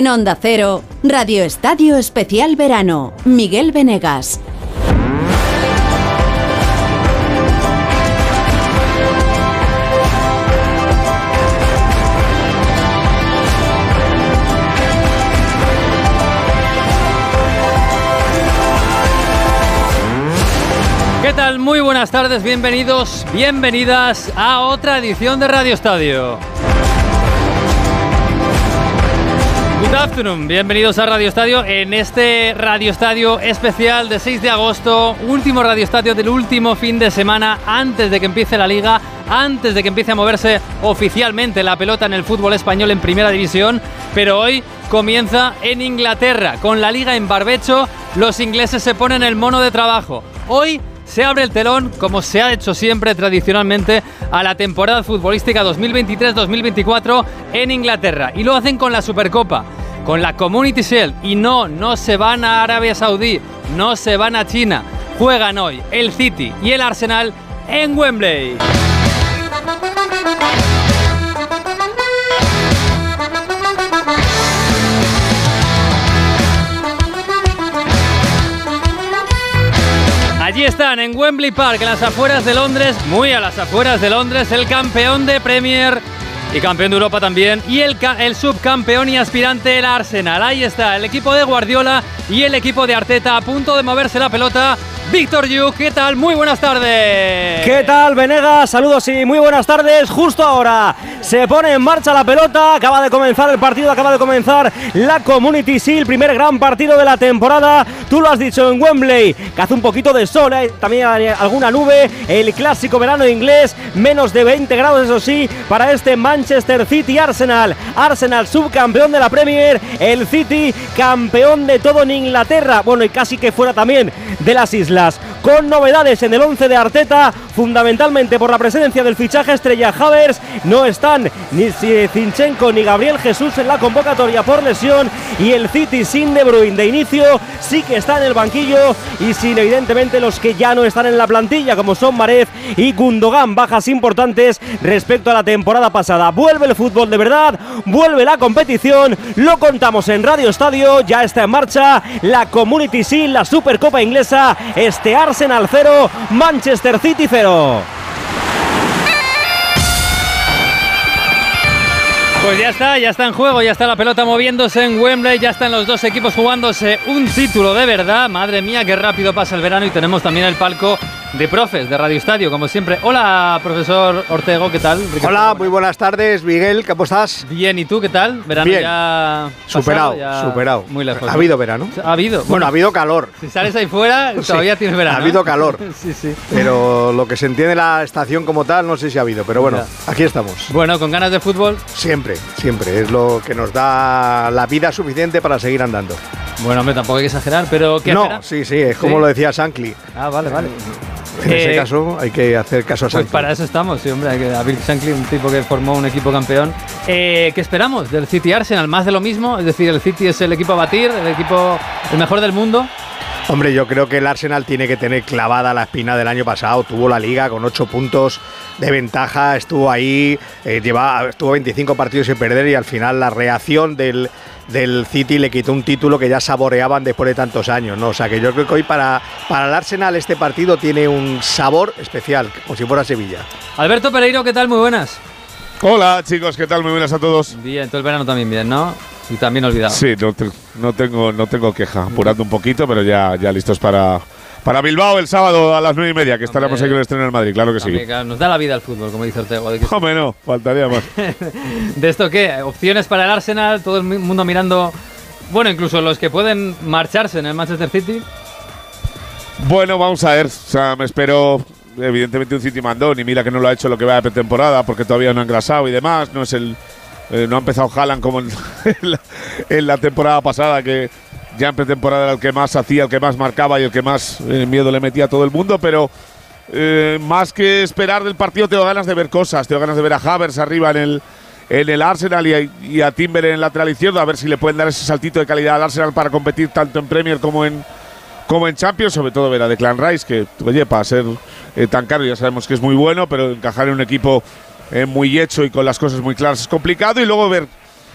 En Onda Cero, Radio Estadio Especial Verano, Miguel Venegas. ¿Qué tal? Muy buenas tardes, bienvenidos, bienvenidas a otra edición de Radio Estadio. Good afternoon, bienvenidos a Radio Estadio en este Radio Estadio especial de 6 de agosto, último Radio Estadio del último fin de semana antes de que empiece la liga, antes de que empiece a moverse oficialmente la pelota en el fútbol español en primera división, pero hoy comienza en Inglaterra con la liga en barbecho, los ingleses se ponen el mono de trabajo. Hoy se abre el telón, como se ha hecho siempre tradicionalmente, a la temporada futbolística 2023-2024 en Inglaterra. Y lo hacen con la Supercopa, con la Community Shield. Y no, no se van a Arabia Saudí, no se van a China. Juegan hoy el City y el Arsenal en Wembley. Allí están, en Wembley Park, en las afueras de Londres, muy a las afueras de Londres, el campeón de Premier y campeón de Europa también, y el, el subcampeón y aspirante, el Arsenal. Ahí está, el equipo de Guardiola y el equipo de Arteta a punto de moverse la pelota. Víctor Yu, ¿qué tal? Muy buenas tardes. ¿Qué tal, Venegas? Saludos y muy buenas tardes. Justo ahora se pone en marcha la pelota. Acaba de comenzar el partido, acaba de comenzar la Community Shield, primer gran partido de la temporada. Tú lo has dicho en Wembley, que hace un poquito de sol, ¿eh? también hay alguna nube. El clásico verano inglés, menos de 20 grados, eso sí, para este Manchester City Arsenal. Arsenal subcampeón de la Premier, el City campeón de todo en Inglaterra. Bueno, y casi que fuera también de las islas las con novedades en el 11 de Arteta, fundamentalmente por la presencia del fichaje estrella Havers. No están ni Zinchenko ni Gabriel Jesús en la convocatoria por lesión y el City sin De Bruyne de inicio sí que está en el banquillo y sin evidentemente los que ya no están en la plantilla como son Marez y Gundogan, bajas importantes respecto a la temporada pasada. Vuelve el fútbol de verdad, vuelve la competición, lo contamos en Radio Estadio, ya está en marcha la Community Shield, la Supercopa inglesa este Arsenal 0, Manchester City 0. Pues ya está, ya está en juego, ya está la pelota moviéndose en Wembley, ya están los dos equipos jugándose un título de verdad. Madre mía, qué rápido pasa el verano y tenemos también el palco de profes de Radio Estadio, como siempre. Hola, profesor Ortego, ¿qué tal? Ricardo, Hola, muy buenas tardes, Miguel, ¿cómo estás? Bien, ¿y tú qué tal? Verano Bien. ya superado, pasado, ya superado. Muy lejos. ¿Ha habido verano? Ha habido. Bueno, ha habido calor. Si sales ahí fuera, todavía Sí, tienes verano. Ha habido calor. sí, sí. Pero lo que se entiende la estación como tal, no sé si ha habido. Pero bueno, Ya. aquí estamos. Bueno, con ganas de fútbol. Siempre, siempre. Es lo que nos da la vida suficiente para seguir andando. Bueno, hombre, tampoco hay que exagerar, pero ¿qué no, espera? sí, sí, es como Sí. lo decía Shankly. Ah, vale, vale. En ese Eh, caso hay que hacer caso a Pues Shankly. para eso estamos, sí, hombre. hay que- A Bill Shankly, un tipo que formó un equipo campeón. Eh, ¿Qué esperamos del City Arsenal? ¿Más de lo mismo? Es decir, el City es el equipo a batir, el equipo el mejor del mundo. Hombre, yo creo que el Arsenal tiene que tener clavada la espina del año pasado. Tuvo la liga con 8 puntos de ventaja, estuvo ahí, eh, lleva, estuvo 25 partidos sin perder y al final la reacción del, del City le quitó un título que ya saboreaban después de tantos años. ¿no? O sea que yo creo que hoy para, para el Arsenal este partido tiene un sabor especial, como si fuera Sevilla. Alberto Pereiro, ¿qué tal? Muy buenas. Hola chicos, ¿qué tal? Muy buenas a todos. Bien, todo el verano también bien, ¿no? Y también olvidado. Sí, no, te- no tengo, no tengo queja, apurando un poquito, pero ya, ya listos para, para Bilbao el sábado a las nueve y media, que estaremos Hombre. aquí en el estreno en Madrid, claro que sí. Claro, nos da la vida el fútbol, como dice Ortego. ¿De, qué- Hombre, no, faltaría más. ¿De esto qué? Opciones para el Arsenal, todo el mundo mirando. Bueno, incluso los que pueden marcharse en el Manchester City. Bueno, vamos a ver. O sea, me espero, evidentemente, un City mandón. Y mira que no lo ha hecho lo que va de pretemporada, porque todavía no ha engrasado y demás. No es el. eh, no ha empezado Haaland como en, en la, en la temporada pasada, que ya en pretemporada era el que más hacía, el que más marcaba y el que más eh, miedo le metía a todo el mundo. Pero eh, más que esperar del partido, tengo ganas de ver cosas. Tengo ganas de ver a Havers arriba en el. En el Arsenal y a, Timber en el lateral izquierdo, a ver si le pueden dar ese saltito de calidad al Arsenal para competir tanto en Premier como en, como en Champions, sobre todo ver a Declan Rice, que, oye, para ser eh, tan caro ya sabemos que es muy bueno, pero encajar en un equipo muy hecho y con las cosas muy claras es complicado. Y luego ver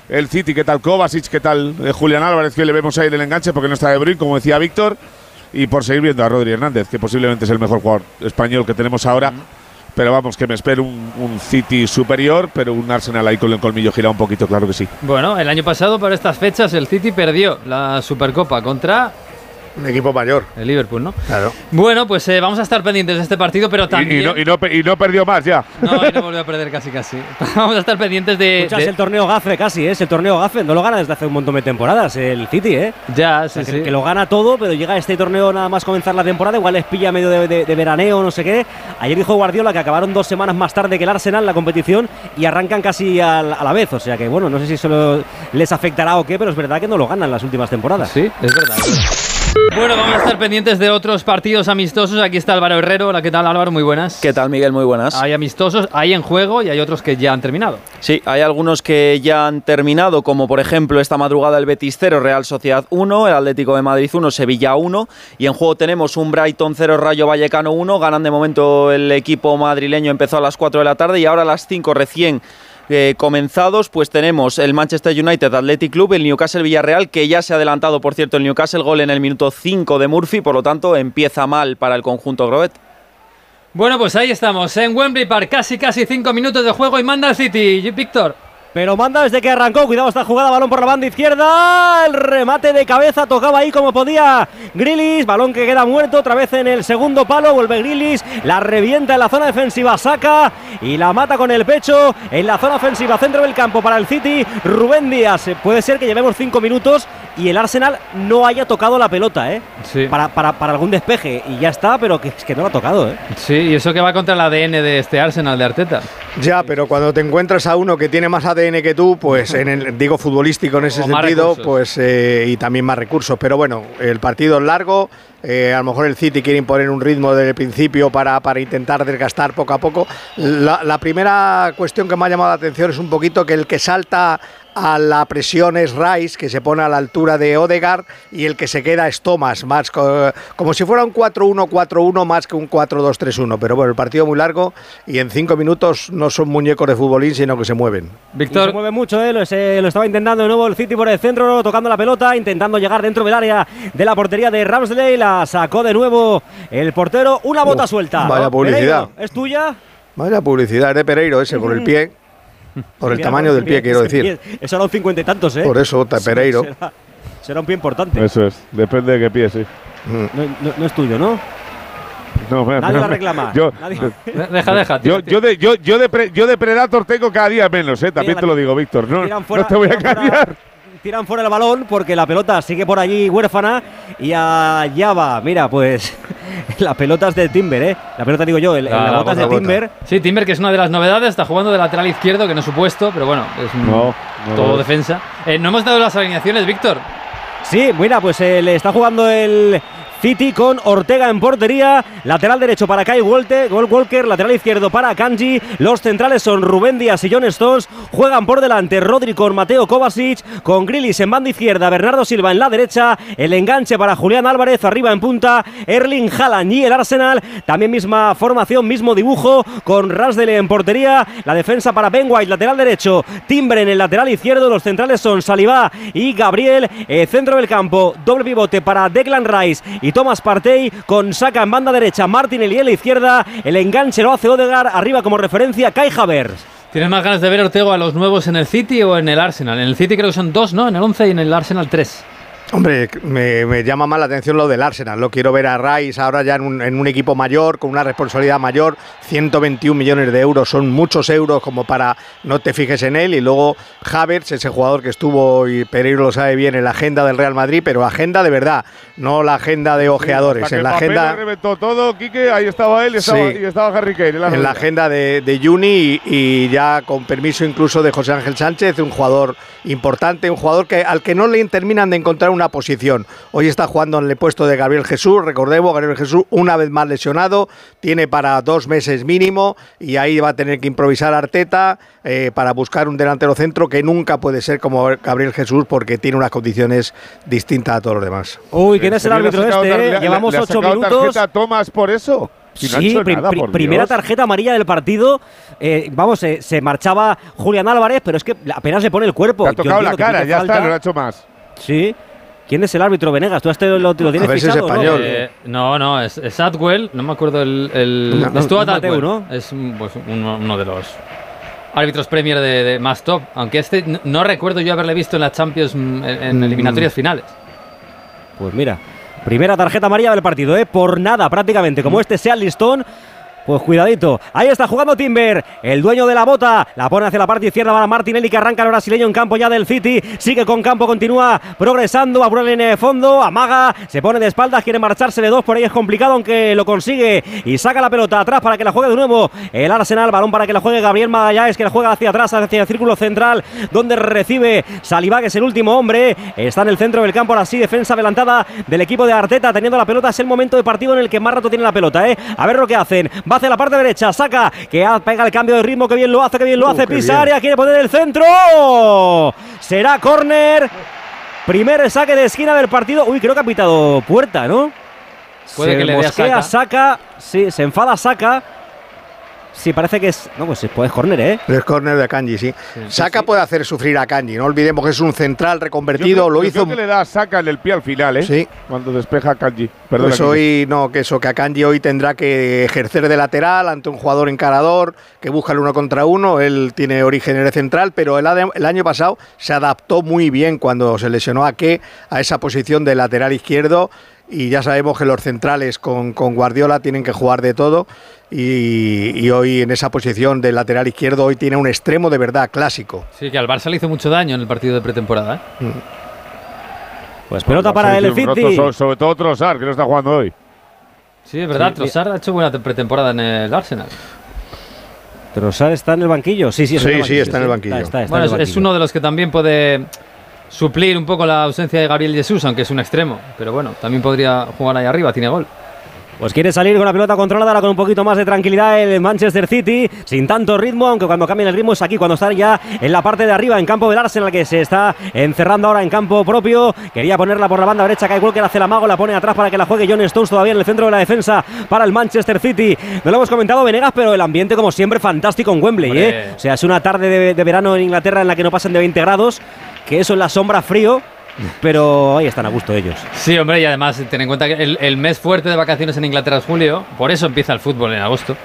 el City, qué tal Kovacic, qué tal eh, Julián Álvarez, que le vemos ahí en el enganche porque no está de Bruyne, como decía Víctor, y por seguir viendo a Rodri Hernández, que posiblemente es el mejor jugador español que tenemos ahora. Pero vamos, que me espero un, un City superior, pero un Arsenal ahí con el colmillo girado un poquito, claro que sí. Bueno, el año pasado por estas fechas el City perdió la Supercopa contra Un equipo mayor. el Liverpool, ¿no? Claro. Bueno, pues eh, vamos a estar pendientes de este partido, pero Y- también... Y, no, y, no, y no perdió más ya. No, y no volvió a perder casi casi. Vamos a estar pendientes de... Escucha, es de- el torneo Gafe casi, ¿eh? es el torneo Gafe. No lo gana desde hace un montón de temporadas el City, ¿eh? Ya, O sea, sí, que, sí. que lo gana todo, pero llega este torneo nada más comenzar la temporada, igual les pilla medio de, de- de veraneo, no sé qué. Ayer dijo Guardiola que acabaron dos semanas más tarde que el Arsenal la competición y arrancan casi al- a la vez. O sea que bueno, no sé si solo les afectará o qué, pero es verdad que no lo ganan las últimas temporadas. Sí, es verdad. es verdad. Bueno, vamos a estar pendientes de otros partidos amistosos. Aquí está Álvaro Herrero. Hola, ¿qué tal Álvaro? Muy buenas. ¿Qué tal, Miguel? Muy buenas. Hay amistosos, hay en juego y hay otros que ya han terminado. Sí, hay algunos que ya han terminado, como por ejemplo esta madrugada el Betis 0, Real Sociedad 1, el Atlético de Madrid 1, Sevilla 1. Y en juego tenemos un Brighton 0, Rayo Vallecano 1. Ganan de momento el equipo madrileño, empezó a las 4 de la tarde y ahora a las 5 recién eh, comenzados, pues tenemos el Manchester United Athletic Club, el Newcastle Villarreal, que ya se ha adelantado, por cierto, el Newcastle gol en el minuto 5 de Murphy, por lo tanto empieza mal para el conjunto Groet. Bueno, pues ahí estamos, en Wembley Park, casi casi cinco minutos de juego y manda el City. Víctor. Pero manda desde que arrancó, cuidado esta jugada, balón por la banda izquierda, el remate de cabeza tocaba ahí como podía Grilis, balón que queda muerto, otra vez en el segundo palo, vuelve Grilis, la revienta en la zona defensiva, saca y la mata con el pecho en la zona ofensiva, centro del campo para el City, Rubén Díaz, Eh, puede ser que llevemos cinco minutos y el Arsenal no haya tocado la pelota, ¿eh? Sí. Para, para, para algún despeje y ya está, pero que, es que no lo ha tocado, ¿eh? Sí, y eso que va contra el ADN de este Arsenal de Arteta. Ya, pero cuando te encuentras a uno que tiene más ADN que tú, pues en el, digo futbolístico en ese O sentido, pues eh, y también más recursos. Pero bueno, el partido es largo. eh, a lo mejor el City quiere imponer un ritmo desde el principio para, para intentar desgastar poco a poco. La, la primera cuestión que me ha llamado la atención es un poquito que el que salta a la presión es Rice, que se pone a la altura de Odegaard, y el que se queda es Thomas, más co- como si fuera un 4-1-4-1 más que un 4-2-3-1. Pero bueno, el partido muy largo y en cinco minutos no son muñecos de futbolín, sino que se mueven. Y Víctor. se mueve mucho, ¿eh? lo, se- lo estaba intentando de nuevo el City por el centro, tocando la pelota, intentando llegar dentro del área de la portería de Ramsdale. La sacó de nuevo el portero. Una bota Uf, suelta. vaya publicidad. Pereiro, ¿Es tuya? Vaya publicidad es de Pereiro ese, por el pie. Por el Mira, tamaño del pie, quiero decir. pie. Eso era un cincuenta y tantos, ¿eh? Por eso, Pereiro. Será, será un pie importante. Eso es, depende de qué pie, sí. Mm. No, no- no es tuyo, ¿no? No, me- Nadie va a reclamar. Yo, Nadie- Deja, deja. yo, tío, yo, de, yo, yo, de pre- yo de Predator tengo cada día menos, ¿eh? También Mira, te lo digo, Víctor. No, fuera- no te voy a fuera- cambiar. Tiran fuera el balón porque la pelota sigue por allí huérfana y allá va. Mira, pues las pelotas de Timber, ¿eh? La pelota digo yo, el, La- la la botas bota, de bota. Timber. Sí, Timber, que es una de las novedades, está jugando de lateral izquierdo, que no es supuesto, pero bueno, es un No, no, todo defensa. Eh, no hemos dado las alineaciones, Víctor. Sí, mira, pues eh, le está jugando el City con Ortega en portería, lateral derecho para Kai Walker, lateral izquierdo para Kanji, los centrales son Rubén Díaz y John Stones, juegan por delante Rodri con Mateo Kovacic, con Grilis en banda izquierda, Bernardo Silva en la derecha, el enganche para Julián Álvarez arriba en punta, Erling Haaland y el Arsenal, también misma formación, mismo dibujo, con Rasdele en portería, la defensa para Ben White, lateral derecho, Timbre en el lateral izquierdo, los centrales son Salivá y Gabriel, eh, centro del campo, doble pivote para Declan Rice y Thomas Partey, con Saka en banda derecha, Martinelli en la izquierda, el enganche lo hace Odegar, arriba como referencia Kai Havertz. ¿Tienes más ganas de ver Ortego a los nuevos en el City o en el Arsenal? En el City creo que son dos, ¿no? En el 11 y en el Arsenal tres. Hombre, me, me llama más la atención lo del Arsenal. Lo quiero ver a Rice ahora ya en un, en un equipo mayor, con una responsabilidad mayor. 121 millones de euros son muchos euros como para no te fijes en él. Y luego Havertz, ese jugador que estuvo, y Pereiro lo sabe bien, en la agenda del Real Madrid, pero agenda de verdad, no la agenda de ojeadores. En la agenda. reventó todo, Quique, ahí estaba él estaba, Sí. y estaba Harry Kane. en la agenda de, de Juni y, y ya con permiso incluso de José Ángel Sánchez, un jugador importante, un jugador que al que no le terminan de encontrar una posición. Hoy está jugando en el puesto de Gabriel Jesús, recordemos, Gabriel Jesús una vez más lesionado, tiene para dos meses mínimo y ahí va a tener que improvisar Arteta eh, para buscar un delantero centro que nunca puede ser como Gabriel Jesús porque tiene unas condiciones distintas a todos los demás. Uy, ¿quién es el ¿En serio le árbitro este? eh? le- Llevamos le ocho minutos. tarjeta a Thomas por eso? Si no sí, nada, por primera Dios. tarjeta amarilla del partido. Eh, vamos, eh, se marchaba Julián Álvarez, pero es que apenas le pone el cuerpo. Te ha tocado la cara, ya está, falta. no lo ha hecho más. Sí. ¿Quién es el árbitro, Venegas? ¿Tú este lo, lo tienes A ver si es fichado, no? español. Eh, no, no, es, es Atwell, no me acuerdo el. el No, no, Stuart no, ¿no? Es pues, uno, uno de los árbitros Premier de, de más top. Aunque este no, no recuerdo yo haberle visto en la Champions mm, en, en eliminatorias finales. Pues mira, primera tarjeta amarilla del partido, ¿eh? Por nada prácticamente. Como este sea el listón. Pues cuidadito, ahí está jugando Timber, el dueño de la bota, la pone hacia la parte izquierda. Para Martinelli que arranca el brasileño en campo ya del City, sigue con campo, continúa progresando, a en el fondo, amaga, se pone de espaldas, quiere marcharse de dos, por ahí es complicado aunque lo consigue. Y saca la pelota atrás para que la juegue de nuevo el Arsenal, balón para que la juegue Gabriel Magallanes que la juega hacia atrás, hacia el círculo central, donde recibe Saliba que es el último hombre, está en el centro del campo, ahora sí, defensa adelantada del equipo de Arteta, teniendo la pelota, es el momento de partido en el que más rato tiene la pelota, ¿eh? A ver lo que hacen, hacia la parte derecha, saca, que ha- pega el cambio de ritmo, que bien lo hace, que bien lo Uh, hace, pisa área, quiere poner el centro, será córner, primer saque de esquina del partido, uy, creo que ha pitado puerta, ¿no? Puede se que le dé a mosquea, Saka. saca, sí, se enfada, saca. Sí, parece que es. No, pues pues es córner, ¿eh? Es córner de Kanji, sí. Saka puede hacer sufrir a Kanji, no olvidemos que es un central Yo reconvertido, creo- lo yo hizo creo que le da saca en el pie al final, ¿eh? Sí. Cuando despeja a Kanji. Perdón. Pues hoy no, que eso, que Akanji hoy tendrá que ejercer de lateral ante un jugador encarador que busca el uno contra uno. Él tiene origen de central, pero el, año pasado se adaptó muy bien cuando se lesionó a que a esa posición de lateral izquierdo. Y ya sabemos que los centrales con, con Guardiola tienen que jugar de todo. Y, y hoy en esa posición de lateral izquierdo hoy tiene un extremo de verdad clásico. Sí, que al Barça le hizo mucho daño en el partido de pretemporada. ¿eh? Pues pelota para el City. Sobre, sobre todo Trossard, que no está jugando hoy. Sí, es verdad, Sí, Trossard ha hecho buena te- pretemporada en el Arsenal. Trossard está en el banquillo. Sí, sí, Sí, sí, está en el banquillo. Está, está, está Bueno, en el es, uno de los que también puede suplir un poco la ausencia de Gabriel Jesús, aunque es un extremo. Pero bueno, también podría jugar ahí arriba, tiene gol. Pues quiere salir con la pelota controlada ahora con un poquito más de tranquilidad el Manchester City, sin tanto ritmo, aunque cuando cambien el ritmo es aquí, cuando está ya en la parte de arriba, en campo del Arsenal, que se está encerrando ahora en campo propio. Quería ponerla por la banda derecha, Kai Walker hace la mago, la pone atrás para que la juegue John Stones todavía en el centro de la defensa para el Manchester City. No lo hemos comentado, Venegas, pero el ambiente, como siempre, fantástico en Wembley. ¿eh? O sea, es una tarde de, de verano en Inglaterra en la que no pasan de 20 grados, que eso en la sombra frío, pero ahí están a gusto ellos. Sí, hombre, y además ten en cuenta que el, el mes fuerte de vacaciones en Inglaterra es julio, por eso empieza el fútbol en agosto.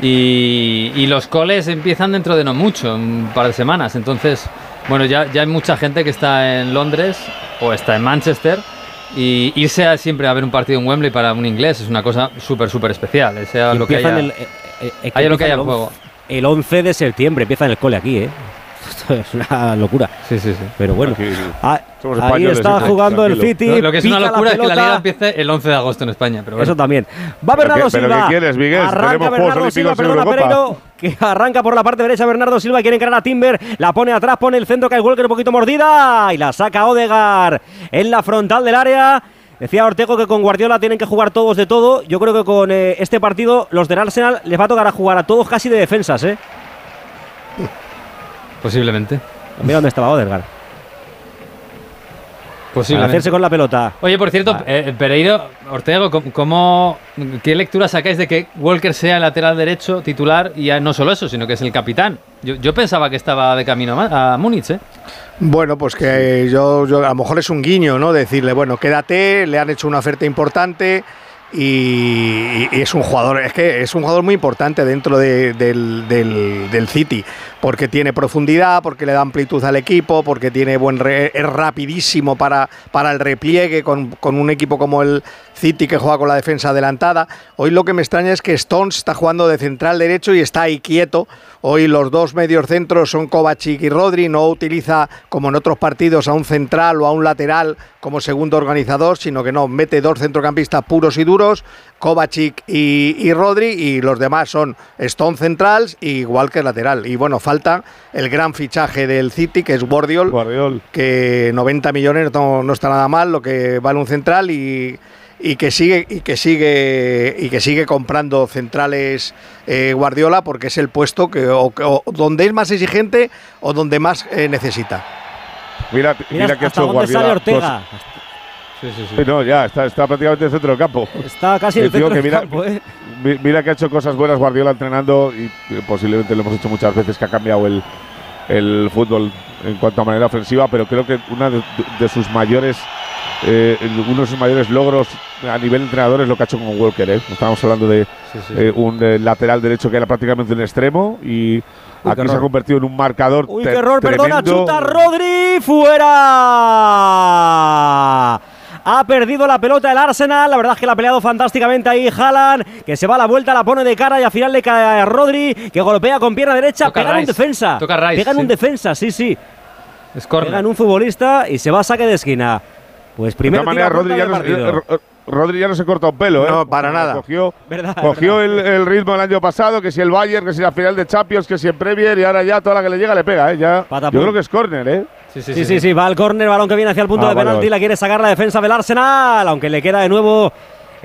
Y, y los coles empiezan dentro de no mucho, un par de semanas. Entonces, bueno, ya, ya hay mucha gente que está en Londres o está en Manchester. Y irse a- siempre a ver un partido en Wembley para un inglés es una cosa súper, súper especial. Sea lo que Empiezan haya. el, eh, eh, haya lo que haya en juego. 11 El 11 de septiembre empieza en el cole aquí, ¿eh? Esto es una locura. Sí, sí, sí. Pero bueno, Aquí, sí. ah, ahí está sí, jugando el. City. Lo, lo que es una locura es que la liga empiece el 11 de agosto en España. Pero bueno. Eso también. Va ¿Pero Bernardo pero Silva. qué quieres, Miguel? Arranca Bernardo Silva, perdona. Pereiro, que arranca por la parte derecha Bernardo Silva, quiere encarar a Timber, la pone atrás, pone el centro, cae Walker un poquito mordida y la saca Odegar en la frontal del área. Decía Ortego que con Guardiola tienen que jugar todos de todo. Yo creo que con eh, este partido los del Arsenal les va a tocar a jugar a todos casi de defensas, ¿eh? Posiblemente. Mira dónde estaba Odegaard. Para Posiblemente. hacerse con la pelota. Oye, por cierto, Ah. eh, Pereiro, Ortego, ¿cómo, qué lectura sacáis de que Walker sea el lateral derecho titular y ya no solo eso, sino que es el capitán? Yo, yo pensaba que estaba de camino a, Múnich, ¿eh? Bueno, pues que yo, yo a lo mejor es un guiño, ¿no? Decirle, bueno, quédate, le han hecho una oferta importante y es un jugador, es que es un jugador muy importante dentro de- del, del- del City, porque tiene profundidad, porque le da amplitud al equipo, porque tiene buen re- es rapidísimo para, para el repliegue con, con un equipo como el City que juega con la defensa adelantada. Hoy lo que me extraña es que Stones está jugando de central derecho y está ahí quieto. Hoy los dos medios centros son Kovacic y Rodri, no utiliza como en otros partidos a un central o a un lateral como segundo organizador, sino que no, mete dos centrocampistas puros y duros, Kovacic y, y Rodri, y los demás son Stone centrals y Walker lateral. Y bueno, falta el gran fichaje del City, que es Guardiol, Guardiol. que 90 millones no, no está nada mal, lo que vale un central y, y que sigue y que sigue y que sigue comprando centrales eh, Guardiola porque es el puesto que o- o donde es más exigente o donde más eh, necesita. Mira, Mira, mira que ha hasta hecho Guardiola. Ortega. Sí, sí, sí. Sí, no, ya, está, está prácticamente en el centro del campo. Está casi en el centro que del mira- campo, ¿eh? Mi- Mira que ha hecho cosas buenas Guardiola entrenando y posiblemente lo hemos hecho muchas veces que ha cambiado el, el fútbol en cuanto a manera ofensiva, pero creo que una de, de sus mayores eh, uno de sus mayores logros a nivel entrenador es lo que ha hecho con Walker. ¿eh? Estamos hablando de Sí, sí, eh, un eh, lateral derecho que era prácticamente un extremo y qué aquí se ha convertido en un marcador. Uy, qué error, perdona, chuta Rodri, fuera. Ha perdido la pelota el Arsenal, la verdad es que la ha peleado fantásticamente ahí Haaland, que se va a la vuelta, la pone de cara y al final le cae a Rodri, que golpea con pierna derecha, Toca pega en un Rice, defensa. toca Rice, pega en un sí. defensa, sí, sí. Es Pega en un futbolista y se va a saque de esquina. Pues De primer todas tiro a maneras, puerta Rodri ya, no, eh, Rodri ya no se corta un pelo, ¿eh? No, para nada. Cogió, Verdad, cogió verdad. el, el ritmo el año pasado, que si el Bayern, que si la final de Champions, que si en Premier, y ahora ya toda la que le llega le pega, ¿eh? Ya, Patapum. yo creo que es córner, ¿eh? Sí, sí, Sí, sí, sí, va al córner, balón que viene hacia el punto Ah, de vale, penalti, vale. la quiere sacar la defensa del Arsenal, aunque le queda de nuevo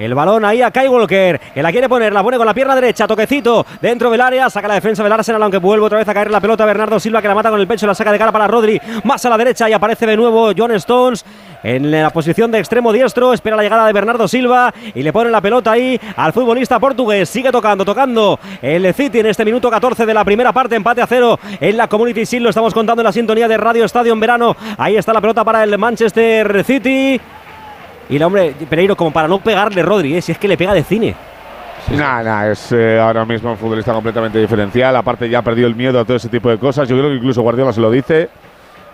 el balón ahí a Kai Walker, que la quiere poner, la pone con la pierna derecha, toquecito dentro del área, saca la defensa del Arsenal, aunque vuelve otra vez a caer la pelota Bernardo Silva, que la mata con el pecho, la saca de cara para Rodri, más a la derecha y aparece de nuevo John Stones en la posición de extremo diestro, espera la llegada de Bernardo Silva y le pone la pelota ahí al futbolista portugués, sigue tocando, tocando el City en este minuto 14 de la primera parte, empate a cero en la Community Shield, lo estamos contando en la sintonía de Radio Estadio en verano, ahí está la pelota para el Manchester City. Y el hombre, Pereiro, como para no pegarle Rodri, ¿eh? si es que le pega de cine. Nah, nah, es eh, ahora mismo un futbolista completamente diferencial. Aparte, ya ha perdido el miedo a todo ese tipo de cosas. Yo creo que incluso Guardiola se lo dice.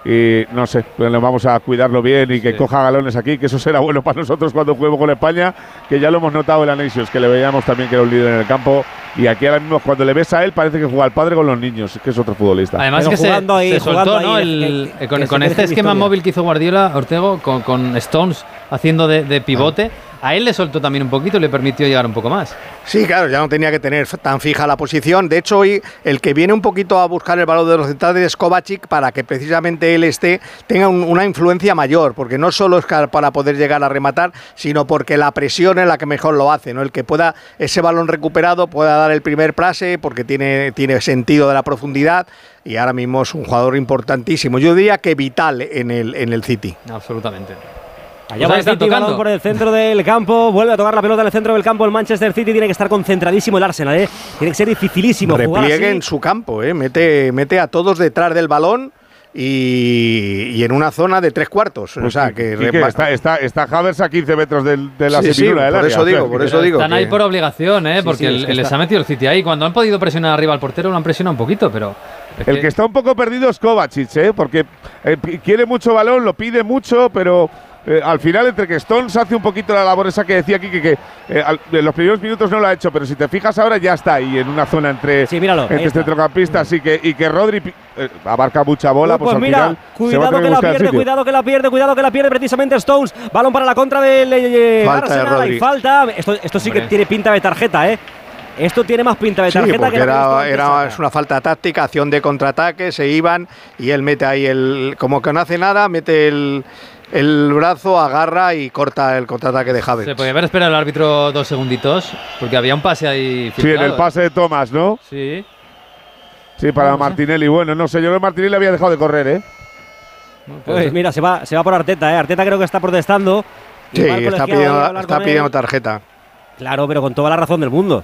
Y no sé, pues le vamos a cuidarlo bien y que Sí. coja galones aquí, que eso será bueno para nosotros cuando juguemos con España, que ya lo hemos notado en la Nations, que le veíamos también que era un líder en el campo. Y aquí ahora mismo, cuando le ves a él, parece que juega al padre con los niños, que es otro futbolista. Además Pero que se, ahí, se jugando soltó, ¿no? ahí, El- que- con este esquema historia. móvil que hizo Guardiola, Ortego, con, con Stones haciendo de, de pivote, a él le soltó también un poquito le permitió llegar un poco más. Sí, claro, ya no tenía que tener tan fija la posición. De hecho, hoy el que viene un poquito a buscar el balón de los centrales es Kovacic para que precisamente él esté, tenga un- una influencia mayor, porque no solo es para poder llegar a rematar, sino porque la presión es la que mejor lo hace, ¿no? El que pueda ese balón recuperado pueda dar el primer pase porque tiene, tiene sentido de la profundidad y ahora mismo es un jugador importantísimo. Yo diría que vital en el, en el City. Absolutamente. Allá Pues va ahí el City, tocando. balón por el centro del campo, vuelve a tocar la pelota en el centro del campo el Manchester City, tiene que estar concentradísimo el Arsenal, ¿eh? tiene que ser dificilísimo jugar Repliegue así. en su campo, ¿eh? mete, mete a todos detrás del balón y, y en una zona de tres cuartos. o sea, que está, está, está Havers a 15 metros del- de la Sí, sí, del por área, eso digo, por eso digo. Están ahí que- por obligación, ¿eh? Sí, porque sí, es el- que les está- ha metido el City ahí. Cuando han podido presionar arriba al portero, lo han presionado un poquito, pero. es El que- que está un poco perdido es Kovacic, ¿eh? porque eh, quiere mucho balón, lo pide mucho, pero eh, al final entre que Stones hace un poquito la labor esa que decía aquí, que, que eh, al- en los primeros minutos no lo ha hecho, pero si te fijas ahora ya está ahí en una zona entre, Sí, míralo, entre centrocampistas y que, y que Rodri eh, abarca mucha bola, Uy, pues, pues al mira, final se va a cuidado tener que la pierde, cuidado que la pierde, cuidado que la pierde precisamente Stones. Balón para la contra del Falta de Arsenal, Rodri. falta. Esto, esto sí que tiene pinta de tarjeta, ¿eh? Esto tiene más pinta de Sí, tarjeta porque que era, era- es una falta táctica, acción de contraataque, se iban y él mete ahí el. Como que no hace nada, mete el, el brazo, agarra y corta el contraataque de Javes. Se podía haber esperado el árbitro dos segunditos, porque había un pase ahí. Sí, en el filtrado. pase de Thomas, ¿no? Sí. Sí, para Martinelli. Bueno, no sé, yo creo que Martinelli había dejado de correr, ¿eh? Pues mira, se va, se va por Arteta, ¿eh? Arteta creo que está protestando. Sí, está pidiendo, está tarjeta. Claro, pero con toda la razón del mundo.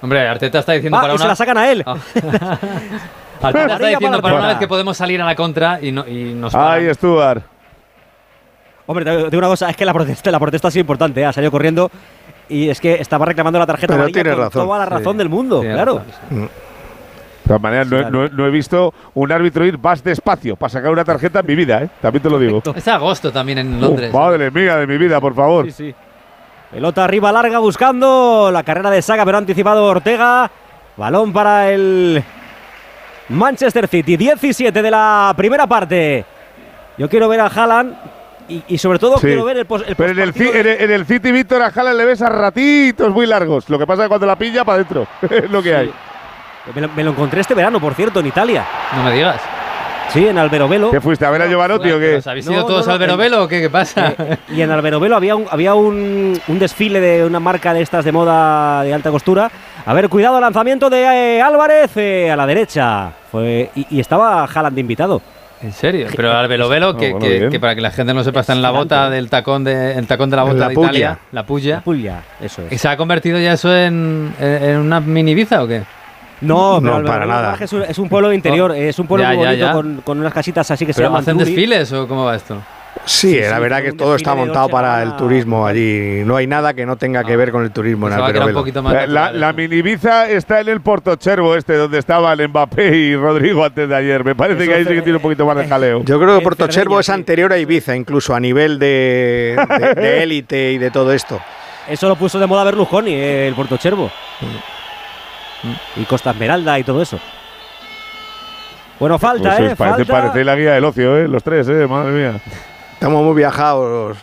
Hombre, Arteta está diciendo Va, para y una. se la sacan a él. Ah. Arteta está diciendo para para una vez que podemos salir a la contra y, no, y nos Ahí paran. Stuart. Hombre, te digo una cosa, es que la protesta, la protesta ha sido importante, ¿eh? ha salido corriendo y es que estaba reclamando la tarjeta Pero amarilla tiene con razón, toda la razón Sí, del mundo, tiene claro. razón, sí. De todas maneras, no, he- no he- no he visto un árbitro ir más despacio para sacar una tarjeta en mi vida, ¿eh? También te lo digo. Es agosto también en Londres. madre mía de mi vida, por favor. Sí, sí. Pelota arriba larga buscando la carrera de Saga, pero ha anticipado Ortega. Balón para el Manchester City, 17 de la primera parte. Yo quiero ver a Haaland y, y sobre todo Sí. quiero ver el, pos- el Pero en el, Ci- en, de- el, en el City Víctor a Haaland le ves a ratitos muy largos. Lo que pasa es que cuando la pilla, para adentro. es lo que hay. me, lo, me lo encontré este verano, por cierto, en Italia. No me digas. Sí, en Alberobelo. ¿Qué fuiste a ver a Giovanotti o qué? ¿Os habéis No, ido no, todos no, al Verovelo o qué? ¿Qué pasa? Eh, y en Alberobelo había, un, había un, un desfile de una marca de estas de moda de alta costura. A ver, cuidado, lanzamiento de eh, Álvarez eh, a la derecha. Fue, y, y estaba Haaland de invitado. ¿En serio? Pero al velo velo, que, bueno, que- que para que la gente no sepa, está en la bota del tacón de, el tacón de la bota La de puya. Italia, la puya. Puglia, eso ¿Y es. se ha convertido ya eso en, en- en una mini Ibiza o qué? No, No, pero para nada. Es un, es un pueblo interior, es un pueblo Ya, muy ya, bonito ya. Con, con unas casitas así que se ¿Pero llaman hacen desfiles o cómo va esto? Sí, Sí, la verdad que todo está montado para el turismo allí. No hay nada que no tenga que ver con el turismo en La, la, natural la eso. mini Ibiza está en el Portochervo este, donde estaban Mbappé y Rodrigo antes de ayer. Me parece Eso que ahí sí que tiene un poquito más de jaleo. Yo creo que En Porto Cervo Cerdeña, es anterior a Ibiza, incluso a nivel de de- de élite y de todo esto. Eso lo puso de moda Berlusconi, eh, el Puerto Chervo. Y Costa Esmeralda y todo eso. Bueno, falta, Pues ¿eh? parece, falta. parece la guía del ocio, ¿eh? Los tres, ¿eh? Madre mía. Estamos muy viajados.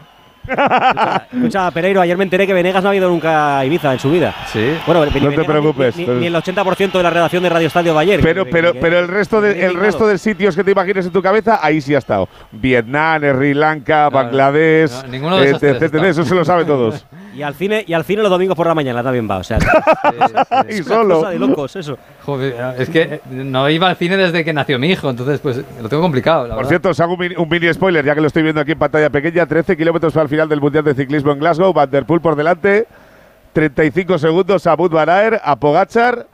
Escucha, escucha, Pereiro, ayer me enteré que Venegas no ha ido nunca a Ibiza en su vida. Sí. Bueno, ni No te Venegas ni- preocupes, Ni, pero- ni el 80% de la redacción de Radio Estadio de ayer. Pero, Que- pero, que- pero el resto de, el resto de sitios que te imagines en tu cabeza, ahí sí ha estado. Vietnam, Sri Lanka, Bangladesh, no, ninguno de esos eh, tres etcétera, está. eso se lo saben todos. Y al cine, y al cine los domingos por la mañana también va. O sea, Sí, sí, sí. y es una solo. cosa de locos eso. Joder, es que no iba al cine desde que nació mi hijo, entonces pues lo tengo complicado, la Por verdad. cierto, os hago un mini, un mini spoiler, ya que lo estoy viendo aquí en pantalla pequeña. 13 kilómetros para el final del Mundial de Ciclismo en Glasgow. Van der Poel por delante. 35 segundos a Bud Van Aert, a Pogachar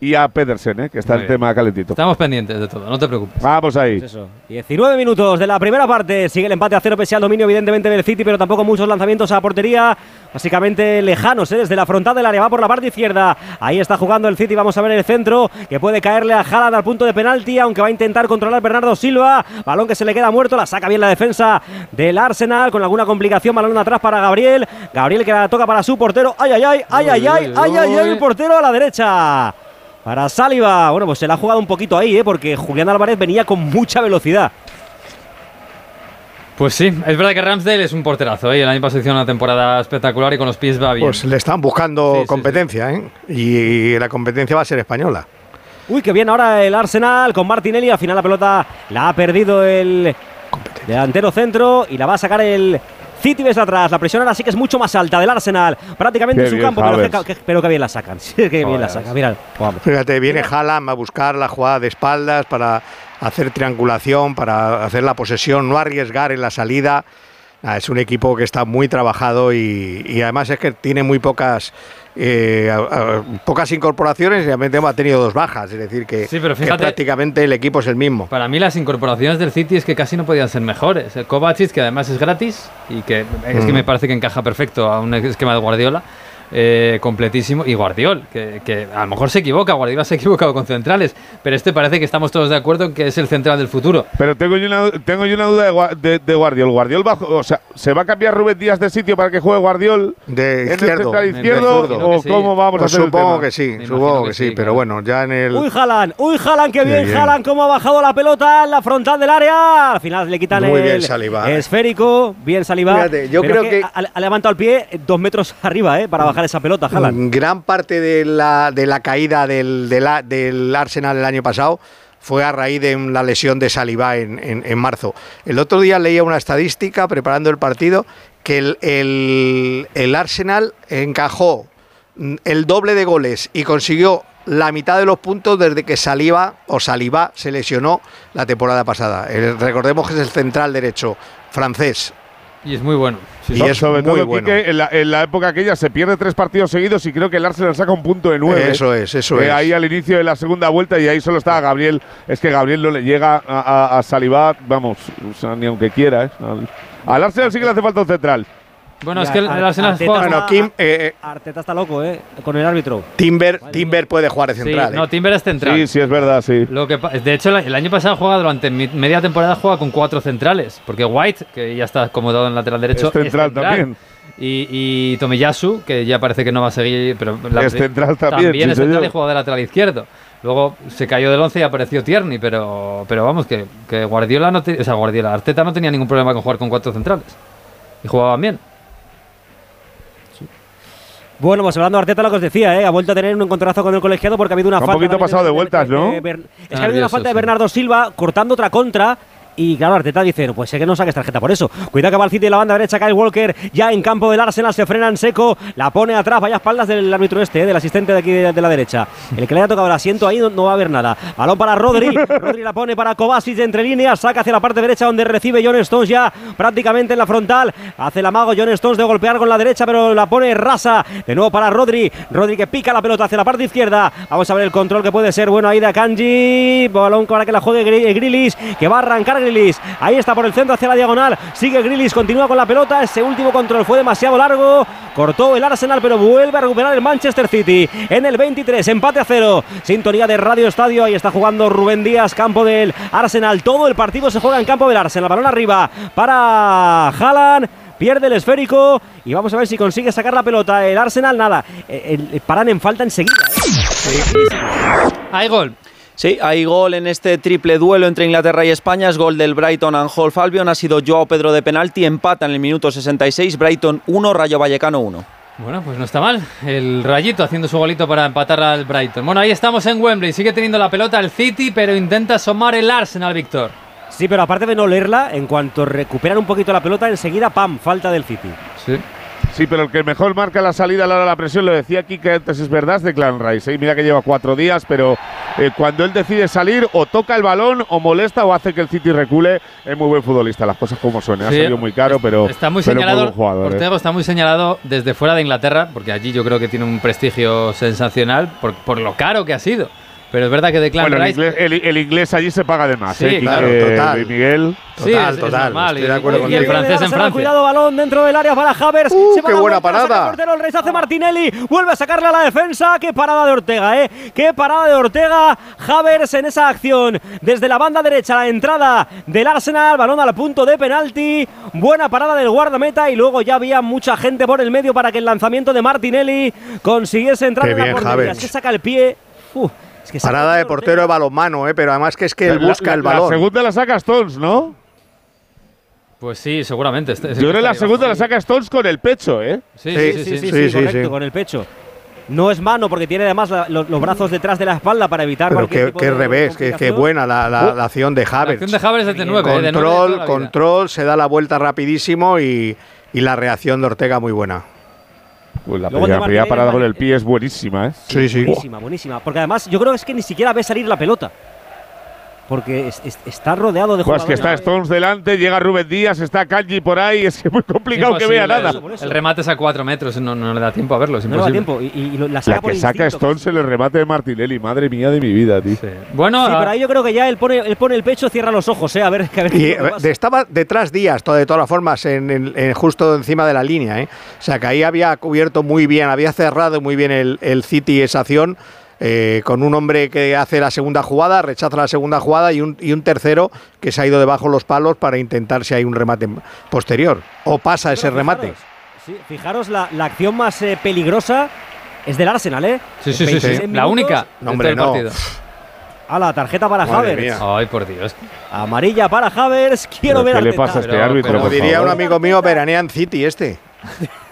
y a Pedersen, ¿eh? que está Muy el bien. tema calentito. Estamos pendientes de todo, no te preocupes. Vamos ahí. Pues eso. 19 minutos de la primera parte. Sigue el empate a cero pese al dominio, evidentemente, del City, pero tampoco muchos lanzamientos a portería. Básicamente lejanos, ¿eh? desde la frontal del área. Va por la parte izquierda. Ahí está jugando el City. Vamos a ver el centro que puede caerle a Haaland al punto de penalti, aunque va a intentar controlar Bernardo Silva. Balón que se le queda muerto. La saca bien la defensa del Arsenal con alguna complicación. Balón atrás para Gabriel. Gabriel que la toca para su portero. ¡Ay, ay, ay! ¡Ay, ay, ay! ¡Ay, ay, ay! El portero a la derecha. Para Saliba. Bueno, pues se la ha jugado un poquito ahí, ¿eh? porque Julián Álvarez venía con mucha velocidad. Pues sí, es verdad que Ramsdale es un porterazo, ¿eh? el año pasado hizo una temporada espectacular y con los pies va bien. Pues le están buscando Sí, sí, competencia, ¿eh? Y la competencia va a ser española. Uy, que bien ahora el Arsenal con Martinelli. Al final la pelota la ha perdido el delantero centro y la va a sacar el City desde atrás. La presión ahora sí que es mucho más alta del Arsenal. Prácticamente Qué en su campo, pero que, que- pero que bien la sacan. Sí, que bien la sacan. Mira, vamos. Fíjate, viene Haaland a buscar la jugada de espaldas para hacer triangulación, para hacer la posesión, no arriesgar en la salida. Ah, es un equipo que está muy trabajado y, y además es que tiene muy pocas eh, a- a- pocas incorporaciones y realmente ha tenido dos bajas, es decir que, Sí, pero que fíjate- prácticamente el equipo es el mismo. Para mí las incorporaciones del City es que casi no podían ser mejores. El Kovacic, que además es gratis y que es que Mm. me parece que encaja perfecto a un esquema de Guardiola. Eh, completísimo y Guardiol, que, que a lo mejor se equivoca, Guardiola se ha equivocado con centrales, pero este parece que estamos todos de acuerdo en que es el central del futuro. Pero tengo yo una, tengo yo una duda de, de, de Guardiol. Guardiol va, o sea, ¿se va a cambiar Rubén Díaz de sitio para que juegue Guardiol De en el izquierdo. central izquierdo? ¿O Que sí. cómo vamos a Pues hacer el supongo tema? que sí, supongo que, que sí, pero bueno, ya en el Uy, Haaland, uy, qué Qué bien, bien. Haaland, cómo ha bajado la pelota en la frontal del área. Al final le quitan Muy el bien Saliba. esférico, bien Saliba. Fíjate, yo pero creo que- ha, ha levantado el pie eh, dos metros arriba, ¿eh? Para bajar esa pelota, Haaland. Gran parte de la, de la caída del, del Arsenal el año pasado fue a raíz de la lesión de Saliba en, en- marzo. El otro día leía una estadística preparando el partido que el, el- Arsenal encajó mm, el doble de goles y consiguió la mitad de los puntos desde que Saliba o Saliba se lesionó la temporada pasada. Recordemos que es el central derecho francés. Y es muy bueno. Sí, Y es Sobre muy todo, bueno. Quique, en, la, en la época aquella se pierde tres partidos seguidos y creo que el Arsenal saca un punto de nueve. Eso es, eso Eh, es. Ahí al inicio de la segunda vuelta y ahí solo estaba Gabriel. Es que Gabriel no le llega a, a, vamos, o sea, ni aunque quiera. ¿eh? Al, al Arsenal sí que le hace falta un central. Bueno, Y es que el, a- el Arsenal Arteta. Bueno, Kim, eh, Arteta está loco, ¿eh? Con el árbitro. Timber, Timber puede jugar de Sí, central. no, ¿eh? Timber es central. Sí, sí, es verdad, sí. Lo que, de hecho, el año pasado juega durante media temporada juega con cuatro centrales, porque White, que ya está acomodado en lateral derecho, Es central también. Y, y Tomiyasu, que ya parece que no va a seguir, pero Es central también, sí, es central señor. y juega de lateral izquierdo. Luego se cayó del 11 y apareció Tierney, pero, pero vamos, que, que Guardiola no te- o sea, Guardiola, Arteta no tenía ningún problema con jugar con cuatro centrales. Y jugaban bien. Bueno, pues hablando de Arteta, lo que os decía, ¿eh? ha vuelto a tener un encontronazo con el colegiado porque ha habido una Un falta. poquito también pasado de vueltas, ¿no? Bern- es que Ah, ha habido una falta de. Bernardo Silva cortando otra contra Y claro, Arteta dice, no, pues sé que no saques tarjeta por eso. Cuidado que va el City de la banda derecha, Kyle Walker, ya en campo del Arsenal, se frena en seco, la pone atrás, vaya espaldas del árbitro este, eh, del asistente de aquí de, de la derecha. El que le haya tocado el asiento ahí no, no va a haber nada. Balón para Rodri, Rodri la pone para Kovacic de entre líneas, saca hacia la parte derecha donde recibe John Stones ya prácticamente en la frontal. Hace el amago John Stones de golpear con la derecha, pero la pone rasa. De nuevo para Rodri, Rodri que pica la pelota hacia la parte izquierda. Vamos a ver el control que puede ser bueno ahí de Akanji. Balón para que la juegue Gri- Grilis, que va a arrancar Grilis. Ahí está por el centro hacia la diagonal. Sigue Grilis, continúa con la pelota. Ese último control fue demasiado largo. Cortó el Arsenal, pero vuelve a recuperar el Manchester City. En el 23, empate a cero. Sintonía de Radio Estadio. Ahí está jugando Rubén Díaz, campo del Arsenal. Todo el partido se juega en campo del Arsenal. Balón arriba para Haaland. Pierde el esférico y vamos a ver si consigue sacar la pelota. El Arsenal, nada. Eh, el- paran en falta enseguida. ¿eh? Hay gol. Sí, hay gol en este triple duelo entre Inglaterra y España. Es gol del Brighton and Hove Albion. Ha sido Joao Pedro de penalti. Empata en el minuto 66. Brighton 1, Rayo Vallecano 1. Bueno, pues no está mal. El Rayito haciendo su golito para empatar al Brighton. Bueno, ahí estamos en Wembley. Sigue teniendo la pelota el City, pero intenta asomar el Arsenal, Víctor. Sí, pero aparte de no leerla, en cuanto recuperan un poquito la pelota, enseguida, ¡pam! Falta del City. Sí. Sí, pero el que mejor marca la salida a la hora de la presión, lo decía aquí que antes es verdad, es de Clan Rice. ¿eh? Mira que lleva cuatro días, pero eh, cuando él decide salir, o toca el balón, o molesta, o hace que el City recule, es muy buen futbolista, las cosas como son. ¿eh? Ha salido muy caro, pero, Está muy pero señalado. buen jugador. ¿eh? Ortego está muy señalado desde fuera de Inglaterra, porque allí yo creo que tiene un prestigio sensacional por, por lo caro que ha sido. Pero es verdad que Declan Bueno, el Rice. inglés, el- el inglés allí se paga de más, Sí, ¿eh? Claro, total. Miguel. Sí, Total, es total, estoy Y- de acuerdo y contigo. el francés en Francia. Cuidado, balón dentro del área para Havers. Uh, Se va qué buena vuelta, saca parada. el portero, el rechace Martinelli. Vuelve a sacarle a la defensa. Qué parada de Ortega, ¿eh? Qué parada de Ortega. Havers en esa acción. Desde la banda derecha, la entrada del Arsenal. Balón al punto de penalti. Buena parada del guardameta. Y luego ya había mucha gente por el medio para que el lanzamiento de Martinelli consiguiese entrar Qué en la bien, portería. Que saca el pie. Uf, es que Parada de portero de balonmano, ¿eh? pero además que es que él La- busca la- el La balón. segunda la saca Stones, ¿no? Pues sí, seguramente. Este- Yo creo que la segunda la saca Stones con el pecho, ¿eh? Sí, Sí, sí, sí. Sí, sí. sí, Sí, correcto, sí. con el pecho. No es mano porque tiene además la- los, los brazos detrás de la espalda para evitar Pero cualquier qué, tipo qué de revés, qué, qué buena la, la- la acción de La Havertz. acción de Havers es de 9, ¿eh? de de Control, la control, se da la vuelta rapidísimo y, y la reacción de Ortega muy buena. Pues la Luego primera, parada con el pie es buenísima, ¿eh? Sí, sí. Buenísima, buenísima. Porque además yo creo que es que ni siquiera ve salir la pelota. Porque es- es- está rodeado de Pues que jugadores. está Stones delante, llega Rubén Díaz, está Kanji por ahí, es muy complicado que vea nada. Eso. El remate es a 4 metros, no, no le da tiempo a verlo. Es No le da tiempo. Y, y la saca La que saca instinto. Stones en el remate de Martinelli, madre mía de mi vida, tío. Sí. Bueno, Sí, ah, pero ahí yo creo que ya él pone, él pone el pecho, cierra los ojos, ¿eh? A ver, que a ver Y pasa. estaba detrás Díaz, de todas formas, en, en- en- justo encima de la línea. ¿eh? O sea, que ahí había cubierto muy bien, había cerrado muy bien el, el City esa acción. Eh, con un hombre que hace la segunda jugada, rechaza la segunda jugada y un, y un tercero que se ha ido debajo los palos para intentar si hay un remate posterior. O pasa ese remate. fijaros, sí, fijaros, la, la acción más eh, peligrosa es del Arsenal, ¿eh? sí, sí, sí, sí. 26 La única No, de hombre, no. partido. A la tarjeta para Madre mía. Ay, por Dios. Amarilla para Havertz. Quiero ¿Pero ver ¿Qué al le pasa a este árbitro? Como diría un amigo mío, veranean City este.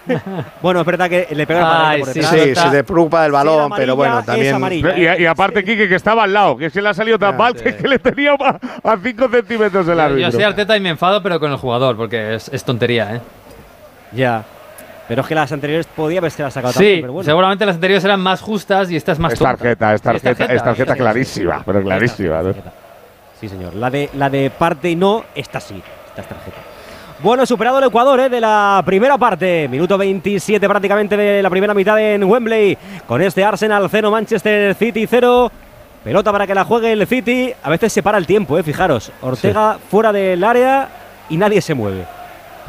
Bueno, es verdad que le pega la Ay, por sí, detrás. Sí, está- se preocupa del balón, amarilla, pero bueno, es también. amarilla. Y, y aparte, Quique, que estaba al lado, que se le ha salido tan mal sí. que, que le tenía a 5 centímetros el árbitro. yo soy Arteta y me enfado, pero con el jugador, porque es, es tontería, ¿eh? Ya. Pero es que las anteriores podía haberse las sacado Sí, también, pero bueno. seguramente las anteriores eran más justas y esta es más Es tonta. tarjeta, es Sí, es tarjeta, es tarjeta sí, clarísima, pero clarísima. ¿no? Sí, señor. La de, la de parte y no, esta sí. Esta es tarjeta. Bueno, superado el Ecuador ¿eh? de la primera parte. Minuto 27 prácticamente de la primera mitad en Wembley. Con este Arsenal 0, Manchester City 0. Pelota para que la juegue el City. A veces se para el tiempo, ¿eh? fijaros. Ortega fuera del área y nadie se mueve.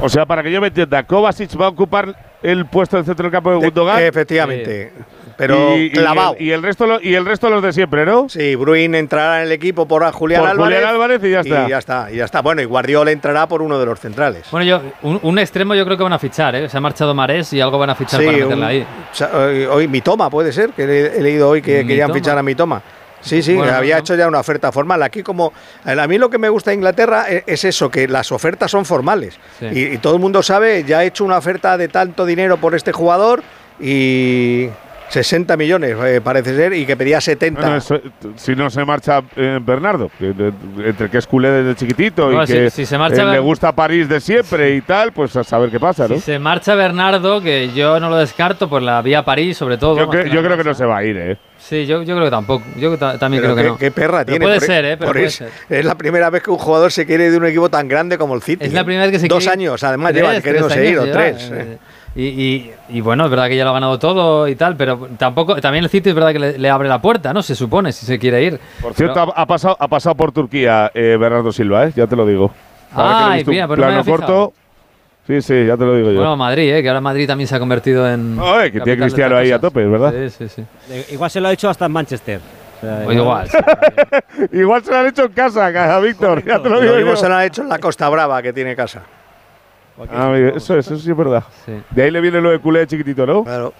O sea, para que yo me entienda, Kovacic va a ocupar el puesto del centro del campo de De- Gundogan. efectivamente. Pero y, y clavado. el, y el resto lo- y el resto los de siempre, ¿no? Sí, Bruin entrará en el equipo por Julián Por Álvarez. Julián Álvarez y ya está. Y ya está, y ya está. Bueno, y Guardiola entrará por uno de los centrales. Bueno, yo, un, un extremo yo creo que van a fichar, ¿eh? Se ha marchado Marés y algo van a fichar para meterla un- ahí. hoy, hoy Mitoma puede ser, que he, he leído hoy que querían fichar a Mitoma. Sí, sí, Bueno, había no. hecho ya una oferta formal. Aquí como a mí lo que me gusta de Inglaterra e- es, eso, que las ofertas son formales. Sí. Y, y todo el mundo sabe, ya ha hecho una oferta de tanto dinero por este jugador y, 60 millones eh, parece ser y que pedía 70. Bueno, eso, si no se marcha eh, Bernardo, que de- entre que es culé desde chiquitito Bueno, y si- que si se marcha eh, le gusta París de siempre y tal, pues a saber qué pasa, ¿no? Si se marcha Bernardo, que yo no lo descarto por la vía París, sobre todo. yo que- que yo creo que no se va a ir, ¿eh? Sí, yo, yo creo que tampoco. Yo ta- también Pero creo que qué, no. qué perra Pero tiene. Puede por- ser, ¿eh? Pero puede es, ser. es la primera vez que un jugador se quiere de un equipo tan grande como el City. Es la ¿eh? primera vez que se Dos quiere- años, además, llevan queriéndose ir, o tres. Y, y- y bueno, es verdad que ya lo ha ganado todo y tal, pero tampoco. También el City es verdad que le, le abre la puerta, ¿no? Se supone, si se quiere ir. Por cierto, Pero- ha, pasado, ha pasado por Turquía eh, Bernardo Silva, ¿eh? Ya te lo digo. Un mira, pero no me plano corto. Sí, sí, ya te lo digo yo. Bueno, Madrid, ¿eh? que ahora Madrid también se ha convertido en. Eh, que tiene Cristiano ahí a tope, ¿verdad? Sí, sí, sí. Igual se lo ha hecho hasta en Manchester. O sea, O igual. Igual se lo han hecho en casa, a Víctor, ya te lo Lo digo mismo yo. se lo han hecho en la Costa Brava que tiene casa. Ah, eso, eso sí es verdad. Sí. De ahí le viene lo de culé chiquitito, ¿no? Claro.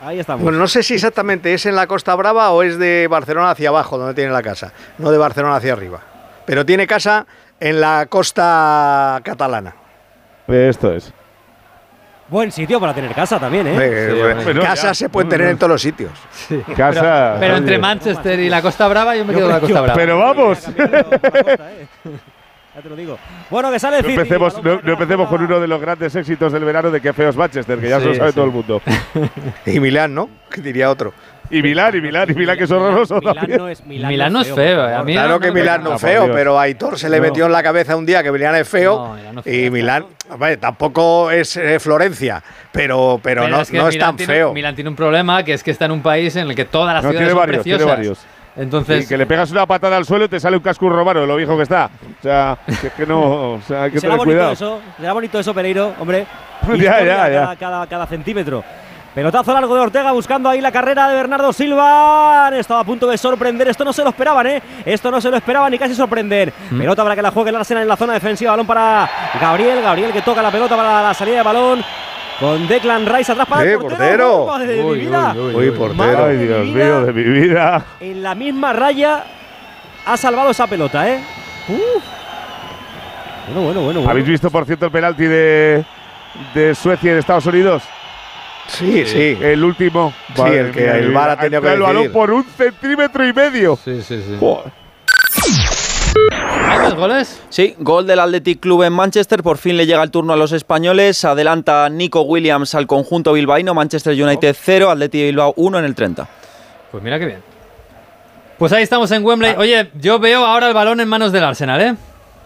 Ahí estamos. Bueno, no sé si exactamente es en la Costa Brava o es de Barcelona hacia abajo donde tiene la casa, no de Barcelona hacia arriba. Pero tiene casa en la costa catalana. Esto es. Buen sitio para tener casa también, ¿eh? Eh, Sí, bueno, bueno, casa ya. se puede tener en todos los sitios. Sí. Casa. Pero entre. Manchester y la Costa Brava, yo me Yo quedo con la Costa Brava. Pero vamos. Ya te lo digo. Bueno, que sale el No City. empecemos, no, empecemos con uno de los grandes éxitos del verano de que feo es Manchester, que ya se lo sabe sí. todo el mundo. Y Milán, ¿no? Que diría otro. Y Milán, y Milán, y Milán, que es horroroso Milán también. no es, Milán Milán no es feo, eh, a mí- Claro no que Milán no es feo, Dios. pero a Aitor se le No. metió en la cabeza un día que Milán es feo. No, Milán no es feo. y Milán, hombre, tampoco es eh, Florencia, pero, pero, Pero no, es que no es tan tiene- feo. Milán tiene un problema, que es que está en un país en el que todas las No, ciudades tiene son varios, tiene preciosas. varios. Entonces, Y que le pegas una patada al suelo y te sale un casco romano, de lo viejo que está. O sea, que es que no. O sea, hay que Será tener bonito cuidado. eso, será bonito eso, Pereiro, hombre. Ya, ya, ya. Cada, cada, cada centímetro. Pelotazo largo de Ortega buscando ahí la carrera de Bernardo Silva. Estado a punto de sorprender. Esto no se lo esperaban, ¿eh? Esto no se lo esperaban ni casi sorprender. Mm. Pelota para que la juegue el Arsenal en la zona defensiva. Balón para Gabriel. Gabriel que toca la pelota para la salida de balón. Con Declan Rice atrás para ¡Eh, el portero. de mi Uy, vida! uy, uy, Uy, uy. portero. Ay, Dios mi mío, vida. de mi vida. En la misma raya ha salvado esa pelota, ¿eh? Uf. Bueno, bueno, bueno. bueno. ¿Habéis visto, por cierto, el penalti de, de Suecia y de Estados Unidos? Sí, sí. El último. Sí, el que el VAR ha tenido que el balón por un centímetro y medio. sí, sí, sí. Joder. ¿Hay más goles? Sí, gol del Athletic Club en Manchester. Por fin le llega el turno a los españoles. Adelanta Nico Williams al conjunto bilbaíno. Manchester United 0, Athletic Bilbao 1 en el 30. Pues mira qué bien. Pues ahí estamos en Wembley. Oye, yo veo ahora el balón en manos del Arsenal, ¿eh?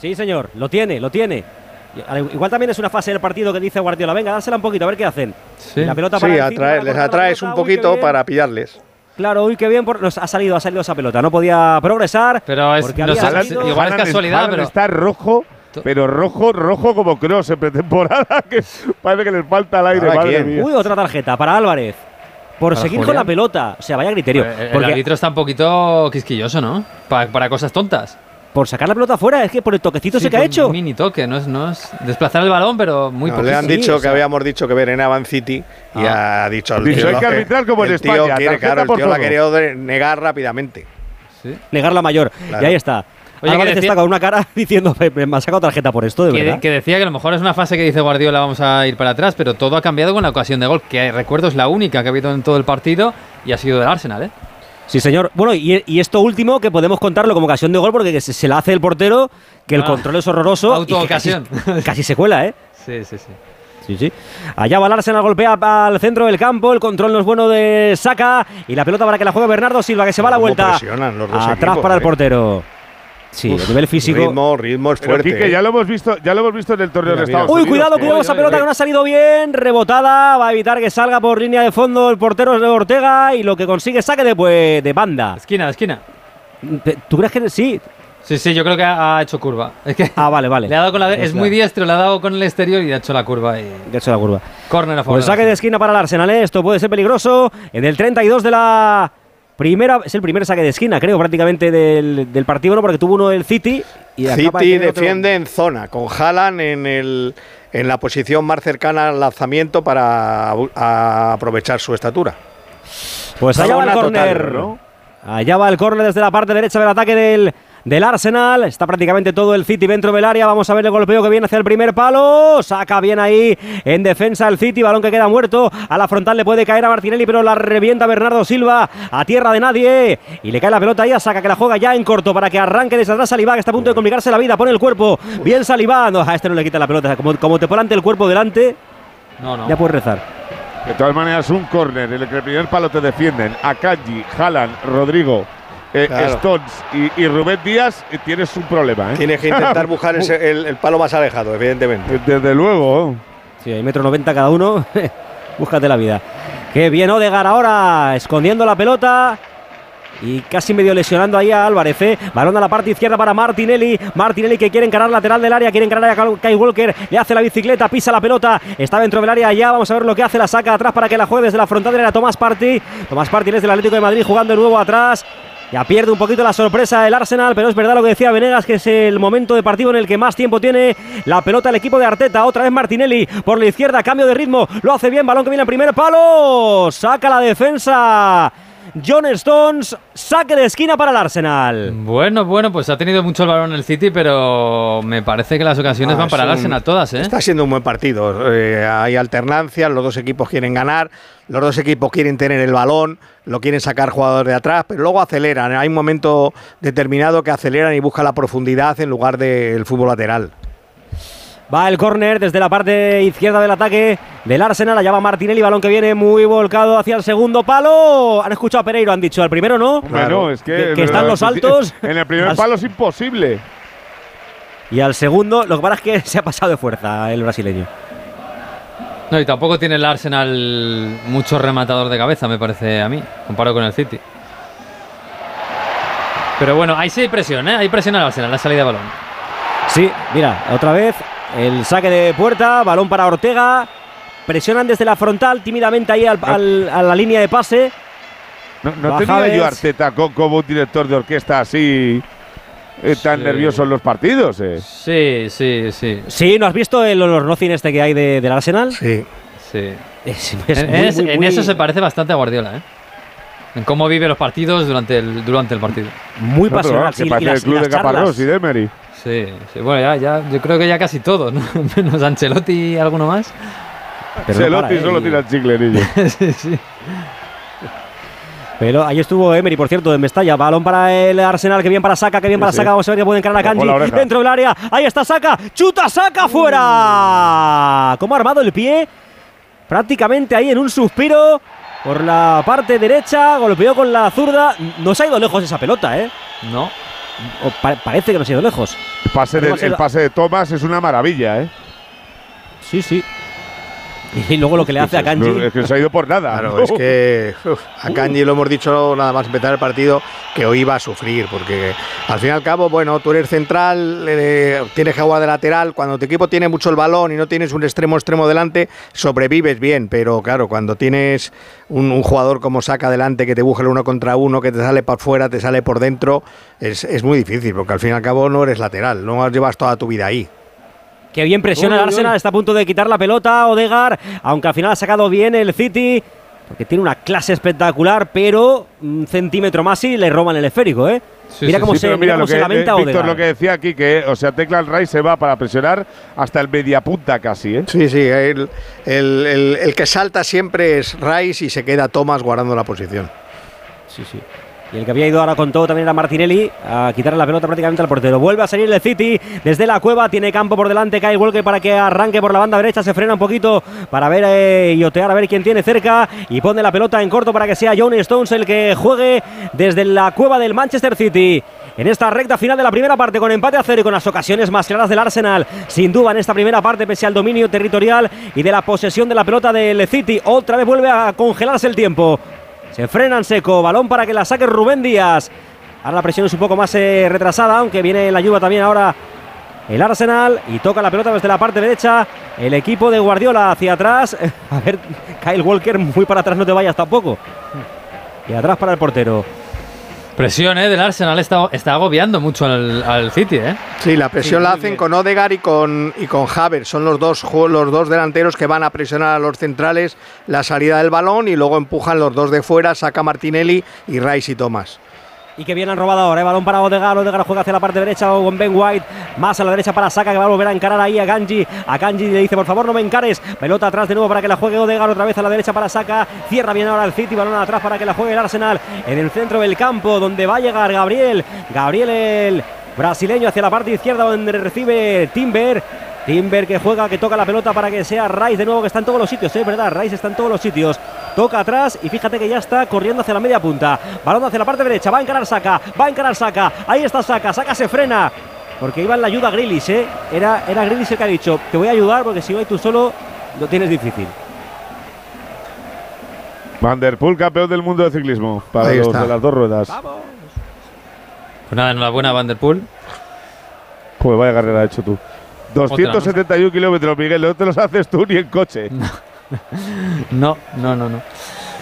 Sí, señor, lo tiene, lo tiene. Igual también es una fase del partido que dice Guardiola, venga, dársela un poquito, a ver qué hacen. Sí. La pelota para Sí, el City, atrae- para les atraes un poquito para pillarles. Claro, uy, qué bien, por- nos ha salido, ha salido esa pelota. No podía progresar. Pero es- porque había salido- igual es casualidad, pero- está rojo, pero rojo, rojo como Cross en pretemporada, que parece que les falta el aire, madre mía. Uy, otra tarjeta para Álvarez. Por Para seguir con la pelota. O sea, vaya criterio. Eh, El, porque árbitro está un poquito quisquilloso, ¿no? Pa- para cosas tontas. Por sacar la pelota fuera, es que por el toquecito Sí, se que ha un hecho. mini toque, no es, no es desplazar el balón, pero muy No, poquito. le han sí, dicho o que sea- habíamos dicho que Berenaba en City y Ah. ha dicho el Dicho, tío hay que arbitrar como en el tío España, quiere, claro, el tío la ha querido negar rápidamente. Sí. Negar la mayor. Claro. Y ahí está. Oye, Álvarez que decía- está con una cara diciendo, "Me- me ha sacado tarjeta por esto, de Que, verdad. que decía que a lo mejor es una fase que dice Guardiola, vamos a ir para atrás, pero todo ha cambiado con la ocasión de gol, que recuerdo es la única que ha habido en todo el partido y ha sido del Arsenal, ¿eh? Sí, señor. Bueno, y, y esto último que podemos contarlo como ocasión de gol porque se, se la hace el portero, que el Ah. control es horroroso. Autoocasión. Casi, casi se cuela, ¿eh? Sí, sí, sí. Sí, sí. Allá va el Arsenal, golpea al centro del campo. El control no es bueno de Saca. Y la pelota para que la juegue Bernardo Silva, que se va a la vuelta. presionan los dos Atrás equipos, para el eh. portero. Sí, Uf, a nivel físico. Ritmo, ritmo es Pero fuerte. Quique, eh. ya lo hemos visto, ya lo hemos visto en el torneo Mira, de mira. Estados Uy, cuidado, cuidado esa pelota que no ha salido bien. Rebotada. Va a evitar que salga por línea de fondo el portero de Ortega. Y lo que consigue es saque de, pues, de banda. Esquina, esquina. ¿Tú crees que sí? Sí, sí, yo creo que ha hecho curva. Es que Ah, vale, vale. le ha dado con la de- es Pues muy diestro, le ha dado con el exterior y ha hecho la curva y ha hecho la curva. córner a favor. Pues saque de esquina para el Arsenal, ¿eh? esto puede ser peligroso. En el 32 de la primera, es el primer saque de esquina, creo, prácticamente del, del partido, ¿no? Porque tuvo uno el City y City defiende en zona, con Haaland en, el, en la posición más cercana al lanzamiento para a aprovechar su estatura. Pues allá va el córner. Allá va el córner desde la parte derecha del ataque del del Arsenal. Está prácticamente todo el City dentro del área. Vamos a ver el golpeo que viene hacia el primer palo. Saca bien ahí en defensa el City. Balón que queda muerto. A la frontal le puede caer a Martinelli, pero la revienta Bernardo Silva a tierra de nadie. Y le cae la pelota ahí a Saca que la juega ya en corto para que arranque desde atrás Salivá, que está a punto de complicarse la vida. Pone el cuerpo. Bien Salivá. No, a este no le quita la pelota. Como, como te ante el cuerpo delante, no, no. ya puedes rezar. De todas maneras, un córner en el que el primer palo te defienden. Akanji, Haaland, Rodrigo, eh, Stones y, Rubén Díaz, eh, tienes un problema. ¿eh? Tienes que intentar buscar el, palo más alejado, evidentemente. Desde luego. Sí, hay metro noventa cada uno. Búscate la vida. Qué bien Odegar ahora, escondiendo la pelota y casi medio lesionando ahí a Álvarez. ¿eh? Balón a la parte izquierda para Martinelli. Martinelli que quiere encarar lateral del área, quiere encarar a Kai Walker. Le hace la bicicleta, pisa la pelota. Está dentro del área ya. Vamos a ver lo que hace. La saca atrás para que la juegue desde la frontal de la Tomás Party. Tomás Party es del Atlético de Madrid jugando de nuevo atrás. Ya pierde un poquito la sorpresa el Arsenal, pero es verdad lo que decía Venegas, que es el momento de partido en el que más tiempo tiene la pelota el equipo de Arteta. Otra vez Martinelli por la izquierda, cambio de ritmo, lo hace bien, balón que viene al primer palo, saca la defensa John Stones, saque de esquina para el Arsenal. Bueno, bueno, pues ha tenido mucho el balón el City, pero me parece que las ocasiones ah, van para el Arsenal todas. ¿eh? Está siendo un buen partido. Eh, hay alternancia, los dos equipos quieren ganar, los dos equipos quieren tener el balón, lo quieren sacar jugadores de atrás, pero luego aceleran. Hay un momento determinado que aceleran y buscan la profundidad en lugar del fútbol lateral. Va el córner desde la parte izquierda del ataque del Arsenal. Allá va Martinelli, balón que viene muy volcado hacia el segundo palo. Han escuchado a Pereiro, han dicho. Al primero no. Bueno, es que, están los altos. En el primer palo es imposible. Y al segundo, lo que pasa es que se ha pasado de fuerza el brasileño. No, y tampoco tiene el Arsenal mucho rematador de cabeza, me parece a mí, comparado con el City. Pero bueno, ahí sí hay presión, ¿eh? Hay presión al Arsenal, la salida de balón. Sí, mira, otra vez el saque de puerta, balón para Ortega. Presionan desde la frontal, tímidamente ahí al, a la línea de pase. No, tenía yo Arteta como un director de orquesta así eh, tan nervioso en los partidos. Eh. Sí, sí, sí. Sí, ¿no has visto el Olornocin este que hay del Arsenal? Sí. Sí. en, eso se parece bastante a Guardiola, ¿eh? En cómo vive los partidos durante el, durante el partido. Muy pasional. sí, parece el club de Caparrós y de Emery. Sí, bueno, ya, ya, yo creo que ya casi todos, ¿no? menos Ancelotti y alguno más. Ancelotti solo tira el chicle, sí, sí. Pero ahí estuvo Emery, por cierto, en Mestalla. Balón para el Arsenal, que bien para Saca, que bien para Saca. Vamos a ver que puede encarar a Kanji dentro del área. Ahí está Saca, chuta Saca fuera. ¿Cómo ha armado el pie? Prácticamente ahí en un suspiro por la parte derecha. Golpeó con la zurda. No se ha ido lejos esa pelota, ¿eh? No parece que no ha sido lejos. El pase, de, el pase de Thomas es una maravilla, ¿eh? Sí, sí. Y luego lo que le hace a Kanji. es que se ha ido por nada. Claro, es que a Kanji lo hemos dicho nada más empezar el partido que hoy iba a sufrir, porque al fin y al cabo, bueno, tú eres central, tienes que jugar de lateral. Cuando tu equipo tiene mucho el balón y no tienes un extremo extremo delante, sobrevives bien, pero claro, cuando tienes un, jugador como saca adelante que te busca el uno contra uno, que te sale por fuera, te sale por dentro, es, es muy difícil, porque al fin y al cabo no eres lateral, no llevas toda tu vida ahí. Que bien presiona el Arsenal, está a punto de quitar la pelota Odegar, aunque al final ha sacado bien el City, porque tiene una clase espectacular, pero un centímetro más y le roban el esférico, ¿eh? mira cómo se, mira, lo que, lamenta eh, Víctor lo que decía aquí, que, o sea, Teclan Rice se va para presionar hasta el mediapunta casi, ¿eh? Sí, sí, el, el que salta siempre es Rice y se queda Thomas guardando la posición. Sí, sí. Y el que había ido ahora con todo también era Martinelli a quitarle la pelota prácticamente al portero. Vuelve a salir el City desde la cueva. Tiene campo por delante. Cae Walker para que arranque por la banda derecha. Se frena un poquito para ver eh, y otear a ver quién tiene cerca. Y pone la pelota en corto para que sea John Stones el que juegue desde la cueva del Manchester City. En esta recta final de la primera parte con empate a cero y con las ocasiones más claras del Arsenal. Sin duda en esta primera parte pese al dominio territorial y de la posesión de la pelota del City. Otra vez vuelve a congelarse el tiempo. Se frena en seco. Balón para que la saque Rubén Díaz. Ahora la presión es un poco más eh, retrasada, aunque viene la lluvia también ahora el Arsenal y toca la pelota desde la parte derecha. El equipo de Guardiola hacia atrás. A ver, Kyle Walker, muy para atrás, no te vayas tampoco. Y atrás para el portero. Presión ¿eh? del Arsenal está, está agobiando mucho al, City. ¿eh? Sí, la presión la hacen con Odegar y con, y con Haver. Son los dos, los dos delanteros que van a presionar a los centrales la salida del balón y luego empujan los dos de fuera, saca Martinelli y Rice y Thomas. Y que bien han robado ahora. ¿eh? Balón para Odegar. Odegar juega hacia la parte derecha con Ben White. Más a la derecha para Saka que va a volver a encarar ahí a Ganji. A Ganji le dice, por favor, no me encares. Pelota atrás de nuevo para que la juegue Odegar. Otra vez a la derecha para Saka. Cierra bien ahora el City. Balón atrás para que la juegue el Arsenal. En el centro del campo donde va a llegar Gabriel. Gabriel el brasileño hacia la parte izquierda donde recibe Timber. Timber que juega, que toca la pelota para que sea Rice de nuevo, que está en todos los sitios, es verdad, Rice está en todos los sitios. Toca atrás y fíjate que ya está corriendo hacia la media punta. Balón hacia la parte derecha, va a encarar Saca, va a encarar Saca. Ahí está Saca, Saca se frena. Porque iba en la ayuda a Grillis, ¿eh? Era, era Grillis el que ha dicho, te voy a ayudar porque si voy tú solo lo tienes difícil. Van der Poel, campeón del mundo de ciclismo, para Ahí los está. de las dos ruedas. Pues nada, enhorabuena, Van der Poel. Pues vaya carrera ha hecho tú. 271 kilómetros, Miguel, no te los haces tú ni en coche. No, no, no, no.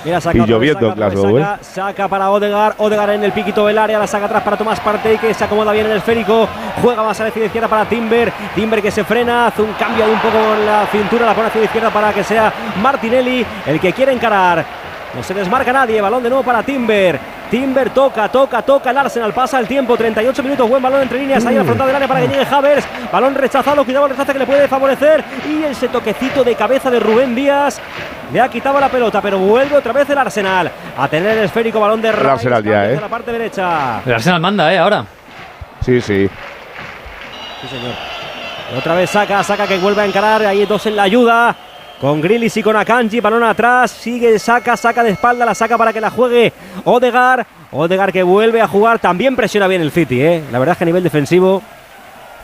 Mira, saca Y lloviendo saca, saca para Odegar, Odegar en el piquito del área, la saca atrás para Tomás Partey que se acomoda bien en el esférico, juega más a la izquierda para Timber, Timber que se frena, hace un cambio ahí un poco con la cintura, la pone hacia la izquierda para que sea Martinelli el que quiere encarar. No se desmarca nadie, balón de nuevo para Timber. Timber toca, toca, toca el Arsenal, pasa el tiempo, 38 minutos, buen balón entre líneas, ahí al frontal del área para que llegue Havers, balón rechazado, cuidado el rechace que le puede favorecer y ese toquecito de cabeza de Rubén Díaz le ha quitado la pelota, pero vuelve otra vez el Arsenal a tener el esférico balón de Rice, Arsenal ya, ¿eh? la parte derecha. El Arsenal manda, ¿eh? Ahora. Sí, sí. Sí, señor. Y otra vez saca, saca que vuelve a encarar. Ahí dos en la ayuda. Con Grillis y con Akanji, balón atrás, sigue, saca, saca de espalda, la saca para que la juegue Odegar. Odegar que vuelve a jugar, también presiona bien el City, ¿eh? La verdad es que a nivel defensivo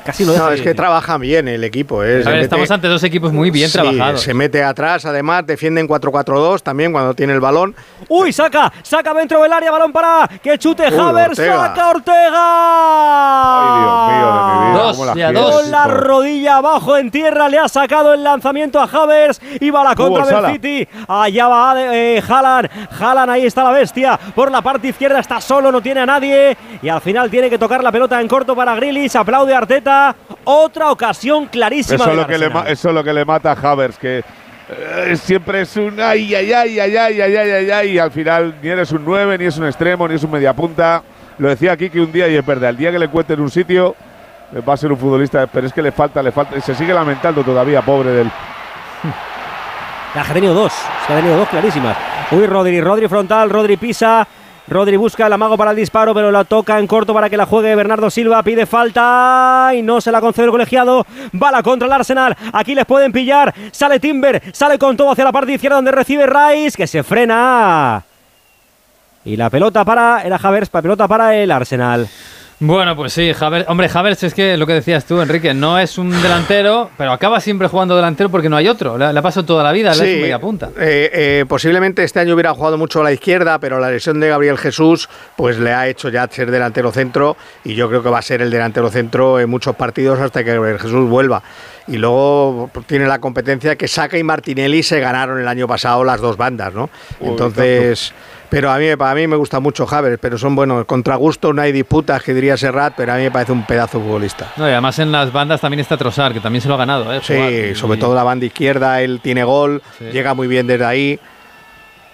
casi lo deja. No, es que trabaja bien el equipo. ¿eh? A ver, mete- estamos ante dos equipos muy bien Sí, trabajados. Se mete atrás, además, defienden 4-4-2 también cuando tiene el balón. Uy, saca, saca dentro del área, balón para que chute Uy, Havers, Ortega. saca Ortega. Ay, Dios mío de mi vida. Dos. Con la rodilla abajo en tierra le ha sacado el lanzamiento a Havers y va a la contra del sala. City. Allá va eh, Haaland. Haaland ahí está la bestia. Por la parte izquierda está solo, no tiene a nadie. Y al final tiene que tocar la pelota en corto para Grilis. Aplaude Arteta. Otra ocasión clarísima. Eso es, lo que le, Arsenal. ma- eso es lo que le mata a Havers, que eh, siempre es un ay, ay, ay, ay, ay, ay, ay, ay, ay, y al final ni eres un 9, ni es un extremo, ni es un mediapunta. Lo decía aquí que un día y es verdad, el día que le encuentre en un sitio eh, va a ser un futbolista, pero es que le falta, le falta, y se sigue lamentando todavía, pobre del. Ha tenido dos. Que ha tenido dos clarísimas. Uy, Rodri, Rodri frontal, Rodri pisa. Rodri busca el amago para el disparo, pero la toca en corto para que la juegue Bernardo Silva. Pide falta y no se la concede el colegiado. Bala contra el Arsenal. Aquí les pueden pillar. Sale Timber, sale con todo hacia la parte izquierda donde recibe Rice, que se frena. Y la pelota para, era Havers, la pelota para el Arsenal. Bueno, pues sí, Havertz, hombre, Havertz es que lo que decías tú, Enrique, no es un delantero, pero acaba siempre jugando delantero porque no hay otro. Le, le ha pasado toda la vida, es un media punta. eh, eh, posiblemente este año hubiera jugado mucho a la izquierda, pero la lesión de Gabriel Jesús pues le ha hecho ya ser delantero centro y yo creo que va a ser el delantero centro en muchos partidos hasta que Gabriel Jesús vuelva. Y luego pues, tiene la competencia que Saca y Martinelli se ganaron el año pasado las dos bandas, ¿no? Uy, Entonces, pero a mí, para mí me gusta mucho Javier, pero son buenos, contra gusto no hay disputas, que diría Serrat, pero a mí me parece un pedazo futbolista. No, y además en las bandas también está Trossard, que también se lo ha ganado. ¿eh? Sí, Jugar. sobre Y- todo la banda izquierda, él tiene gol, Sí. llega muy bien desde ahí,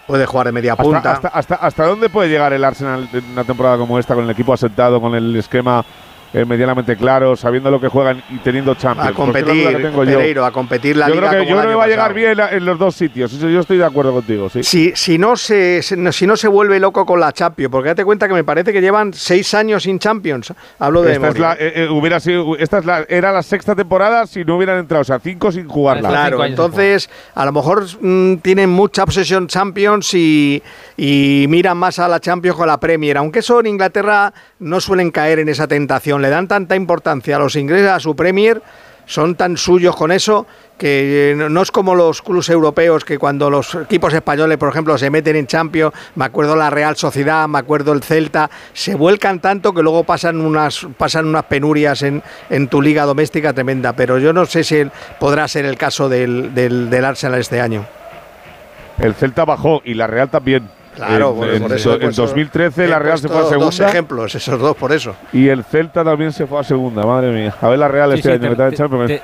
puede jugar de media Hasta, punta. hasta, hasta, ¿Hasta dónde puede llegar el Arsenal en una temporada como esta, con el equipo asentado, con el esquema eh, medianamente claro, sabiendo lo que juegan y teniendo Champions? a competir, que tengo yo. Pereiro, a competir la yo liga creo que, como yo creo que va a llegar bien en los dos sitios. Eso yo estoy de acuerdo contigo, sí. Si, si, no se, si no se vuelve loco con la Champions, porque date cuenta que me parece que llevan seis años sin Champions. Hablo de Esta, es memoria. la, eh, eh, hubiera sido, esta es la, era la sexta temporada si no hubieran entrado, o sea, cinco sin jugarla. Claro. Entonces a lo mejor mm, tienen mucha obsesión Champions y, y miran más a la Champions con la Premier, aunque eso en Inglaterra no suelen caer en esa tentación, le dan tanta importancia a los ingleses, a su Premier, son tan suyos con eso que eh, no es como los clubes europeos que cuando los equipos españoles, por ejemplo, se meten en Champions, me acuerdo la Real Sociedad, me acuerdo el Celta, se vuelcan tanto que luego pasan unas pasan unas penurias en, en tu liga doméstica tremenda, pero yo no sé si podrá ser el caso del, del Arsenal este año. El Celta bajó y la Real también. Claro, en, por- en- por eso he en puesto- 2013 he la Real se fue a puesto Dos segunda ejemplos, esos dos por eso. y el Celta también se fue a segunda, madre mía. A ver la Real Sí, este sí, año te-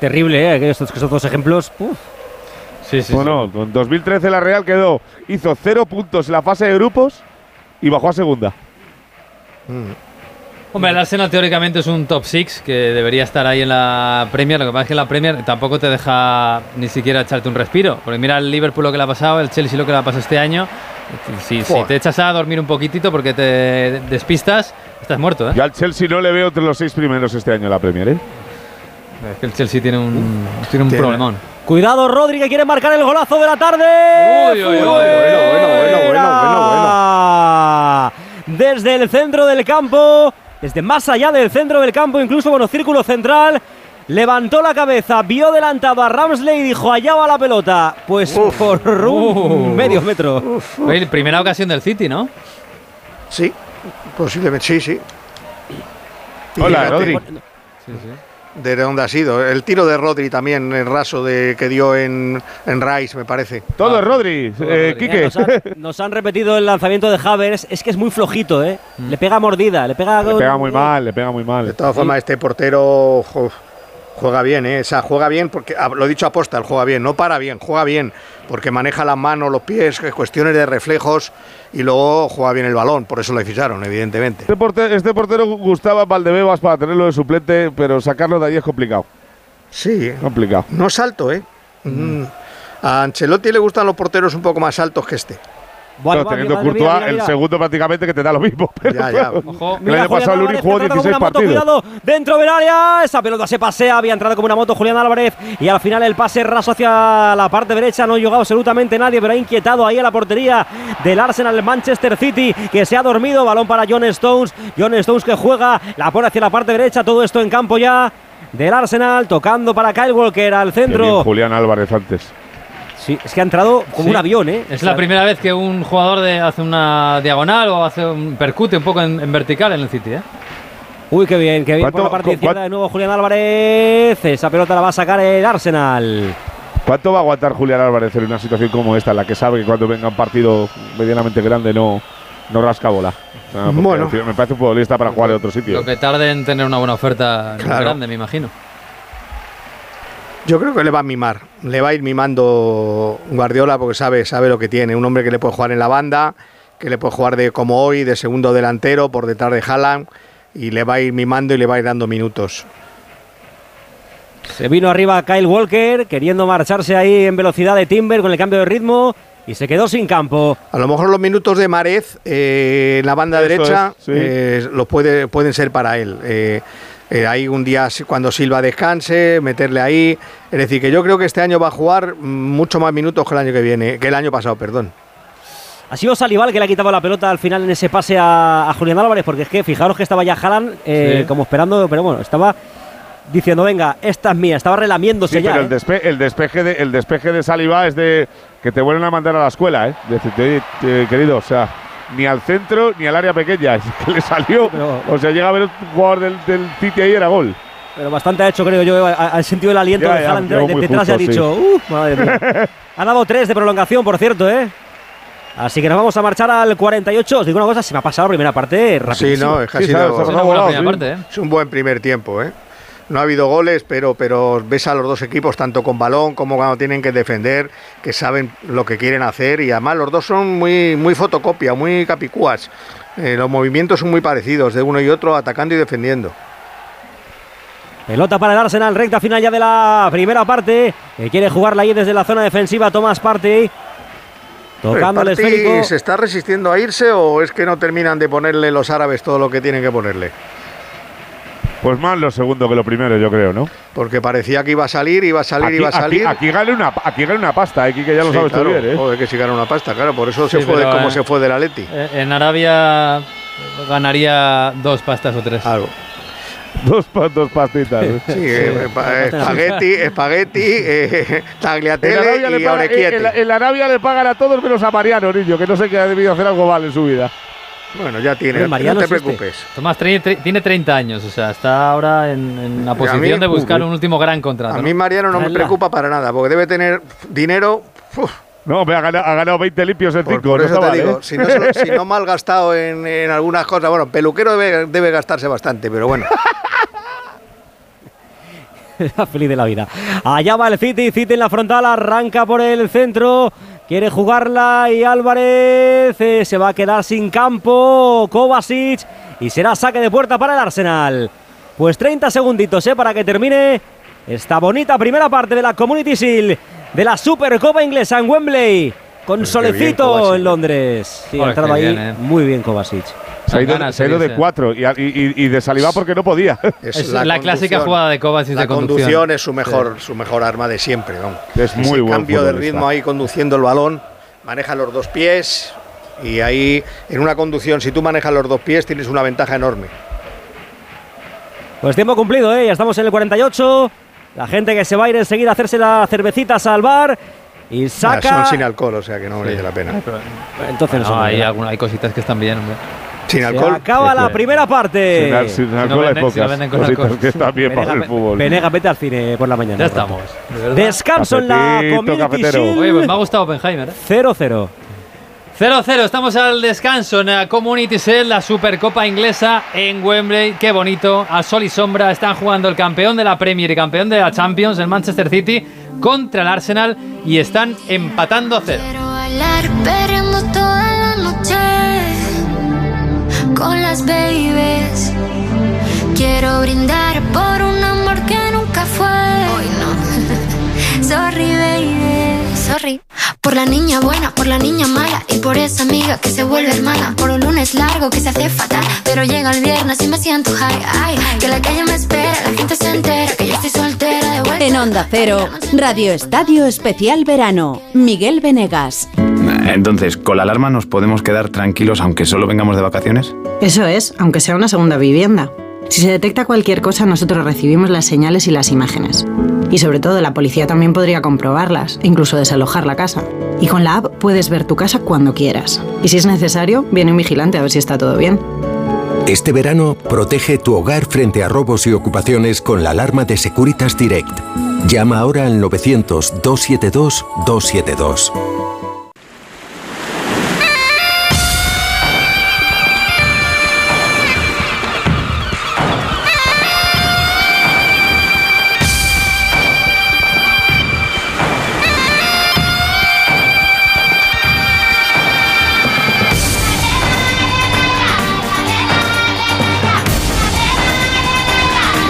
terrible, ¿eh? Estos, que estos dos ejemplos. uf. Sí, sí, sí. Bueno, en 2013 la Real quedó, hizo cero puntos en la fase de grupos y bajó a segunda. Hombre, el Arsenal teóricamente es un top 6 que debería estar ahí en la Premier. Lo que pasa es que la Premier tampoco te deja ni siquiera echarte un respiro. Porque mira el Liverpool lo que le ha pasado, el Chelsea lo que le ha pasado este año. Si, te echas a dormir un poquitito porque te despistas, estás muerto, ¿eh? Yo al Chelsea no le veo entre los seis primeros este año en la Premier, ¿eh? Es que el Chelsea tiene un, tiene un Tiene- problemón. Cuidado, Rodri, que quiere marcar el golazo de la tarde. Uy, uy, uy, ¡Fuera! bueno, bueno, bueno, bueno, Desde el centro del campo, desde más allá del centro del campo, incluso bueno, círculo central. Levantó la cabeza, vio adelantado a Ramsley y dijo, allá va la pelota. Pues por un Uf. medio metro. Oye, primera ocasión del City, ¿no? Sí, posiblemente, sí, sí. Hola, Rodri. Sí, sí. ¿De dónde ha sido? El tiro de Rodri también, el raso de, que dio en, en Rice, me parece. Todo Ah. es Rodri, Todo eh, Rodri. Quique. Nos han, nos han repetido el lanzamiento de Havers. Es que es muy flojito, ¿eh? Le pega mordida, le pega. Mm. Le pega muy mal, le pega muy De mal. todas formas, este portero jo, juega bien, ¿eh? O sea, juega bien porque, ah, lo he dicho aposta, él juega bien, no para bien, juega bien, porque maneja las manos, los pies, que- cuestiones de reflejos y luego juega bien el balón, por eso lo ficharon, evidentemente. Este portero, este portero gustaba Valdebebas para tenerlo de suplente, pero sacarlo de ahí es complicado. Sí, Complicado. no es alto, ¿eh? Mm. A Ancelotti le gustan los porteros un poco más altos que este. Pero teniendo Courtois, el segundo prácticamente que te da lo mismo. Pero Ya, ya. Ojo. El año pasado Luri jugó 16 partidos. Cuidado, dentro del área. Esa pelota se pasea. Había entrado como una moto Julián Álvarez. Y al final el pase raso hacia la parte derecha. No llegó absolutamente nadie, pero ha inquietado ahí a la portería del Arsenal, Manchester City, que se ha dormido. Balón para John Stones. John Stones que juega, la pone hacia la parte derecha. Todo esto en campo ya del Arsenal. Tocando para Kyle Walker al bien centro. Julián Álvarez antes. Sí, es que ha entrado como Sí. un avión, ¿eh? Es O sea, la primera vez que un jugador de, hace una diagonal o hace un percute un poco en, en vertical en el City, ¿eh? Uy, qué bien, qué bien por ¿Cuánto- la parte izquierda de nuevo Julián Álvarez. Esa pelota la va a sacar el Arsenal. ¿Cuánto va a aguantar Julián Álvarez en una situación como esta, en la que sabe que cuando venga un partido medianamente grande no, no rasca bola? Bueno. me parece un futbolista para jugar en otro sitio. Lo que tarde en tener una buena oferta Claro. grande, me imagino. Yo creo que le va a mimar, le va a ir mimando Guardiola porque sabe, sabe lo que tiene. Un hombre que le puede jugar en la banda, que le puede jugar de como hoy, de segundo delantero, por detrás de Haaland, y le va a ir mimando y le va a ir dando minutos. Se vino arriba Kyle Walker, queriendo marcharse ahí en velocidad de Timber con el cambio de ritmo y se quedó sin campo. A lo mejor los minutos de Marez eh, en la banda Eso derecha es, sí. eh, los puede, pueden ser para él. Eh, eh, ahí un día cuando Silva descanse, meterle ahí. Es decir, que yo creo que este año va a jugar mucho más minutos que el año que viene, que el año pasado, perdón. Ha sido Salival que le ha quitado la pelota al final en ese pase a, a Julián Álvarez, porque es que fijaros que estaba ya Haaland eh, Sí. como esperando, pero bueno, estaba diciendo, venga, esta es mía, estaba relamiéndose Sí, ya. pero ¿eh? el, despe- el despeje de el despeje de Saliba es de que te vuelven a mandar a la escuela, ¿eh? Decirte, oye, eh, querido, o sea, ni al centro ni al área pequeña, es que le salió. Pero- o sea, llega a ver un jugador del, del City ahí era gol. Pero bastante ha hecho, creo yo, ha- ha sentido el aliento Ya, de Haaland detrás y ha dicho, "Uh, madre mía". ha dado tres de prolongación, por cierto, ¿eh? Así que nos vamos a marchar al 48. Os digo una cosa, se me ha pasado la primera parte rápido. Sí, no, es que ha Sí, sido- sabes, Es sabes. una ha buena volado, primera sí. parte, ¿eh? Es un buen primer tiempo, ¿eh? No ha habido goles, pero, pero ves a los dos equipos, tanto con balón como cuando tienen que defender, que saben lo que quieren hacer y además los dos son muy, muy fotocopia, muy capicúas. Eh, los movimientos son muy parecidos de uno y otro, atacando y defendiendo. Pelota para el Arsenal, recta final ya de la primera parte. Que quiere jugarla ahí desde la zona defensiva Thomas Partey. Tocando el ¿El Party esférico. ¿Se está resistiendo a irse o es que no terminan de ponerle los árabes todo lo que tienen que ponerle? Pues más lo segundo que lo primero, yo creo, ¿no? Porque parecía que iba a salir, iba a salir, Aquí, iba a salir. aquí, aquí gane una, aquí gane una pasta, eh, que ya lo Sí, sabes claro. tú bien, ¿eh? Joder, que si gana una pasta, claro, por eso Sí, se fue pero, como eh, se fue del Atleti. Eh, En Arabia ganaría dos pastas o tres. Algo. Dos, dos pastitas. ¿eh? Sí, eh, pa- eh, espagueti, espagueti, eh, tagliatelle y paga- en Arabia le pagan a todos menos a Mariano, niño, que no sé qué ha debido hacer algo mal en su vida. Bueno, ya tiene, Mariano no te existe. preocupes. Tomás tiene 30 años, o sea, está ahora en, en la mí, posición de buscar un último gran contrato. A mí Mariano no me preocupa para nada, porque debe tener dinero. uf, No, me ha ganado, ha ganado 20 limpios por, 5, por no eso está te mal, digo, ¿eh? si no, si no mal gastado en, en algunas cosas, bueno, peluquero debe, debe gastarse bastante, pero bueno. Feliz de la vida. Allá va el City, City en la frontal, arranca por el centro. Quiere jugarla y Álvarez eh, se va a quedar sin campo. Kovacic y será saque de puerta para el Arsenal. Pues 30 segunditos ¿eh? para que termine esta bonita primera parte de la Community Shield de la Supercopa inglesa en Wembley. Con Pues solecito bien, en Londres. Sí, ha entrado ahí bien, ¿eh? muy bien Kovacic. Se ha ido, ganas se ha ido de cuatro y, y- y de saliva porque no podía. Es la, clásica conducción. jugada de Kovacic La de conducción, conducción. es su mejor, su mejor arma de siempre. vamos. Es muy Ese buen cambio de ritmo ahí conduciendo el balón, maneja los dos pies y ahí en una conducción, si tú manejas los dos pies, tienes una ventaja enorme. Pues tiempo cumplido, ¿eh? Ya estamos en el 48. La gente que se va a ir enseguida a hacerse la cervecita al bar. Y Ah, saca. Son sin alcohol, o sea que no merece la pena. Entonces no, No, hay, alguna- hay cositas que están bien, hombre. Sin Se alcohol. acaba la primera parte. Sin, al- sin no alcohol hay venden- si no pocas venden con cositas alcohol. que están bien para el Venega, fútbol. Venega, vete al cine por la mañana. Ya estamos. Descanso en la Community cafetero. Shield. Oye, pues me ha gustado Oppenheimer. ¿eh? 0-0. 0-0, estamos al descanso en la Community Shield, la Supercopa inglesa en Wembley. Qué bonito, a sol y sombra están jugando el campeón de la Premier y campeón de la Champions, el Manchester City, contra el Arsenal y están empatando a cero. Con las babies. Quiero brindar por un amor que nunca fue. Sorry, baby. Sorry. Por la niña buena, por la niña mala y por esa amiga que se vuelve hermana. Por un lunes largo que se hace fatal, pero llega el viernes y me siento high. Ay, que la calle me espera, la gente se entera que yo estoy soltera de vuelta. En Onda Cero, Radio Estadio Especial Verano, Miguel Venegas. Entonces, ¿con la alarma nos podemos quedar tranquilos aunque solo vengamos de vacaciones? Eso es, aunque sea una segunda vivienda. Si se detecta cualquier cosa, nosotros recibimos las señales y las imágenes. Y sobre todo, la policía también podría comprobarlas, incluso desalojar la casa. Y con la app puedes ver tu casa cuando quieras. Y si es necesario, viene un vigilante a ver si está todo bien. Este verano, protege tu hogar frente a robos y ocupaciones con la alarma de Securitas Direct. Llama ahora al 900-272-272.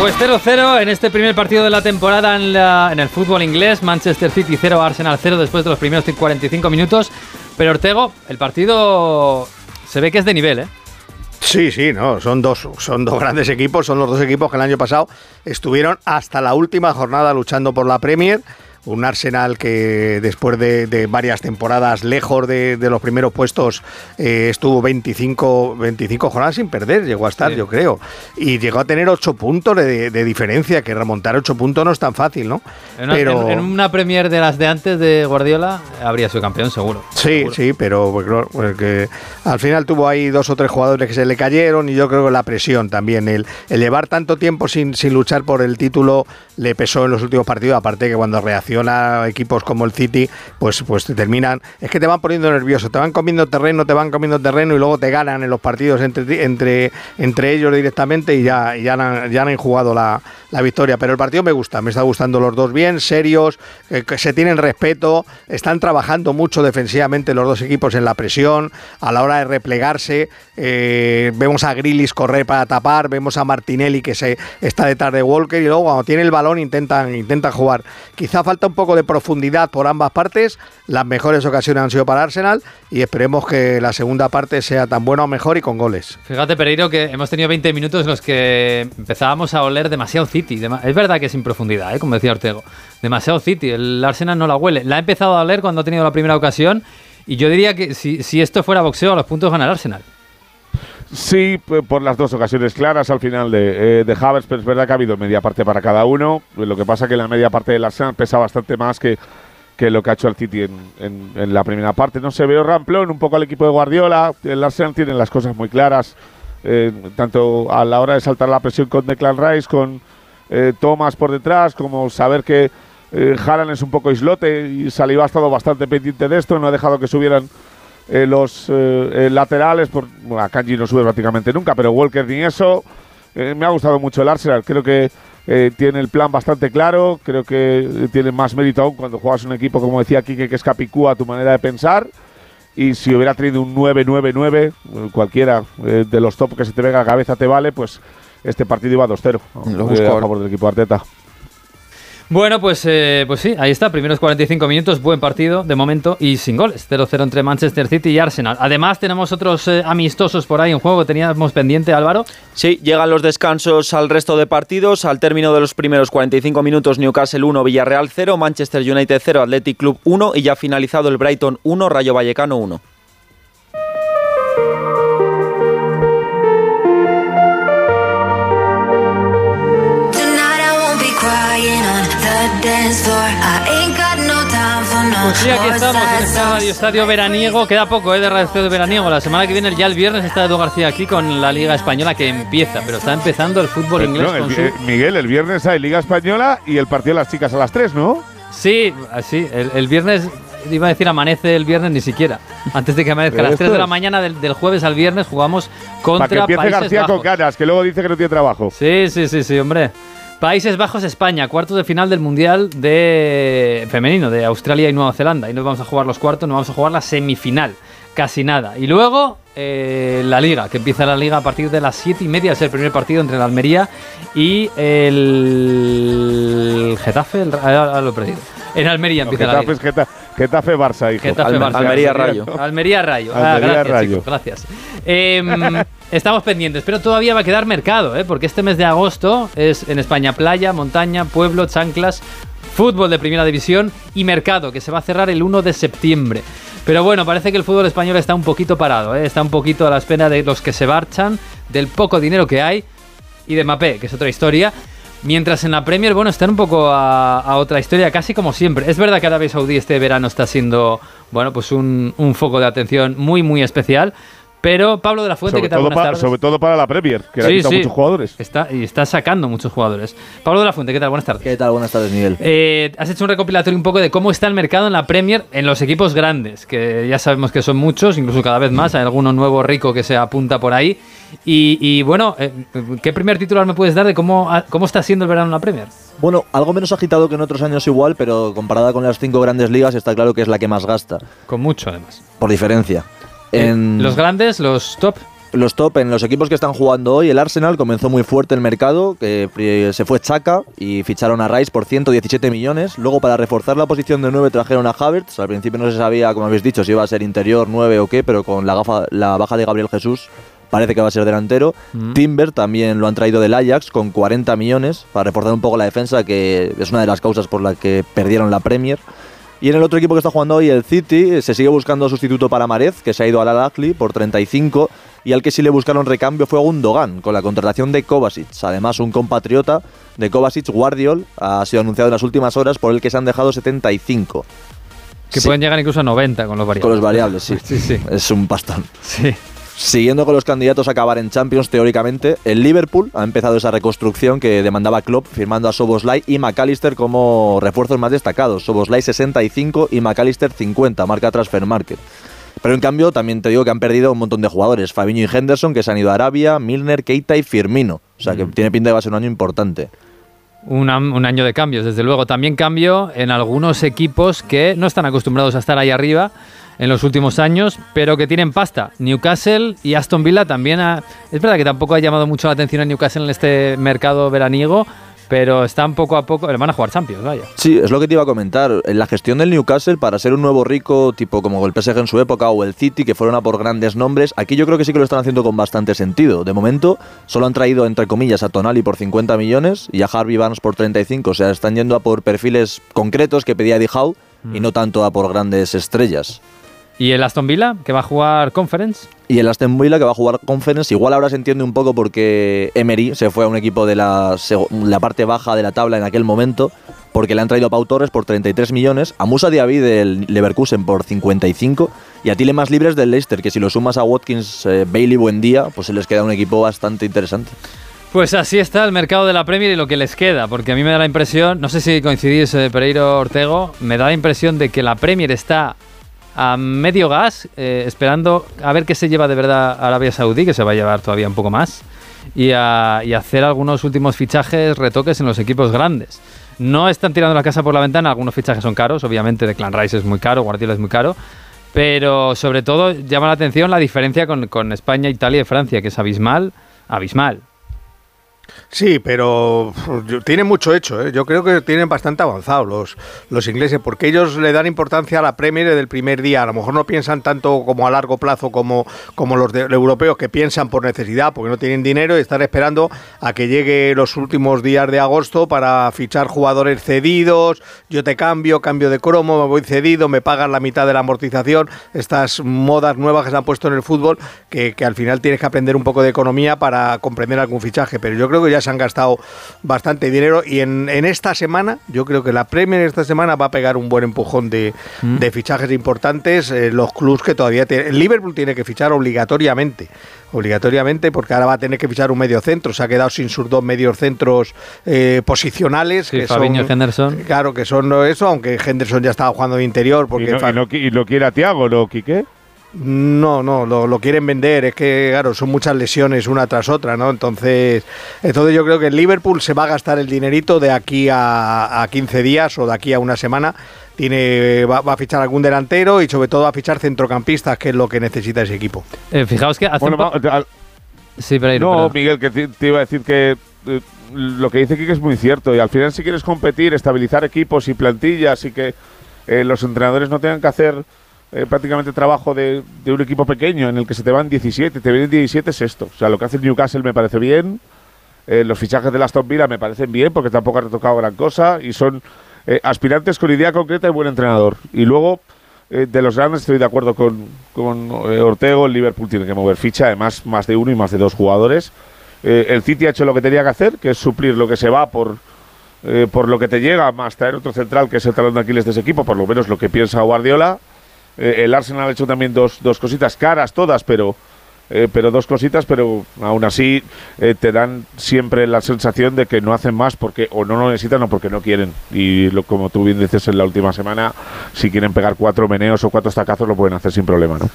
Pues 0-0 en este primer partido de la temporada en, la- en el fútbol inglés. Manchester City 0, Arsenal 0 después de los primeros 45 minutos. Pero Ortego, el partido se ve que es de nivel, ¿eh? Sí, sí, no, son dos, son dos grandes equipos, son los dos equipos que el año pasado estuvieron hasta la última jornada luchando por la Premier. Un Arsenal que después de, de varias temporadas lejos de, de los primeros puestos eh, estuvo 25, 25 jornadas sin perder, llegó a estar, Sí. yo creo. Y llegó a tener 8 puntos de, de diferencia, que remontar 8 puntos no es tan fácil, ¿no? En una, Pero- en- en una Premier de las de antes de Guardiola habría sido campeón, seguro. Sí, Seguro. sí, pero pues, claro, pues, que al final tuvo ahí dos o tres jugadores que se le cayeron y yo creo que la presión también, el, el llevar tanto tiempo sin, sin luchar por el título le pesó en los últimos partidos, aparte que cuando reacciona equipos como el City, pues, pues te terminan, es que te van poniendo nervioso, te van comiendo terreno, te van comiendo terreno y luego te ganan en los partidos entre, entre, entre ellos directamente y ya, ya, han, ya han jugado la, la victoria. Pero el partido me gusta, me está gustando los dos bien, serios, eh, que se tienen respeto, están trabajando mucho defensivamente los dos equipos en la presión, a la hora de replegarse, eh, vemos a Grillis correr para tapar, vemos a Martinelli que se está detrás de Walker y luego cuando tiene el balón intentan, intentan jugar. Quizá falta un poco de profundidad por ambas partes, las mejores ocasiones han sido para Arsenal y esperemos que la segunda parte sea tan buena o mejor y con goles. Fíjate, Pereiro, que hemos tenido 20 minutos en los que empezábamos a oler demasiado City. Es verdad que sin profundidad, ¿eh? como decía Ortego. Demasiado City. El Arsenal no la huele. La ha empezado a oler cuando ha tenido la primera ocasión. Y yo diría que si, si esto fuera boxeo, a los puntos gana el Arsenal. Sí, por las dos ocasiones claras al final de, eh, de Havertz, pero es verdad que ha habido media parte para cada uno. Lo que pasa que la media parte del Arsenal pesa bastante más que, que lo que ha hecho el City en, en- la primera parte. No se veo ramplón un poco al equipo de Guardiola. El Arsenal tiene las cosas muy claras, eh, tanto a la hora de saltar la presión con Declan Rice, con eh, Thomas por detrás, como saber que eh, Haaland es un poco islote y Saliba ha estado bastante pendiente de esto, no ha dejado que subieran eh, los eh, eh, laterales, por, bueno, a Kanji no sube prácticamente nunca, pero Walker ni eso. Eh, me ha gustado mucho el Arsenal, creo que eh, tiene el plan bastante claro, creo que eh, tiene más mérito aún cuando juegas un equipo, como decía Kike, que es Capicúa, tu manera de pensar. y si hubiera tenido un 9-9-9, eh, cualquiera de los top que se te venga a la cabeza te vale, pues este partido iba 2-0 Lo eh, busco a favor del equipo Arteta. Bueno, pues, eh, pues sí, ahí está, primeros 45 minutos, buen partido de momento y sin goles, 0-0 entre Manchester City y Arsenal. Además tenemos otros eh, amistosos por ahí en juego teníamos pendiente, Álvaro. Sí, llegan los descansos al resto de partidos. Al término de los primeros 45 minutos, Newcastle 1, Villarreal 0, Manchester United 0, Athletic Club 1 y ya finalizado el Brighton 1, Rayo Vallecano 1. Pues sí, aquí estamos en este. Radio Estadio Veraniego. Queda poco ¿eh? de Radio Estadio Veraniego. La semana que viene, ya el viernes, está Edu García aquí con la Liga Española que empieza, pero está empezando el fútbol Eh, inglés no, el con su... eh, Miguel, el viernes hay Liga Española y el partido de las chicas a las 3, ¿no? Sí, así, el, el viernes, iba a decir amanece el viernes ni siquiera. Antes de que amanezca, a las Esto 3 de la mañana del, del jueves al viernes jugamos contra Para que empiece Países García Bajos. con ganas, que luego dice que no tiene trabajo. Sí, sí, sí, sí, hombre. Países Bajos, España, cuartos de final del Mundial de femenino de Australia y Nueva Zelanda. Y no vamos a jugar los cuartos, no vamos a jugar la semifinal. Casi nada. Y luego eh, la liga, que empieza la liga a partir de las 7 y media. Es el primer partido entre la Almería y el Getafe. el- lo he perdido. En Almería empieza la Getafe liga. es Geta- Getafe Barça, hijo. Getafe, Barça. Almería Rayo. Almería Rayo. Ah, Almería gracias, Rayo. chicos, gracias. Em, estamos pendientes, pero todavía va a quedar mercado, ¿eh? porque este mes de agosto es en España playa, montaña, pueblo, chanclas, fútbol de primera división y mercado, que se va a cerrar el 1 de septiembre. Pero bueno, parece que el fútbol español está un poquito parado, ¿eh? está un poquito a la espera de los que se marchan, del poco dinero que hay y de Mapé, que es otra historia. Mientras en la Premier, bueno, están un poco a, otra historia, casi como siempre. Es verdad que Arabia Saudí este verano está siendo, bueno, pues un foco de atención muy, muy especial. Pero Pablo de la Fuente, Sobre ¿qué tal? todo, Buenas pa- tardes. sobre todo para la Premier, que le ha Sí, quitado sí. muchos jugadores. Está, y está sacando muchos jugadores. Pablo de la Fuente, ¿qué tal? Buenas tardes. ¿Qué tal? Buenas tardes, Miguel. Eh, has hecho un recopilatorio un poco de cómo está el mercado en la Premier en los equipos grandes, que ya sabemos que son muchos, incluso cada vez más. Hay alguno nuevo rico que se apunta por ahí. Y, y, bueno, eh, ¿qué primer titular me puedes dar de cómo, ha- cómo está siendo el verano en la Premier? Bueno, algo menos agitado que en otros años igual, pero comparada con las cinco grandes ligas está claro que es la que más gasta, Con mucho, además. por diferencia. Eh, En los grandes, los top. los top, en los equipos que están jugando hoy, el Arsenal comenzó muy fuerte el mercado, que se fue Chaka y ficharon a Rice por 117 millones. Luego, para reforzar la posición de 9, trajeron a Havertz. Al principio no se sabía, como habéis dicho, si iba a ser interior 9 o qué, pero con la, gafa, la baja de Gabriel Jesús parece que va a ser delantero. Mm. Timber también lo han traído del Ajax con 40 millones para reforzar un poco la defensa, que es una de las causas por las que perdieron la Premier. Y en el otro equipo que está jugando hoy, el City, se sigue buscando sustituto para Marez, que se ha ido al Al-Ahly por 35, y al que sí le buscaron recambio fue Gundogan, con la contratación de Kovacic. Además, un compatriota de Kovacic, Guardiol, ha sido anunciado en las últimas horas por el que se han dejado 75. Que Sí, pueden llegar incluso a 90 con los variables. con los variables, sí. Sí, sí. Es un pastón. Sí. Siguiendo con los candidatos a acabar en Champions, teóricamente, el Liverpool ha empezado esa reconstrucción que demandaba Klopp, firmando a Soboslai y McAllister como refuerzos más destacados. Soboslai 65 y McAllister 50, marca Transfer Market. Pero en cambio, también te digo que han perdido un montón de jugadores. Fabinho y Henderson, que se han ido a Arabia, Milner, Keita y Firmino. O sea, que tiene pinta de que va a ser un año importante. Un, un año de cambios, desde luego. También cambio en algunos equipos que no están acostumbrados a estar ahí arriba en los últimos años, pero que tienen pasta. Newcastle y Aston Villa también ha- Es verdad que tampoco ha llamado mucho la atención a Newcastle en este mercado veraniego, pero están poco a poco... Van a jugar Champions, vaya. Sí, es lo que te iba a comentar. En la gestión del Newcastle, para ser un nuevo rico, tipo como el PSG en su época o el City, que fueron a por grandes nombres, aquí yo creo que sí que lo están haciendo con bastante sentido. De momento, solo han traído, entre comillas, a Tonali por 50 millones y a Harvey Barnes por 35. O sea, están yendo a por perfiles concretos que pedía Eddie Howe y no tanto a por grandes estrellas. ¿Y el Aston Villa, que va a jugar Conference? Y el Aston Villa que va a jugar Conference, igual ahora se entiende un poco porque Emery se fue a un equipo de la, la parte baja de la tabla en aquel momento, porque le han traído a Pau Torres por 33 millones, a Musa Diaby del Leverkusen por 55 y a Tilemas Libres del Leicester, que si lo sumas a Watkins, eh, Bailey, buen día, pues se les queda un equipo bastante interesante. Pues así está el mercado de la Premier y lo que les queda, porque a mí me da la impresión, no sé si coincidís eh, Pereiro Ortego, me da la impresión de que la Premier está a medio gas, eh, esperando a ver qué se lleva de verdad Arabia Saudí, que se va a llevar todavía un poco más, y, a, y hacer algunos últimos fichajes, retoques en los equipos grandes. No están tirando la casa por la ventana, algunos fichajes son caros, obviamente Declan Rice es muy caro, Guardiola es muy caro, Pero sobre todo llama la atención la diferencia con, con España, Italia y Francia, que es abismal, abismal. Sí, pero tienen mucho hecho. ¿eh? Yo creo que tienen bastante avanzado los, los ingleses, porque ellos le dan importancia a la Premier desde el primer día. A lo mejor no piensan tanto como a largo plazo como, como los, de- los europeos que piensan por necesidad, porque no tienen dinero y están esperando a que llegue los últimos días de agosto para fichar jugadores cedidos. Yo te cambio, cambio de cromo, me voy cedido, me pagan la mitad de la amortización. Estas modas nuevas que se han puesto en el fútbol, que, que al final tienes que aprender un poco de economía para comprender algún fichaje. Pero yo creo que ya se han gastado bastante dinero y en, en esta semana, yo creo que la Premier esta semana va a pegar un buen empujón de, Mm. de fichajes importantes. eh, los clubs que todavía tienen. El Liverpool tiene que fichar obligatoriamente. Obligatoriamente, porque ahora va a tener que fichar un medio centro. Se ha quedado sin sus dos medios centros eh, posicionales. Sí, que Fabinho son, y Henderson. Claro, que son eso, aunque Henderson ya estaba jugando de interior. Porque y, no, y no y lo quiere a Tiago, ¿no, Quique? No, no, lo, lo quieren vender. Es que, claro, son muchas lesiones una tras otra, ¿no? Entonces, entonces yo creo que el Liverpool se va a gastar el dinerito de aquí a, a 15 días o de aquí a una semana. Tiene, va, va a fichar algún delantero y sobre todo va a fichar centrocampistas, que es lo que necesita ese equipo. Eh, fijaos que hace Bueno, un po- va- al- Sí, Pereiro, no, perdón. Miguel, que te, te iba a decir que eh, lo que dice Kike es muy cierto. Y al final, si quieres competir, estabilizar equipos y plantillas y que eh, los entrenadores no tengan que hacer eh, prácticamente trabajo de, de un equipo pequeño en el que se te van 17, te vienen 17, es esto. O sea, lo que hace el Newcastle me parece bien. eh, los fichajes de la Aston Villa me parecen bien porque tampoco han tocado gran cosa y son eh, aspirantes con idea concreta y buen entrenador. Y luego, eh, de los grandes estoy de acuerdo con, con Ortego, el Liverpool tiene que mover ficha, además más de uno y más de dos jugadores. El City ha hecho lo que tenía que hacer, que es suplir lo que se va por, por lo que te llega, más traer otro central que es el talón de Aquiles de ese equipo, por lo menos lo que piensa Guardiola. Eh, el Arsenal ha hecho también dos, dos cositas caras todas, pero, eh, pero dos cositas, pero aún así eh, te dan siempre la sensación de que no hacen más porque o no lo necesitan o porque no quieren. Y lo, como tú bien dices en la última semana, si quieren pegar cuatro meneos o cuatro estacazos lo pueden hacer sin problema, ¿no?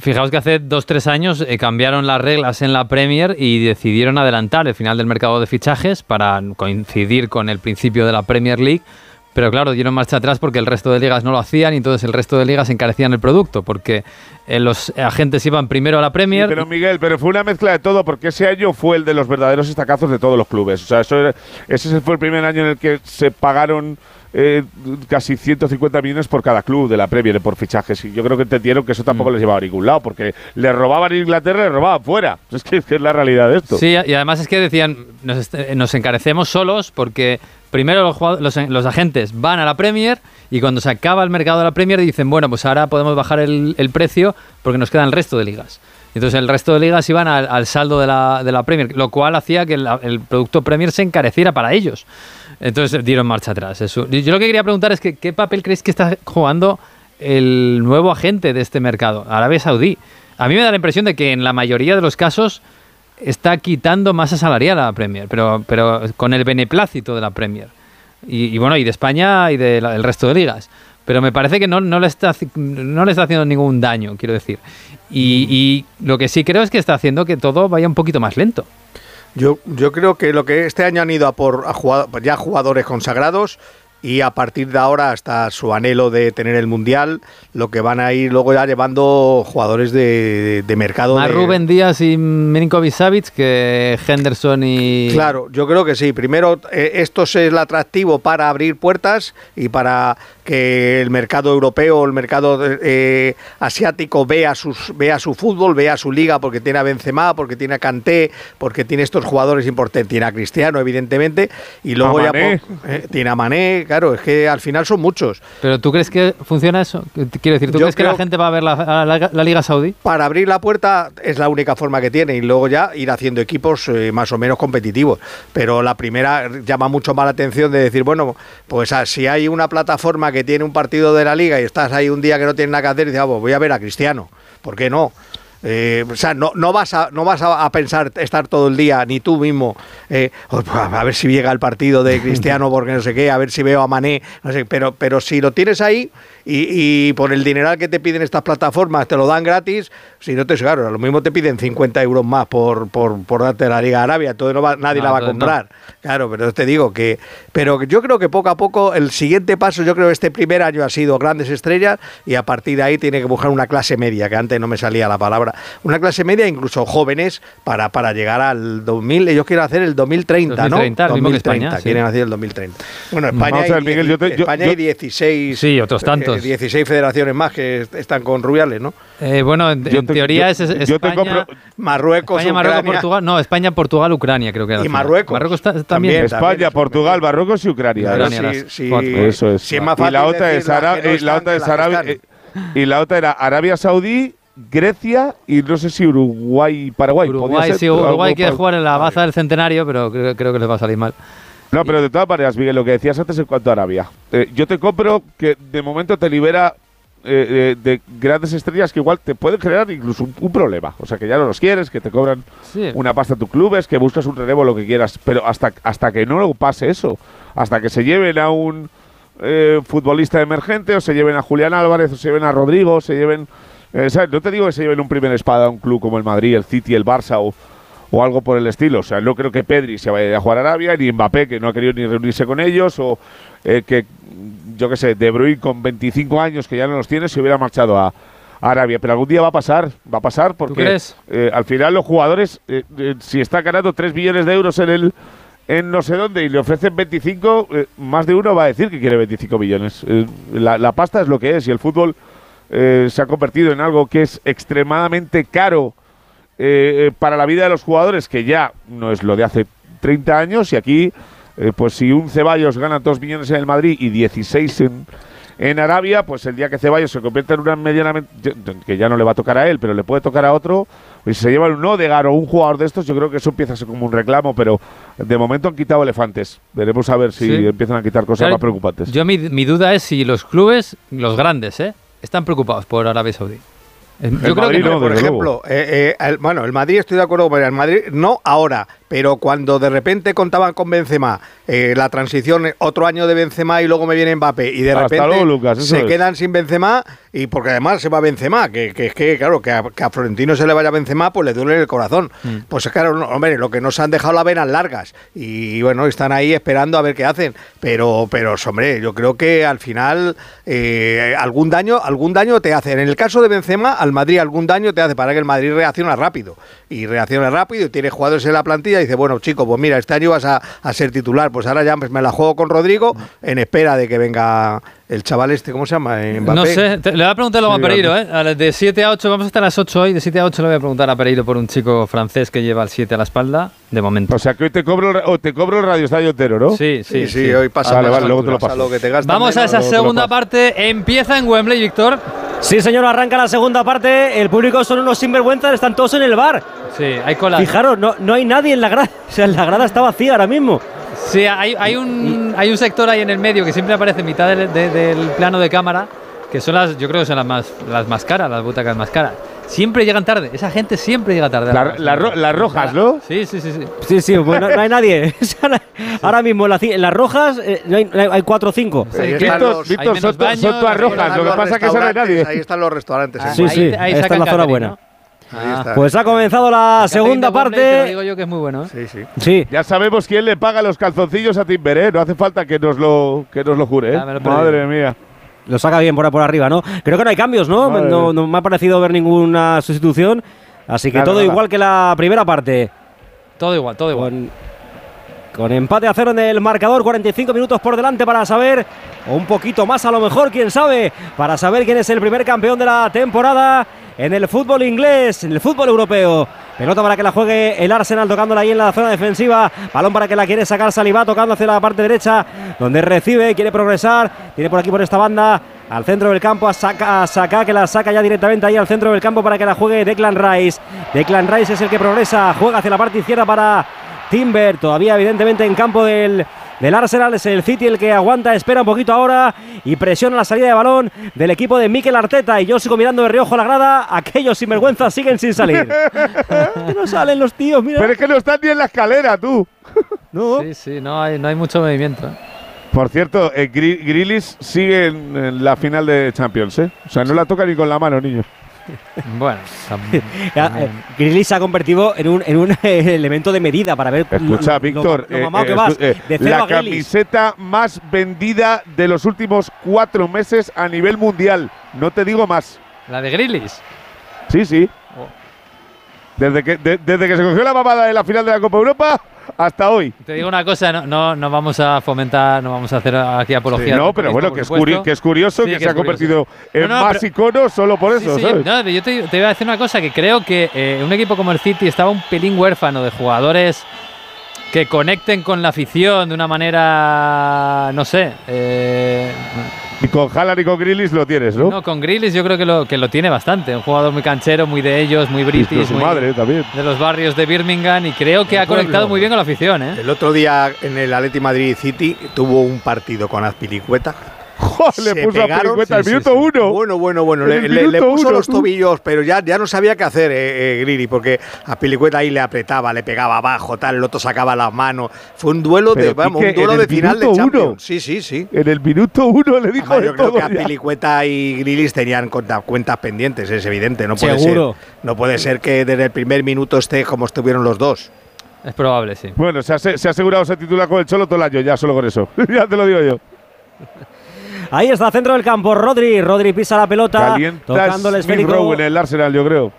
Fijaos que hace dos tres años cambiaron las reglas en la Premier y decidieron adelantar el final del mercado de fichajes para coincidir con el principio de la Premier League. Pero claro, dieron marcha atrás porque el resto de ligas no lo hacían y entonces el resto de ligas encarecían el producto porque eh, los agentes iban primero a la Premier. Sí, pero Miguel, pero fue una mezcla de todo, porque ese año fue el de los verdaderos estacazos de todos los clubes. O sea, eso era- ese fue el primer año en el que se pagaron eh, casi 150 millones por cada club de la Premier por fichajes. Y yo creo que entendieron que eso tampoco Mm. les llevaba a ningún lado, porque le robaban en Inglaterra y le robaban fuera. Es que, es que es la realidad de esto. Sí, y además es que decían, nos, eh, nos encarecemos solos porque primero los, jugado- los, agentes van a la Premier y cuando se acaba el mercado de la Premier dicen, bueno, pues ahora podemos bajar el, precio porque nos queda el resto de ligas. Entonces el resto de ligas iban al, al saldo de la, de la Premier, lo cual hacía que el producto Premier se encareciera para ellos. Entonces dieron marcha atrás. Eso. Yo lo que quería preguntar es qué papel creéis que está jugando el nuevo agente de este mercado, Arabia Saudí. A mí me da la impresión de que en la mayoría de los casos está quitando masa salarial a la Premier, pero, pero con el beneplácito de la Premier. Y, bueno, y de España y del resto de ligas. Pero me parece que no, no, le está, no le está haciendo ningún daño, quiero decir. Y, y lo que sí creo es que está haciendo que todo vaya un poquito más lento. Yo, yo creo que lo que este año han ido a por a jugado- ya jugadores consagrados y a partir de ahora hasta su anhelo de tener el mundial, lo que van a ir luego ya llevando jugadores de, de mercado. Más de- Rubén Díaz y Milinkovic Savic que Henderson y. Claro, yo creo que sí. Primero, eh, esto es el atractivo para abrir puertas y para que el mercado europeo, el mercado eh, asiático vea, sus, vea su fútbol, vea su liga, porque tiene a Benzema, porque tiene a Kanté, porque tiene estos jugadores importantes. Tiene a Cristiano, evidentemente, y luego A ya Mané. eh, tiene a Mané. Claro, es que al final son muchos. ¿Pero tú crees que funciona eso? Quiero decir, ¿tú Yo crees que la gente va a ver la, a la- la Liga Saudí? Para abrir la puerta es la única forma que tiene y luego ya ir haciendo equipos eh, más o menos competitivos. Pero la primera llama mucho más la atención de decir, bueno, pues ah, si hay una plataforma que tiene un partido de la liga y estás ahí un día que no tienes nada que hacer y dices, ah, pues voy a ver a Cristiano. ¿Por qué no? Eh, o sea, no, no vas, a, no vas a, pensar estar todo el día, ni tú mismo, eh, "Oh, pues, a ver si llega el partido de Cristiano porque no sé qué, a ver si veo a Mané, no sé, pero, pero si lo tienes ahí y, y por el dineral que te piden estas plataformas te lo dan gratis, si no te claro, a lo mismo te piden 50 euros más por, por, por darte la Liga Arabia, entonces no va- nadie No, la va a no. comprar. Claro, pero te digo que. Pero yo creo que poco a poco el siguiente paso, yo creo que este primer año ha sido grandes estrellas y a partir de ahí tiene que buscar una clase media, que antes no me salía la palabra. Una clase media, incluso jóvenes, para, para llegar al 2000. Ellos quieren hacer el 2030, 2030, ¿no? lo mismo que España, sí. quieren hacer el 2030. Bueno, España, Vamos a ver, hay, Miguel, yo te- yo- España yo- hay 16. Sí, otros tantos. Eh, 16 federaciones más que est- están con Rubiales, ¿no? Eh, bueno, en, Yo en te- teoría yo- es, es yo España, compro- Marruecos, España, Marruecos, Ucrania. Portugal. No, España, Portugal, Ucrania, creo que era. Y. Marruecos. Marruecos ta- también. También. España, Portugal, Marruecos y Ucrania. Ucrania, sí, sí. Eso es. Si es más y la fácil otra es, Ara- no y la otra es Arabia eh, y la otra era Arabia Saudí, Grecia y no sé si Uruguay y Paraguay. Uruguay, ser sí, Uruguay quiere jugar en la baza del centenario, pero creo, creo que les va a salir mal. No, pero de todas maneras, Miguel, lo que decías antes en cuanto a Arabia. Eh, yo te compro que de momento te libera eh, eh, de grandes estrellas que igual te pueden generar incluso un, un problema. O sea, que ya no los quieres, que te cobran Sí. una pasta a tus clubes, que buscas un relevo, lo que quieras. Pero hasta, hasta que no pase eso, hasta que se lleven a un eh, futbolista emergente, o se lleven a Julián Álvarez, o se lleven a Rodrigo, o se lleven. eh, ¿sabes? No te digo que se lleven un primer espada a un club como el Madrid, el City, el Barça o, o algo por el estilo. O sea, no creo que Pedri se vaya a jugar a Arabia, ni Mbappé, que no ha querido ni reunirse con ellos, o eh, que, yo qué sé, De Bruyne con 25 años, que ya no los tiene, se hubiera marchado a, a Arabia. Pero algún día va a pasar, va a pasar, porque crees? eh, al final los jugadores, eh, eh, si está ganando 3 millones de euros en el en no sé dónde y le ofrecen 25, eh, más de uno va a decir que quiere 25 millones. La, la pasta es lo que es y el fútbol eh, se ha convertido en algo que es extremadamente caro eh, eh, para la vida de los jugadores, que ya no es lo de hace 30 años y aquí, eh, pues si un Ceballos gana 2 millones en el Madrid y 16 en, en Arabia, pues el día que Ceballos se convierta en una medianamente, que ya no le va a tocar a él, pero le puede tocar a otro, y si se lleva un Odegaard o un jugador de estos, yo creo que eso empieza a ser como un reclamo, pero de momento han quitado elefantes. Veremos a ver si Sí. empiezan a quitar cosas Claro, más preocupantes. Yo mi, mi duda es si los clubes, los grandes, ¿eh? están preocupados por Arabia Saudí. Eh, Yo creo Madrid que no, por ejemplo, eh, eh, el- bueno, el Madrid estoy de acuerdo con el Madrid, no ahora, pero cuando de repente contaban con Benzema, eh, la transición, otro año de Benzema y luego me viene Mbappé y de Hasta repente luego, Lucas, eso se es. quedan sin Benzema y porque además se va Benzema, que, que es que claro, que a, que a Florentino se le vaya Benzema, pues le duele el corazón. Mm. Pues claro, no, hombre, lo que nos han dejado las venas largas y bueno, están ahí esperando a ver qué hacen, pero pero hombre, yo creo que al final eh, algún daño, algún daño te hace. En el caso de Benzema, al Madrid algún daño te hace para que el Madrid reacciona rápido y reacciona rápido y tiene jugadores en la plantilla y dice, bueno, chico, pues mira, este año vas a, a ser titular, pues ahora ya pues, me la juego con Rodrigo en espera de que venga el chaval este, ¿cómo se llama? Eh, Mbappé. No sé, te- le voy a preguntar Sí, a Pereiro. ¿eh? A las De 7 a 8, vamos hasta las 8 hoy. De 7 a 8 le voy a preguntar a Pereiro por un chico francés que lleva el 7 a la espalda, de momento. O sea que hoy te cobro, el o te cobro el radio estadio entero, ¿no? Sí, Sí, sí, sí, sí. hoy pasa, Vale, pasa- vale, luego te lo pasa paso. lo que te gastas Vamos a esa segunda parte. Empieza en Wembley, Víctor. Sí, señor, arranca la segunda parte. El público son unos sinvergüenzas, están todos en el bar. Sí, hay cola. Fijaros, no, no hay nadie en la grada. O sea, la grada está vacía ahora mismo. Sí, hay, hay, un, hay un sector ahí en el medio que siempre aparece en mitad del, de- del plano de cámara, que son las, yo creo que son las más, las más caras, las butacas más caras. Siempre llegan tarde, esa gente siempre llega tarde. a La- la- la ro- las rojas, ¿no? Sí, sí, sí. sí. Sí, sí, bueno, no hay nadie. Ahora mismo en, las rojas eh, no hay, cuatro o cinco. Sí, están Víctor, los- Víctor, son, to- baños, son todas rojas. Lo que pasa es que esa no hay nadie. Ahí están los restaurantes. Ah, ¿eh? Sí, sí, ahí está la zona buena. Ah. está. Pues ha comenzado la segunda lo parte. digo yo que es muy bueno. ¿eh? Sí, sí. Sí, Ya sabemos quién le paga los calzoncillos a Timber, ¿eh? No hace falta que nos lo, que nos lo jure, ¿eh? Ah. Madre mía. Lo saca bien por, por arriba, ¿no? Creo que no hay cambios, ¿no? Madre No, no me ha parecido ver ninguna sustitución. Así que Nada, todo nada. igual que la primera parte. Todo igual, todo igual. Con, con empate a cero en el marcador, 45 minutos por delante para saber, o un poquito más a lo mejor, quién sabe, para saber quién es el primer campeón de la temporada en el fútbol inglés, en el fútbol europeo. Pelota para que la juegue el Arsenal tocándola ahí en la zona defensiva. Balón para que la quiere sacar Saliba tocando hacia la parte derecha, donde recibe, quiere progresar. Tiene por aquí por esta banda al centro del campo a Saka, a Saka, que la saca ya directamente ahí al centro del campo para que la juegue Declan Rice. Declan Rice es el que progresa, juega hacia la parte izquierda para Timber, todavía evidentemente en campo del del Arsenal. Es el City el que aguanta, espera un poquito ahora y presiona la salida de balón del equipo de Mikel Arteta. Y yo sigo mirando de reojo la grada. Aquellos sinvergüenzas siguen sin salir. Que no salen los tíos, mira. Pero es que no están ni en la escalera, tú. No. Sí, sí, no hay, no hay mucho movimiento. ¿eh? Por cierto, eh, Gri- Grealish sigue en, en la final de Champions, ¿eh? O sea, no la toca ni con la mano, niño. Bueno, eh, Grealish se ha convertido en un, en un eh, elemento de medida para ver Escucha, lo- lo- Víctor, lo eh, mamado eh, que vas. escu- eh, de cero la camiseta más vendida de los últimos cuatro meses a nivel mundial. No te digo más. la de Grillis. Sí, sí. Oh. Desde que, de- desde que se cogió la mamada de la final de la Copa Europa hasta hoy. Te digo una cosa, no, no, no vamos a fomentar, no vamos a hacer aquí apología. Sí, no, pero bueno, que es, curi- que es curioso Sí, que, que se ha convertido en No, más icono solo por eso, sí, ¿sabes? no, yo te, te iba a decir una cosa, que creo que eh, un equipo como el City estaba un pelín huérfano de jugadores que conecten con la afición de una manera, no sé, eh, Y con Haaland y con Grealish lo tienes, ¿no? no, con Grealish yo creo que lo, que lo tiene bastante, un jugador muy canchero, muy de ellos, muy y british, su muy madre también. de los barrios de Birmingham y creo que El ha conectado pueblo. muy bien con la afición, ¿eh? El otro día en el Atleti Madrid City tuvo un partido con Azpilicueta. Le Se puso a pegaron, Pelicueta sí, al sí, minuto sí. uno. Bueno, bueno, bueno. En Le, puso uno, los tobillos, pero ya, ya no sabía qué hacer, eh, eh, Griri, porque a Pilicueta ahí le apretaba, le pegaba abajo, tal, el otro sacaba las manos. Fue un duelo de, vamos, un duelo de final de Champions. uno. Sí, sí, sí. En el minuto uno le dijo Además, de yo creo todo que a ya. Pilicueta y Grilis tenían cuentas pendientes, es evidente. No puede Seguro. ser. No puede ser que desde el primer minuto esté como estuvieron los dos. Es probable, sí. Bueno, se ha, se ha asegurado ese titular con el Cholo todo el año, ya solo con eso. ya te lo digo yo. Ahí está, centro del campo, Rodri. Rodri pisa la pelota, Calienta tocando el Smith esférico. Rowe en el Arsenal, yo creo.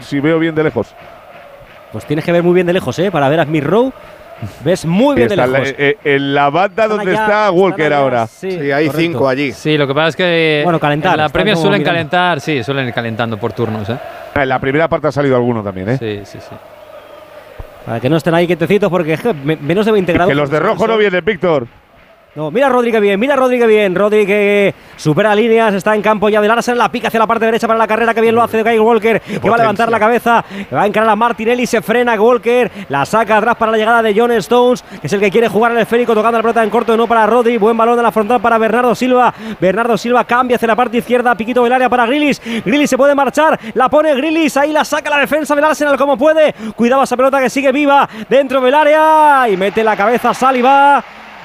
Si veo bien de lejos. Pues tienes que ver muy bien de lejos, ¿eh? Para ver a Smith Rowe. Ves muy bien de en la, lejos. eh, en la banda Están donde allá, está Walker allá, ahora. Sí, Sí, hay correcto. cinco allí. Sí, lo que pasa es que Bueno, calentar, en la como suelen mirando. calentar, sí, suelen ir calentando por turnos, ¿eh? En la primera parte ha salido alguno también, ¿eh? Sí, sí, sí. Para que no estén ahí quietecitos, porque menos de 20 grados. que los de rojo no vienen, Víctor. No, mira a Rodri que bien, mira a Rodri que bien. Rodri que supera líneas, está en campo ya del Arsenal, la pica hacia la parte derecha para la carrera, que bien lo hace de Kyle Walker, que va a levantar la cabeza, va a encarar a Martinelli, se frena Walker, la saca atrás para la llegada de John Stones, que es el que quiere jugar el esférico, tocando la pelota en corto, no para Rodri, buen balón de la frontal para Bernardo Silva, Bernardo Silva cambia hacia la parte izquierda, piquito del área para Grilis, Grilis se puede marchar, la pone Grilis, ahí la saca la defensa del Arsenal como puede, cuidado esa pelota que sigue viva dentro del área y mete la cabeza Saliba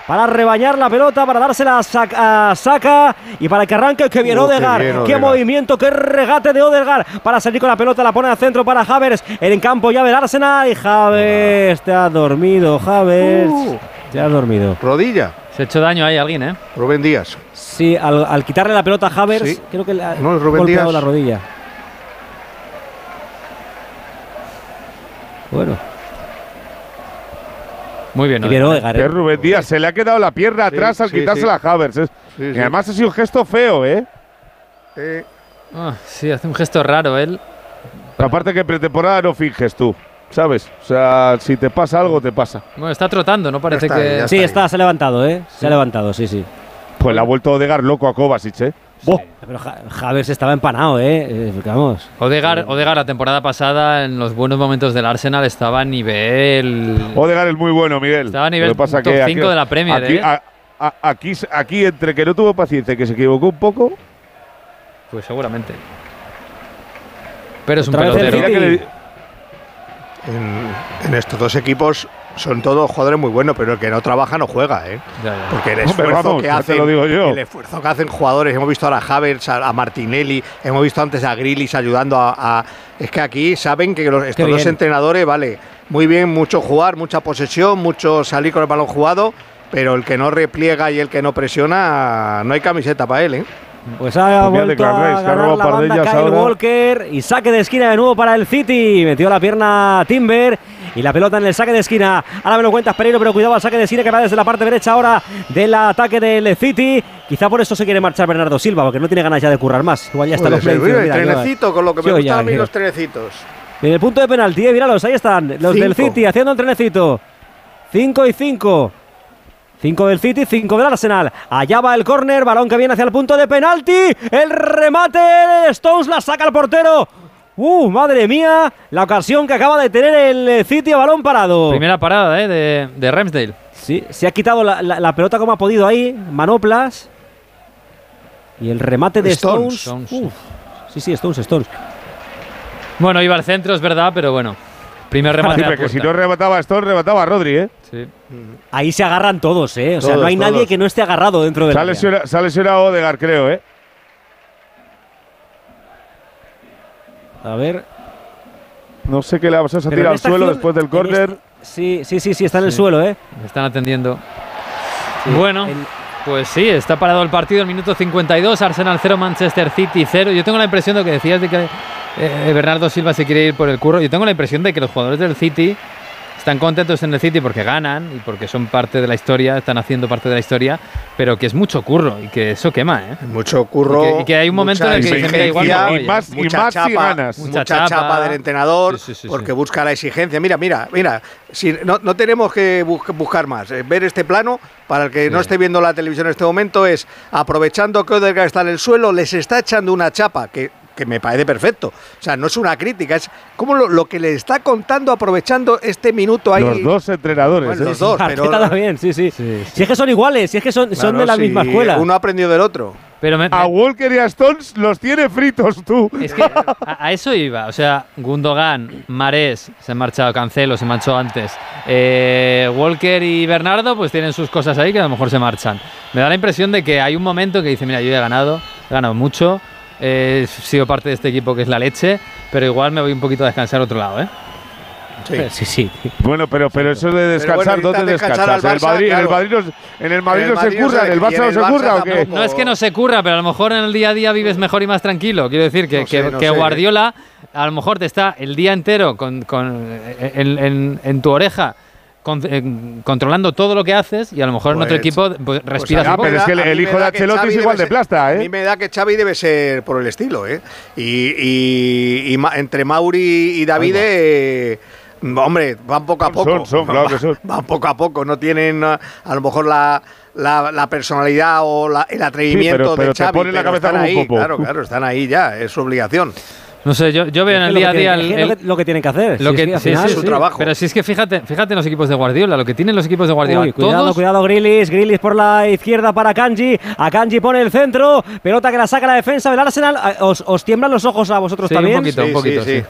para rebañar la pelota, para dársela a, Sac- a Saka y para que arranque que bien Uh, qué bien, Qué, Odegaard. movimiento, qué regate de Odegaard para salir con la pelota, la pone al centro para Havers en campo ya del Arsenal y Havers te has dormido, Havers. Uh. Te has dormido. Rodilla, Se ha hecho daño ahí a alguien, ¿eh? Rubén Díaz. Sí, al, al quitarle la pelota a Havers, Sí. creo que le ha No, es Rubén golpeado Díaz. la rodilla. Bueno, Muy bien. y bien Odegaard. ¿eh? Rubén Díaz se le ha quedado la pierna Sí, atrás al sí, quitársela a Havers. es- Sí, Y sí. además ha sido un gesto feo, ¿eh? Eh, Ah, sí, hace un gesto raro él. Aparte que en pretemporada no finges tú, ¿sabes? O sea, si te pasa algo, te pasa. Bueno, está trotando, no parece está, que. Sí, ahí. está, se ha levantado, ¿eh? Se ha levantado, sí, sí. Pues le ha vuelto Odegaard loco a Kovacic, ¿eh? Buah. Pero Ja- Havers estaba empanado, ¿eh? Eh, Vamos. Odegaard, Odegaard, la temporada pasada, en los buenos momentos del Arsenal, estaba a nivel. Odegaard es muy bueno, Miguel. Estaba a nivel Lo que pasa top que cinco de la Premier, aquí, ¿eh? a- a- aquí, aquí, entre que no tuvo paciencia y que se equivocó un poco, Pues seguramente. Pero es un pelotero. en estos dos equipos son todos jugadores muy buenos, pero el que no trabaja no juega, ¿eh? Ya, ya. Porque el esfuerzo vamos, que hacen, lo digo yo. el esfuerzo que hacen jugadores, hemos visto ahora a Havertz, a, a Martinelli, hemos visto antes a Grilis ayudando a, a- es que aquí saben que los- estos dos entrenadores, vale, muy bien, mucho jugar, mucha posesión, mucho salir con el balón jugado, pero el que no repliega y el que no presiona, no hay camiseta para él, ¿eh? Pues ha Pues vuelto a ganar la banda Kyle ahora. Walker y saque de esquina de nuevo para el City. Metió la pierna Timber y la pelota en el saque de esquina. Ahora me lo cuentas Pereiro, pero cuidado al saque de esquina que va desde la parte derecha ahora del ataque del City. Quizá por eso se quiere marchar Bernardo Silva, porque no tiene ganas ya de currar más. Igual ya está los ser, mira, mira, trenecito, con lo que me Sí, gustan a mí los trenecitos. En el punto de penalti, eh, míralos, ahí están. Los del. City haciendo el trenecito. 5 y 5. 5 del City, 5 del Arsenal. Allá va el córner, balón que viene hacia el punto de penalti. El remate Stones la saca el portero. Uh, madre mía, la ocasión que acaba de tener el City a balón parado. Primera parada, ¿eh? De, de Ramsdale. Sí, se ha quitado la, la- la pelota como ha podido ahí, manoplas. Y el remate de Stones. Stones. Stones. Uf. Sí, sí, Stones, Stones. Bueno, iba al centro, es verdad, pero bueno. Primer remate. Sí, porque si no remataba a Stone, remataba a Rodri, ¿eh? Sí. Ahí se agarran todos, ¿eh? O sea, no hay nadie que no esté agarrado dentro del ha área. lesionado, se ha lesionado Odegaard, creo, ¿eh? A ver. No sé qué le se Pero tirado en al suelo acción- después del córner. este- Sí, sí, sí, sí, está en el suelo, ¿eh? Me están atendiendo. Bueno, El- pues sí, está parado el partido el minuto 52, Arsenal 0, Manchester City 0. Yo tengo la impresión de que decías de que eh, Bernardo Silva se quiere ir por el curro. Yo tengo la impresión de que los jugadores del City están contentos en el City porque ganan y porque son parte de la historia, están haciendo parte de la historia, pero que es mucho curro y que eso quema, ¿eh? Mucho curro. Y que- y que hay un momento en el que dicen, mira, igual. Y más, y mucha más si chapa, ganas. Mucha Mucha, chapa. chapa. del entrenador, Sí, sí, sí, porque sí. busca la exigencia. Mira, mira, mira, si no, no tenemos que bus- buscar más. Eh, Ver este plano, para el que no esté viendo la televisión en este momento, es aprovechando que Odegaard está en el suelo, les está echando una chapa que, que me parece perfecto. O sea, no es una crítica, es como lo, lo que le está contando aprovechando este minuto ahí. Los dos entrenadores. Bueno, ¿eh? los dos, pero. También, sí, sí, Si es que son iguales, si es que son, son Claro, de la sí, misma escuela. Uno aprendió del otro. Pero me- A Walker y a Stones los tiene fritos tú. Es que a, a eso iba. O sea, Gundogan, Marés, se han marchado, Cancelo se marchó antes. eh, Walker y Bernardo, pues tienen sus cosas ahí que a lo mejor se marchan. Me da la impresión de que hay un momento que dice: Mira, yo he ganado, he ganado mucho, he sido parte de este equipo que es la leche, pero igual me voy un poquito a descansar a otro lado, ¿eh? Sí. Sí, sí. Bueno, pero, pero eso de descansar, bueno, ¿dónde descansas? al ¿En el Barça, Madrid, claro. en el Madrid no, en el Madrid En el no se curra, en el Barça no se Barça curra o qué? No es que no se curra, pero a lo mejor en el día a día vives mejor y más tranquilo. Quiero decir que, No sé, que- no que sé. Guardiola a lo mejor te está el día entero con, con- en, en- en tu oreja con- en- controlando todo lo que haces y a lo mejor en otro Pues- equipo pues, respiras ah, un poco. pero es que el- A hijo de Ancelotti es igual de plasta, A ¿eh? mí me da que Xavi debe ser por el estilo, ¿eh? Y, y- y ma- entre Mauri y David, eh, hombre, van poco a poco. son, son, claro que son. Van poco a poco, no tienen a lo mejor la, la, la personalidad o la- el atrevimiento pero- pero de te Xavi, ponen la pero cabeza un ahí, claro, claro, están ahí ya, es su obligación. No sé, yo, yo veo en Es el día a lo que día tienen- el- es lo el- que- lo que tienen que hacer. lo Si es que al sí, final- sí, su sí. trabajo. Pero si es que fíjate, fíjate en los equipos de Guardiola, lo que tienen los equipos de Guardiola. Uy, cuidado, todos, cuidado, Grilis. Grilis por la izquierda para Kanji. A Kanji pone el centro. Pelota que la saca la defensa del Arsenal. ¿Os, os tiemblan los ojos a vosotros Sí, también? un poquito, Sí, un poquito, sí,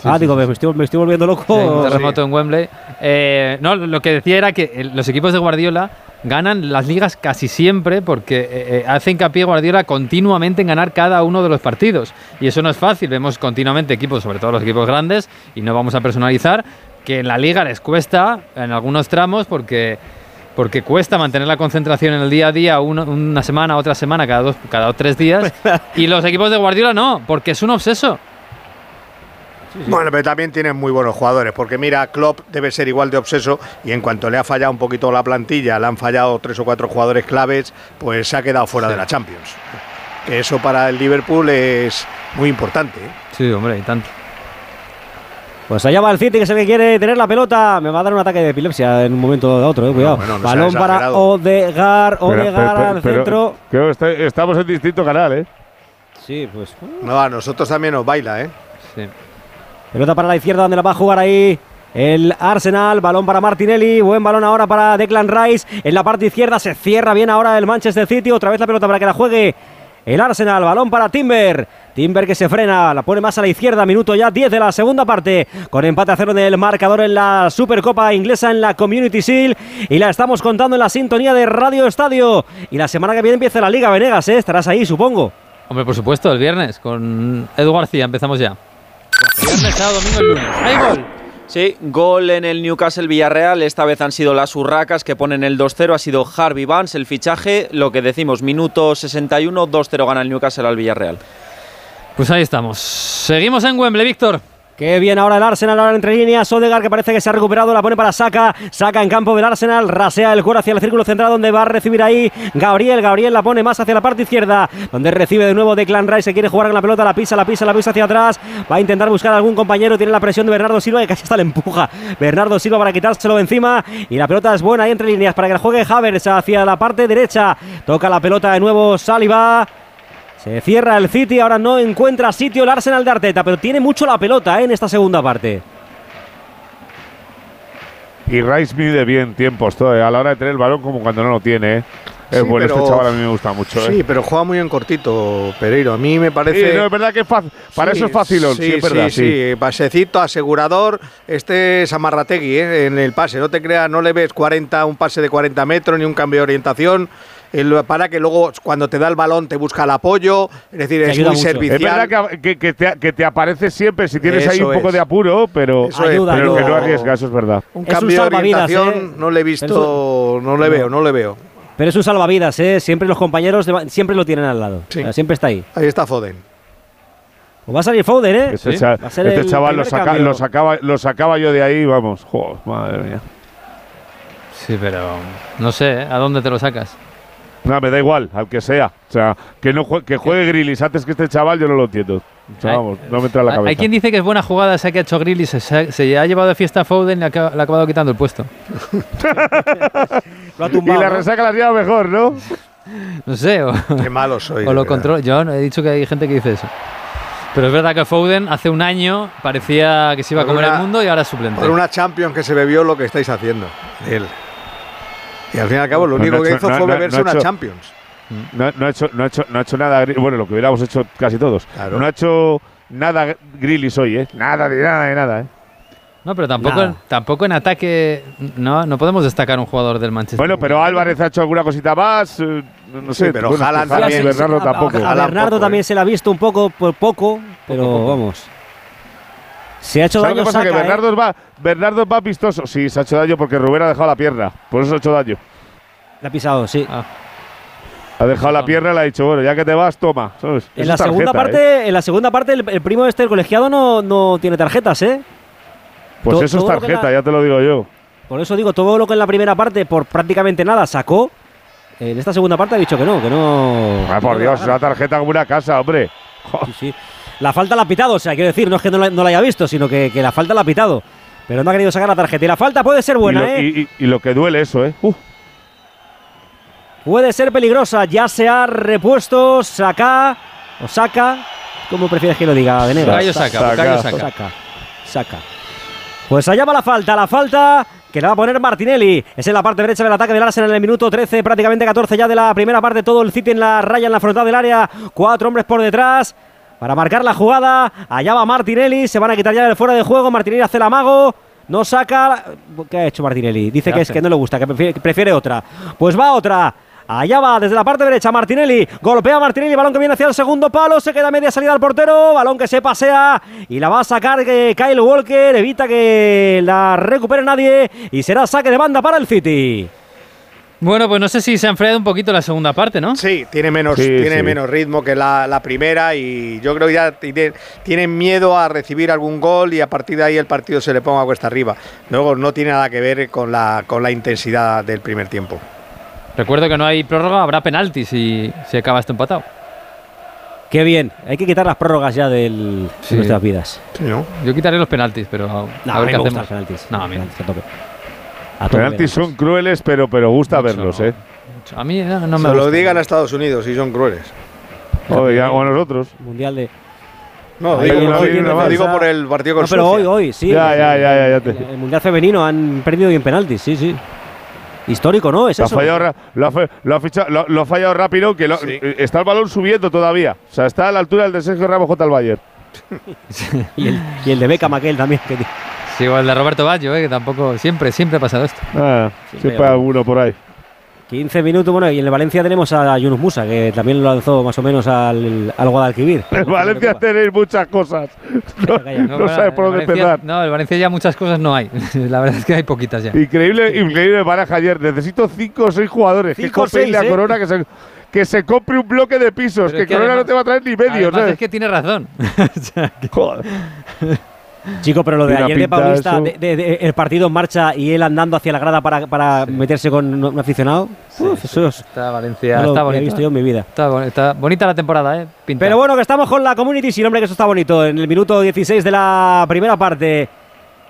sí. sí. ah, digo, me estoy, me estoy volviendo loco. Un terremoto en Wembley. Eh, no, lo que decía era que el- los equipos de Guardiola ganan las ligas casi siempre porque eh, eh, hace hincapié Guardiola continuamente en ganar cada uno de los partidos. Y eso no es fácil. Vemos continuamente equipos, sobre todo los equipos grandes, y no vamos a personalizar, que en la liga les cuesta en algunos tramos porque porque cuesta mantener la concentración en el día a día uno- una semana, otra semana, cada dos, cada tres días. y los equipos de Guardiola no, porque es un obseso. Bueno, pero también tienen muy buenos jugadores, porque mira, Klopp debe ser igual de obseso y en cuanto le ha fallado un poquito la plantilla, le han fallado tres o cuatro jugadores claves, pues se ha quedado fuera de la Champions. Que eso para el Liverpool es muy importante. ¿eh? Sí, hombre, y tanto. Pues allá va el City, que es el que quiere tener la pelota. Me va a dar un ataque de epilepsia en un momento o otro, eh, cuidado. bueno, no sea Balón para. Odegar, Pero- Odegar pero- al pero- centro. Creo que está- estamos en distinto canal, ¿eh? Sí, pues. No, a nosotros también nos baila, ¿eh? Sí. Pelota para la izquierda, donde la va a jugar ahí. El Arsenal, balón para Martinelli, buen balón ahora para Declan Rice. En la parte izquierda se cierra bien ahora el Manchester City. Otra vez la pelota para que la juegue el Arsenal, balón para Timber. Timber que se frena, la pone más a la izquierda, minuto ya 10 de la segunda parte, con empate a cero en el marcador en la Supercopa Inglesa en la Community Shield y la estamos contando en la sintonía de Radio Estadio. Y la semana que viene empieza la Liga Venegas, ¿eh? estarás ahí, supongo. Hombre, por supuesto, el viernes con Edu García empezamos ya. Viernes, sábado, domingo, el lunes. ¡Hay gol! Sí, gol en el Newcastle Villarreal. Esta vez han sido las Urracas que ponen el 2-0. Ha sido Harvey Vance el fichaje. Lo que decimos, minuto 61, 2-0 gana el Newcastle al Villarreal. Pues ahí estamos. Seguimos en Wembley, Víctor. Qué bien ahora el Arsenal, ahora entre líneas. Odegaard que parece que se ha recuperado, la pone para Saca. Saca en campo del Arsenal, rasea el cuero hacia el círculo central donde va a recibir ahí Gabriel. Gabriel la pone más hacia la parte izquierda, donde recibe de nuevo Declan Rice. Se quiere jugar con la pelota, la pisa, la pisa, la pisa hacia atrás. Va a intentar buscar a algún compañero. Tiene la presión de Bernardo Silva que casi hasta le empuja. Bernardo Silva para quitárselo de encima. Y la pelota es buena ahí entre líneas para que la juegue Havertz hacia la parte derecha. Toca la pelota de nuevo Saliba. Se cierra el City, ahora no encuentra sitio el Arsenal de Arteta, pero tiene mucho la pelota ¿eh? en esta segunda parte. Y Rice mide bien tiempos todo, eh, a la hora de tener el balón como cuando no lo tiene. eh. Es Sí, bueno, pero- este chaval a mí me gusta mucho. Sí, eh. pero juega muy en cortito, Pereiro. A mí me parece. Sí, no, es verdad que es fácil. Para Sí, eso es fácil, sí, sí, es verdad. sí, sí. Pasecito, asegurador. Este es Amarrategui ¿eh? en el pase. No te creas, no le ves 40, un pase de 40 metros ni un cambio de orientación. Para que luego cuando te da el balón te busca el apoyo. Es decir, Te es muy mucho. Es servicial. verdad que, que- que te, que te aparece siempre si tienes ahí un poco es. de apuro, pero, Eso es, Ayuda, pero que no arriesga, eso es verdad. Un Es un cambio de salvavidas, orientación ¿eh? no le he visto, no le veo, no le veo. Pero es un salvavidas, ¿eh? Siempre los compañeros de- siempre lo tienen al lado. Sí. O sea, siempre está ahí. Ahí está Foden. Pues va a salir Foden, ¿eh? Este, Sí, va a ser este el chaval lo, saca- lo sacaba, lo sacaba yo de ahí, vamos. Joder, madre mía. Sí, pero no sé, ¿eh? ¿a dónde te lo sacas? No, me da igual, al que sea. O sea, que no jue- que juegue Grilis antes que este chaval, yo no lo entiendo. O sea, vamos, no me entra en la cabeza. Hay quien dice que es buena jugada esa que ha hecho Grilly, se, se, ha llevado de fiesta a Foden y le ha, le ha acabado quitando el puesto. Lo ha y la ¿no? resaca la lleva mejor, ¿no? No sé, o, Qué malo soy. o lo verdad. controla. Yo no he dicho que hay gente que dice eso. Pero es verdad que Foden hace un año parecía que se iba a comer una- el mundo y ahora es suplente. Por una Champions que se bebió lo que estáis haciendo. Él. Y al fin y al cabo, lo No, único no que hecho- hizo no- fue no- beberse una hecho- Champions. No, no ha hecho, no, ha hecho, no ha hecho nada. Bueno, lo que hubiéramos hecho casi todos. Claro. No ha hecho nada Grilis hoy, ¿eh? Nada, de nada, de nada, ¿eh? No, pero tampoco, Nada. tampoco en ataque no, no podemos destacar un jugador del Manchester. Bueno, pero Álvarez ha hecho alguna cosita más. eh, no Sí, sé, pero bueno, Haaland Haaland y también. Bernardo A- a- tampoco. A, Bernardo también ¿eh? se le ha visto un poco, por poco, pero poco. vamos. Se ha hecho ¿Sabes daño lo que pasa? Que ¿eh? Bernardo va, Bernardo va vistoso. Sí, se ha hecho daño porque Rubén ha dejado la pierna. Por eso ha hecho daño. Le ha pisado, sí. Ah, Ha dejado la pierna y le ha dicho, bueno, ya que te vas, toma. ¿sabes? En la, tarjeta, segunda ¿eh? parte, en la segunda parte, el, el primo este, el colegiado, no, no tiene tarjetas, ¿eh? Pues to- eso es tarjeta, la- ya te lo digo yo. Por eso digo, todo lo que en la primera parte, por prácticamente nada, sacó. En esta segunda parte ha dicho que no, que no. Ah, por Dios, una tarjeta como una casa, hombre. Sí, sí. La falta la ha pitado, o sea, quiero decir, no es que no la, no la haya visto, sino que, que la falta la ha pitado. Pero no ha querido sacar la tarjeta. Y la falta puede ser buena, y, lo, ¿eh? y- y- y lo que duele eso, ¿eh? Uf, Puede ser peligrosa. Ya se ha repuesto Saca o Saca. ¿Cómo prefieres que lo diga, Venegas? Bukayo Saka. Saca. Saca. Pues allá va la falta, la falta que la va a poner Martinelli. Es en la parte derecha del ataque del Arsenal en el minuto 13, prácticamente 14 ya de la primera parte. Todo el City en la raya, en la frontal del área. Cuatro hombres por detrás para marcar la jugada. Allá va Martinelli, se van a quitar ya el fuera de juego. Martinelli hace el amago. No saca. ¿Qué ha hecho Martinelli? Dice ¿Qué que es que no le gusta, que prefiere, que prefiere otra. Pues va otra. Allá va desde la parte derecha Martinelli. Golpea Martinelli. Balón que viene hacia el segundo palo. Se queda a media salida al portero. Balón que se pasea. Y la va a sacar eh, Kyle Walker. Evita que la recupere nadie. Y será saque de banda para el City. Bueno, pues no sé si se ha enfriado un poquito la segunda parte, ¿no? Sí, tiene menos, Sí, tiene sí. menos ritmo que la, la primera y yo creo que ya tiene- tienen miedo a recibir algún gol y a partir de ahí el partido se le ponga cuesta arriba. Luego no tiene nada que ver con la, con la intensidad del primer tiempo. Recuerdo que no hay prórroga, habrá penalti si, si acaba esto empatado. Qué bien. Hay que quitar las prórrogas ya del, Sí. de nuestras vidas. Sí, ¿no? Yo quitaré los penaltis, pero a, No, a a ver mí qué me hacemos. los penaltis. No, a mí no. Penaltis a tope. Penaltis son crueles, pero, pero gusta verlos, ¿eh? A mí no, no me Se lo digan a Estados Unidos y son crueles. Joder, ya, o a nosotros. Mundial de. No, digo, no, no, digo por el partido con No, pero hoy, hoy, sí. Ya, ya, ya, ya, ya te- El, el Mundial Femenino han perdido bien penaltis, sí, sí. Histórico, ¿no? Es Lo ha, eso. fallado, lo, ha, fa- lo ha ficha- lo- lo ha fallado rápido, que lo- Sí. eh, está el balón subiendo todavía. O sea, está a la altura del de Sergio Ramos J. al Bayern. Y el, y el de Beckham aquel también. Que, El de Roberto Baggio, eh, que tampoco, siempre, siempre ha pasado esto. Ah, siempre hay alguno por ahí. 15 minutos, bueno, y en el Valencia tenemos a Yunus Musa, que también lo lanzó más o menos al, al Guadalquivir. En Valencia tenéis muchas cosas. No, sabes por dónde empezar. No, el Valencia ya muchas cosas no hay. La verdad es que hay poquitas ya. Increíble, increíble baraja ayer. Necesito cinco o seis jugadores. Que Cinco o compren seis, a ¿eh? Corona que se, que se compre un bloque de pisos. Pero que es que Corona además- no te va a traer ni medio, ¿sabes? es que tiene razón. O sea, que- Joder. Chico, pero lo de ayer de Paulista, de, de- de- el partido en marcha y él andando hacia la grada para, para meterse con un aficionado, uf, eso es- Está Valencia, no está bonito. visto yo en mi vida. Está, está bonita la temporada, ¿eh? Pinta. Pero bueno, que estamos con la Community, sí, hombre, que eso está bonito. En el minuto 16 de la primera parte.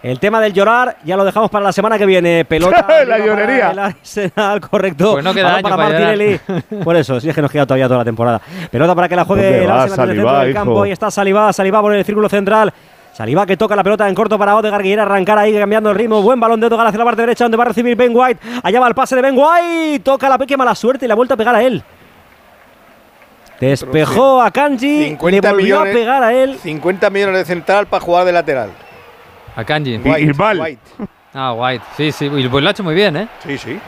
El tema del llorar ya lo dejamos para la semana que viene. Pelota. La llorería. el Arsenal, correcto. Pues no queda año para para Martinelli. Por eso, sí es que nos queda todavía toda la temporada. Pelota para que la juegue ¿Dónde el va, Arsenal en el centro del campo. Ahí está Saliba, Saliba por el círculo central. Saliba que toca la pelota en corto para Odegaard, que quiere arrancar ahí cambiando el ritmo. Buen balón de Odegaard hacia la parte derecha donde va a recibir Ben White. Allá va el pase de Ben White. Toca la pequeña mala suerte y la ha vuelto a pegar a él. Despejó a Kanji, 50 le volvió millones. a pegar a él. 50 millones de central para jugar de lateral. A Kanji. White, y. White. Ah, White. Sí, sí. Y pues lo ha hecho muy bien, ¿eh? Sí, sí.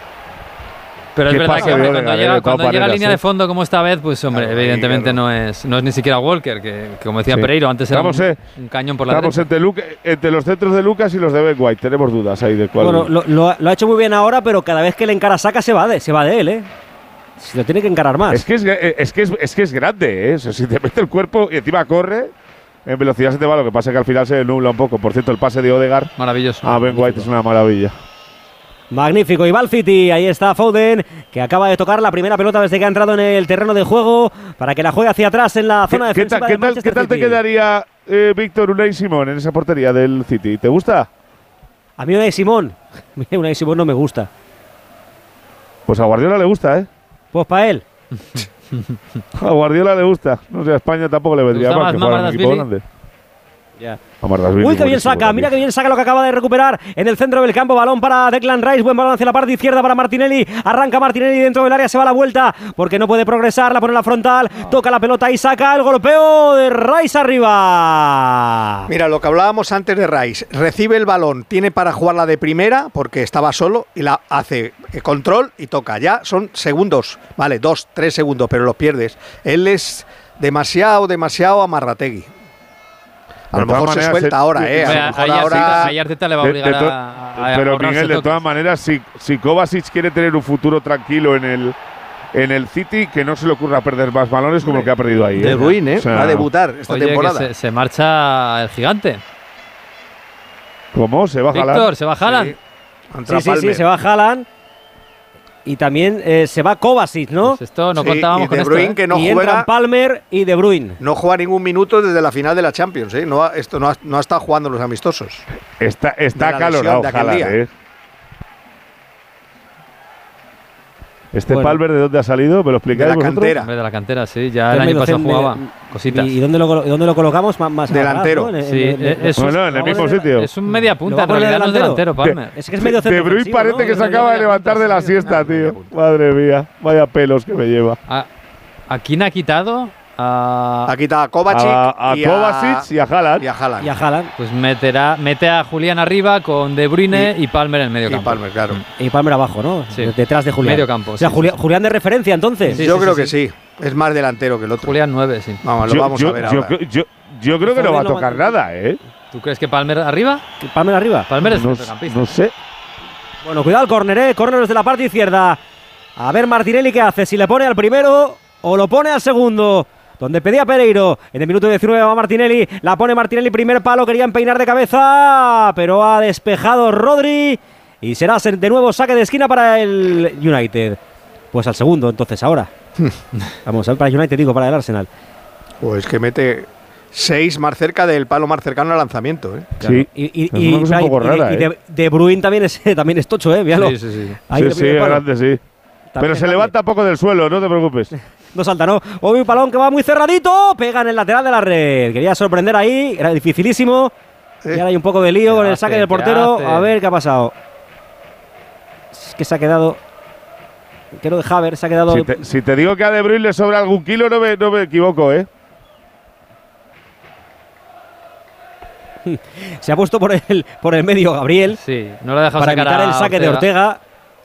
Pero es verdad que hombre, cuando eh, llega, cuando llega a línea eh. de fondo como esta vez, pues hombre, evidentemente claro. no es no es ni siquiera Walker, que, que como decía Sí. Pereiro, antes era un, eh, un cañón por la Estamos derecha. entre, los centros de Lucas y los de Ben White. Tenemos dudas ahí de cuál. Bueno, lo, lo- lo ha hecho muy bien ahora, pero cada vez que le encara saca se va de, se va de él, ¿eh? Si lo tiene que encarar más. es, que es, eh, es, que es, es que es grande, ¿eh? O sea, si te mete el cuerpo y encima corre, en velocidad se te va. Lo que pasa es que al final se nubla un poco. Por cierto, el pase de Odegaard Maravilloso. a Ben White es una maravilla. Magnífico, y City, ahí está Foden, que acaba de tocar la primera pelota desde que ha entrado en el terreno de juego para que la juegue hacia atrás en la ¿Qué, zona qué defensiva tal, del qué tal- Manchester qué tal te quedaría, eh, Víctor Unai Simón en esa portería del City? ¿Te gusta? A mí Unai Simón, Unai Simón no me gusta. Pues a Guardiola le gusta, ¿eh? Pues para él. A Guardiola le gusta. No sé, a España tampoco le vendría mal que fuera un equipo grande. Ya. Uy, qué bien saca, mira qué bien saca lo que acaba de recuperar en el centro del campo. Balón para Declan Rice, buen balón hacia la parte izquierda para Martinelli. Arranca Martinelli dentro del área, se va a la vuelta porque no puede progresar. La pone en la frontal, toca la pelota y saca el golpeo de Rice arriba. Mira, lo que hablábamos antes de Rice, recibe el balón, tiene para jugarla de primera porque estaba solo y la hace eh, control y toca. Ya son segundos, vale, dos, tres segundos, pero los pierdes. Él es demasiado, demasiado amarrategui. A De lo mejor se suelta eh, ahora, ¿eh? A ahora. Le va a De- de obligar to- a, a pero Miguel, de todas maneras, si, si Kovacic quiere tener un futuro tranquilo en el, en el City, que no se le ocurra perder más balones como el que ha perdido ahí. De ¿eh? Bruyne, ¿eh? O sea, Va a debutar esta Oye, que temporada. se, se marcha el gigante. ¿Cómo? ¿Se va a jalar? Víctor, se va. Sí. Contra Sí, sí, sí, se va Haaland. Y también eh, se va Kovacic, ¿no? Pues esto no Sí, contábamos y con De esto. Bruyne ¿eh? que no y entran juega, Palmer y De Bruyne. no juega ningún minuto desde la final de la Champions, ¿eh? No ha, esto no ha, no ha estado jugando los amistosos. Está, está De calorado de día. ¿eh? Este Bueno. Palmer, ¿de dónde ha salido? ¿Me lo explicáis De la vosotros? cantera. Hombre, de la cantera, sí. Ya el año pasado jugaba cositas. ¿Y dónde lo, dónde lo colocamos? Más, más atrás, Delantero. ¿no? En- en- Sí, en- eh, es Bueno, en el mismo sitio. Es un media ¿Lo punta, en realidad no es delantero, Palmer. Es que es medio centro De Bruyne parece ¿no? que se acaba de levantar de la siesta, tío. Madre mía, vaya pelos que me lleva. ¿A, ¿A quién ha quitado? A, Ha quitado a Kovacic A, a y, Kovacic y a Haaland. y a Haaland. Y a Haaland. pues meterá, mete a Julián arriba con De Bruyne y, Palmer en el medio Y campo. Palmer, claro. Y Palmer abajo, ¿no? Sí. Detrás de Julián. Medio campo, O sea, sí, Julián, sí, sí. Julián de referencia, entonces. Sí, Yo sí, creo sí, que sí. Es más delantero que el otro. Julián 9, sí. Vamos, lo Yo- vamos yo, a ver yo, ahora. creo- yo- yo creo que no va a tocar nada, ¿eh? ¿Tú crees que Palmer arriba? Palmer arriba. Palmer es No, centrocampista. no sé. Bueno, cuidado el córner, ¿eh? Córner desde la parte izquierda. A ver Martinelli qué hace. Si le pone al primero o lo pone al segundo. Donde pedía Pereiro. En el minuto 19 va Martinelli. La pone Martinelli, primer palo. Querían peinar de cabeza. Pero ha despejado Rodri. Y será ser- de nuevo saque de esquina para el United. Pues al segundo, entonces, ahora. Vamos a ver para el United, digo, para el Arsenal. Pues que mete seis más cerca del palo más cercano al lanzamiento. ¿eh? Sí. Y, y, Es una cosa un y- poco y- rara, y de, ¿eh? de Bruyne también es, también es tocho, ¿eh? Míralo. Sí, sí, sí. Ahí sí, grande. Pero se grande. levanta poco del suelo, no te preocupes. No salta, ¿no? Hoy un balón que va muy cerradito. Pega en el lateral de la red. Quería sorprender ahí. Era dificilísimo. Y ahora hay un poco de lío ¿Qué con el saque del ¿Qué portero. A ver qué ha pasado. Es que se ha quedado. Creo de Haver se ha quedado. Si te, si te digo que a De Bruyne le sobra algún kilo, no me, no me equivoco, ¿eh? Se ha puesto por el, por el medio Gabriel. Sí, no le ha dejado Para sacar evitar a el saque de Ortega.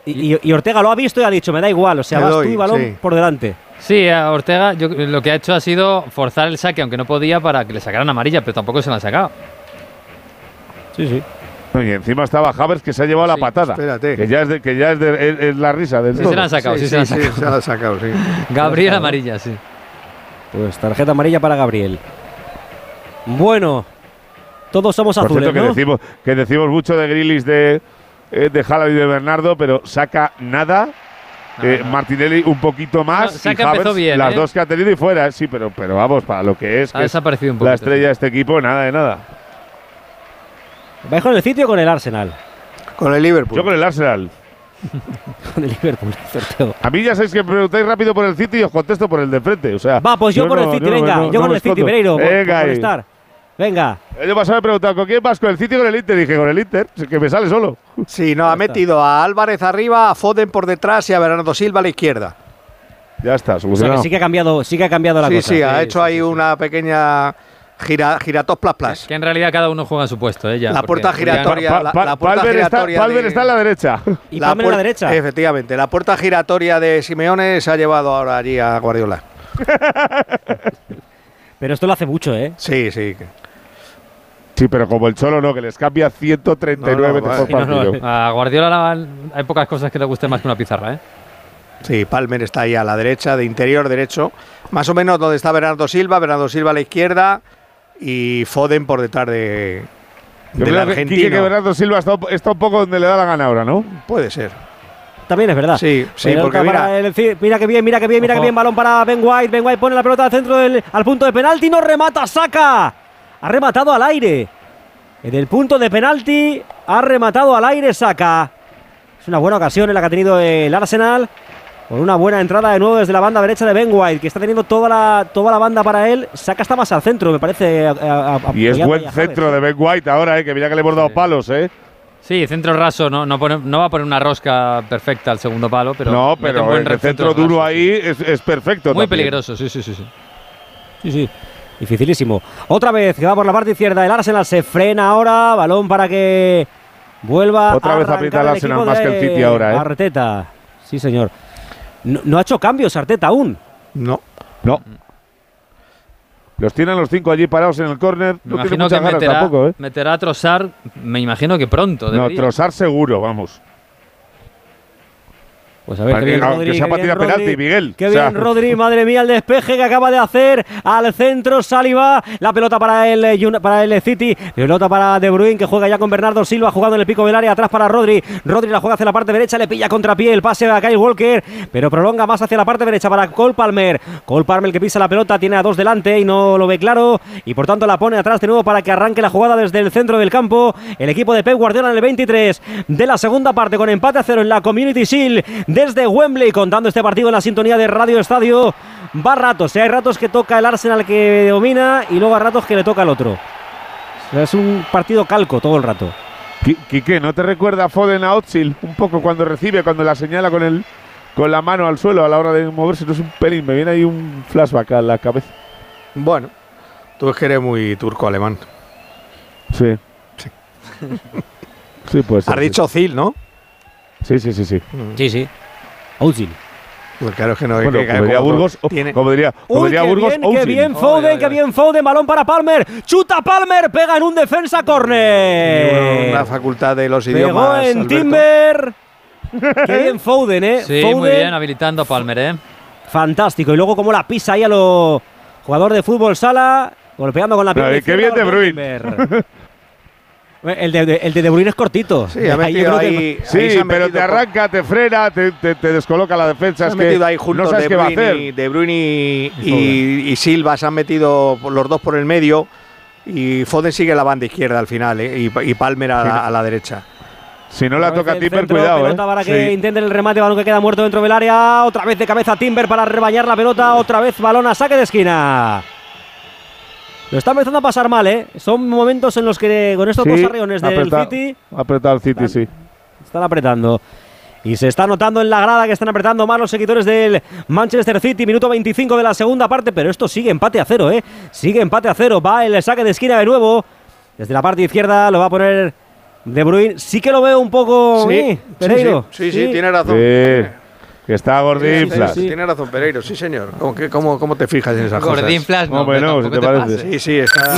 Y, y- y Ortega lo ha visto y ha dicho: Me da igual. O sea, vas doy, tú y balón sí. por delante. Sí, a Ortega yo, lo que ha hecho ha sido forzar el saque, aunque no podía, para que le sacaran amarilla, pero tampoco se la han sacado. Sí, sí. Y encima estaba Havers que se ha llevado la patada. espérate. Que ya es, de- que ya es, de- es- es la risa del Sí, todo. se la han sacado, sí, sí, se la han sí, sacado. se la ha sacado, sí. Gabriel amarilla, sí. Pues tarjeta amarilla para Gabriel. Bueno, todos somos Por azules, cierto, que ¿no? decimos, que decimos mucho de Grilis, de, eh, de Haaland y de Bernardo, pero saca nada. Eh. Martinelli un poquito más. No, Saka y Havertz, empezó bien, Las ¿eh? dos que ha tenido y fuera. Sí, pero, pero vamos, para lo que es, Ha que es desaparecido un poco. la estrella de este equipo, nada de nada. ¿Vais con el sitio o con el Arsenal? Con el Liverpool. Yo con el Arsenal. Con el Liverpool, sorteo. A mí ya sabéis que preguntáis rápido por el City y os contesto por el de frente. O sea, Va, pues yo por el City, no- venga, no- yo no con el City. Pereiro, por, por Venga ahí. molestar. Venga. El año pasado me preguntado, ¿con quién vas? ¿Con el City o con el Inter? Dije, con el Inter, que me sale solo. Sí, no, ha metido a Álvarez arriba, a Foden por detrás y a Bernardo Silva a la izquierda. Ya está, O sea, solucionado. que sí que ha cambiado, sí que ha cambiado la sí, cosa. sí, ha hecho ahí una pequeña gira, giratos plas plas. Que en realidad cada uno juega en su puesto, ¿eh? Ya, La puerta giratoria. Pa- la- pa- la puerta Palmer está, giratoria Palmer de- está en la derecha. Y Palmer en la derecha. Efectivamente, la puerta giratoria de Simeone se ha llevado ahora allí a Guardiola. Pero esto lo hace mucho, ¿eh? Sí, sí. Sí, pero como el Cholo no, que les cambia 139 No, no, veces por no, no, partido. A Guardiola la- hay pocas cosas que le gusten más que una pizarra, ¿eh? Sí, Palmer está ahí a la derecha, de interior derecho. Más o menos donde está Bernardo Silva, Bernardo Silva a la izquierda y Foden por detrás de, del que Quique que argentino. Bernardo Silva está, está un poco donde le da la gana ahora, ¿no? Puede ser. También es verdad. Sí, sí, porque mira, el Ci- mira que bien, mira que bien, mira que bien. Balón para Ben White. Ben White pone la pelota al centro del al punto de penalti. No remata, saca. Ha rematado al aire. En el punto de penalti ha rematado al aire, saca. Es una buena ocasión en la que ha tenido el Arsenal. Con una buena entrada de nuevo desde la banda derecha de Ben White, que está teniendo toda la, toda la banda para él. Saca hasta más al centro, me parece. a- a- a- Y es buen centro de Ben White ahora, ¿eh? que mira que le hemos dado palos, ¿eh? Sí, centro raso, no, no, pone- no va a poner una rosca perfecta al segundo palo, pero. no, pero el centro raso, duro sí. ahí es, es perfecto. Muy también. peligroso, sí, sí, sí. sí. Sí, sí. Dificilísimo. Otra vez que va por la parte izquierda. El Arsenal se frena ahora. Balón para que vuelva. Otra a vez aprieta el Arsenal más que el City ahora, ¿eh? Arteta. Sí, señor. No, no ha hecho cambios Arteta aún. no. No. Los tienen los cinco allí parados en el córner. No tiene imagino muchas que ganas meterá, tampoco, ¿eh? meterá a Trossard, me imagino que pronto. No. Trozar seguro, vamos. Pues a ver, que- Rodri, para bien tirar Rodri, penalti, Miguel. Qué O sea- bien Rodri, madre mía, el despeje que acaba de hacer al centro Saliba. La pelota para el, eh, para el City. Pelota para De Bruyne que juega ya con Bernardo Silva jugando en el pico del área. Atrás para Rodri. Rodri la juega hacia la parte derecha, le pilla contrapié el pase a Kyle Walker, pero prolonga más hacia la parte derecha para Cole Palmer. Cole Palmer que pisa la pelota, tiene a dos delante y no lo ve claro. Y por tanto la pone atrás de nuevo para que arranque la jugada desde el centro del campo. El equipo de Pep Guardiola en el 23 de la segunda parte con empate a cero en la Community Shield desde Wembley contando este partido en la sintonía de Radio Estadio. Va ratos, ¿eh? hay ratos que toca el Arsenal que domina y luego a ratos que le toca al otro. O sea, es un partido calco todo el rato. Qui- Quique, ¿no te recuerda a Foden a Özil un poco cuando recibe, cuando la señala con el con la mano al suelo a la hora de moverse? No es un pelín, me viene ahí un flashback a la cabeza. Bueno, tú es que eres muy turco-alemán. Sí. Sí, pues. Has dicho Zil, ¿no? Sí, sí, sí, sí. Sí, sí. Ozil. Pues claro, es que no Bueno, que- como diría Burgos, o- tiene- como diría, como Uy, diría qué Burgos, bien, qué bien Foden, qué bien Foden, balón para Palmer, chuta Palmer, pega en un defensa córner. Una facultad de los Pegó idiomas. en Alberto. Timber. qué bien Foden, eh. Sí, Foden, muy bien, habilitando a Palmer, ¿eh? Fantástico. Y luego como la pisa ahí a lo jugador de fútbol sala, golpeando con la pierna qué bien De Bruyne. El de, el de De Bruyne es cortito. Sí, ha Ahí yo metido creo que- ahí. Sí, ahí se han pero te arranca, te frena, te, te- te descoloca la defensa. Se Es que metido ahí juntos no sabes de, qué va a Bruyne hacer. y, de Bruyne y, y- y Silva se han metido los dos por el medio y Foden sigue la banda izquierda al final ¿eh? y, y Palmer a, la, a la derecha. Si no la toca Timber, centro, cuidado, pelota ¿eh? para que Sí. intenten el remate, balón que queda muerto dentro del área. Otra vez de cabeza Timber para rebañar la pelota. Otra vez balón a saque de esquina. Lo está empezando a pasar mal, ¿eh? Son momentos en los que con estos Sí, dos arreones del apreta- City Ha apretado el City, sí. están apretando. Y se está notando en la grada que están apretando más los seguidores del Manchester City. Minuto 25 de la segunda parte, pero esto sigue empate a cero, ¿eh? Sigue empate a cero. Va el saque de esquina de nuevo. Desde la parte izquierda lo va a poner De Bruyne. Sí que lo veo un poco. Sí, ¿eh? sí, sí, sí, tiene razón. Sí, que está Sí, gordinflas. sí, Tiene razón, Pereiro, sí, señor. ¿Cómo, que- cómo, cómo te fijas en esas cosas? Gordinflas, no, Hombre, hombre, no, tampoco si te te parece. pases. Sí, sí, está.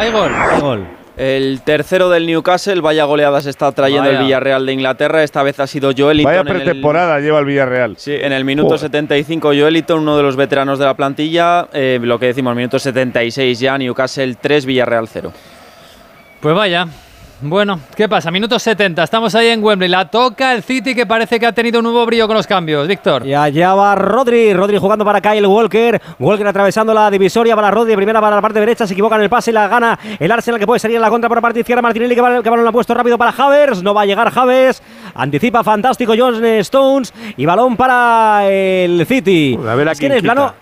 Hay gol. Hay gol. El tercero del Newcastle, vaya goleadas está trayendo Vaya. el Villarreal de Inglaterra. Esta vez ha sido Joelinton. Vaya el- pretemporada lleva el Villarreal. Sí, en el minuto Joder. 75 Joelinton, uno de los veteranos de la plantilla. Eh, lo que decimos, minuto 76 ya, Newcastle 3, Villarreal 0. Pues vaya. Bueno, ¿qué pasa? Minuto 70, estamos ahí en Wembley. La toca el City que parece que ha tenido un nuevo brillo con los cambios. Víctor. Y allá va Rodri. Rodri jugando para Kyle Walker. Walker atravesando la divisoria para Rodri. Primera para la parte derecha. Se equivoca en el pase y la gana el Arsenal que puede salir a la contra por la parte izquierda. Martinelli que, va- que balón lo ha puesto rápido para Havers. No va a llegar Havers. Anticipa fantástico John Stones. Y balón para el City. Uy, a ver a es en quién el plano.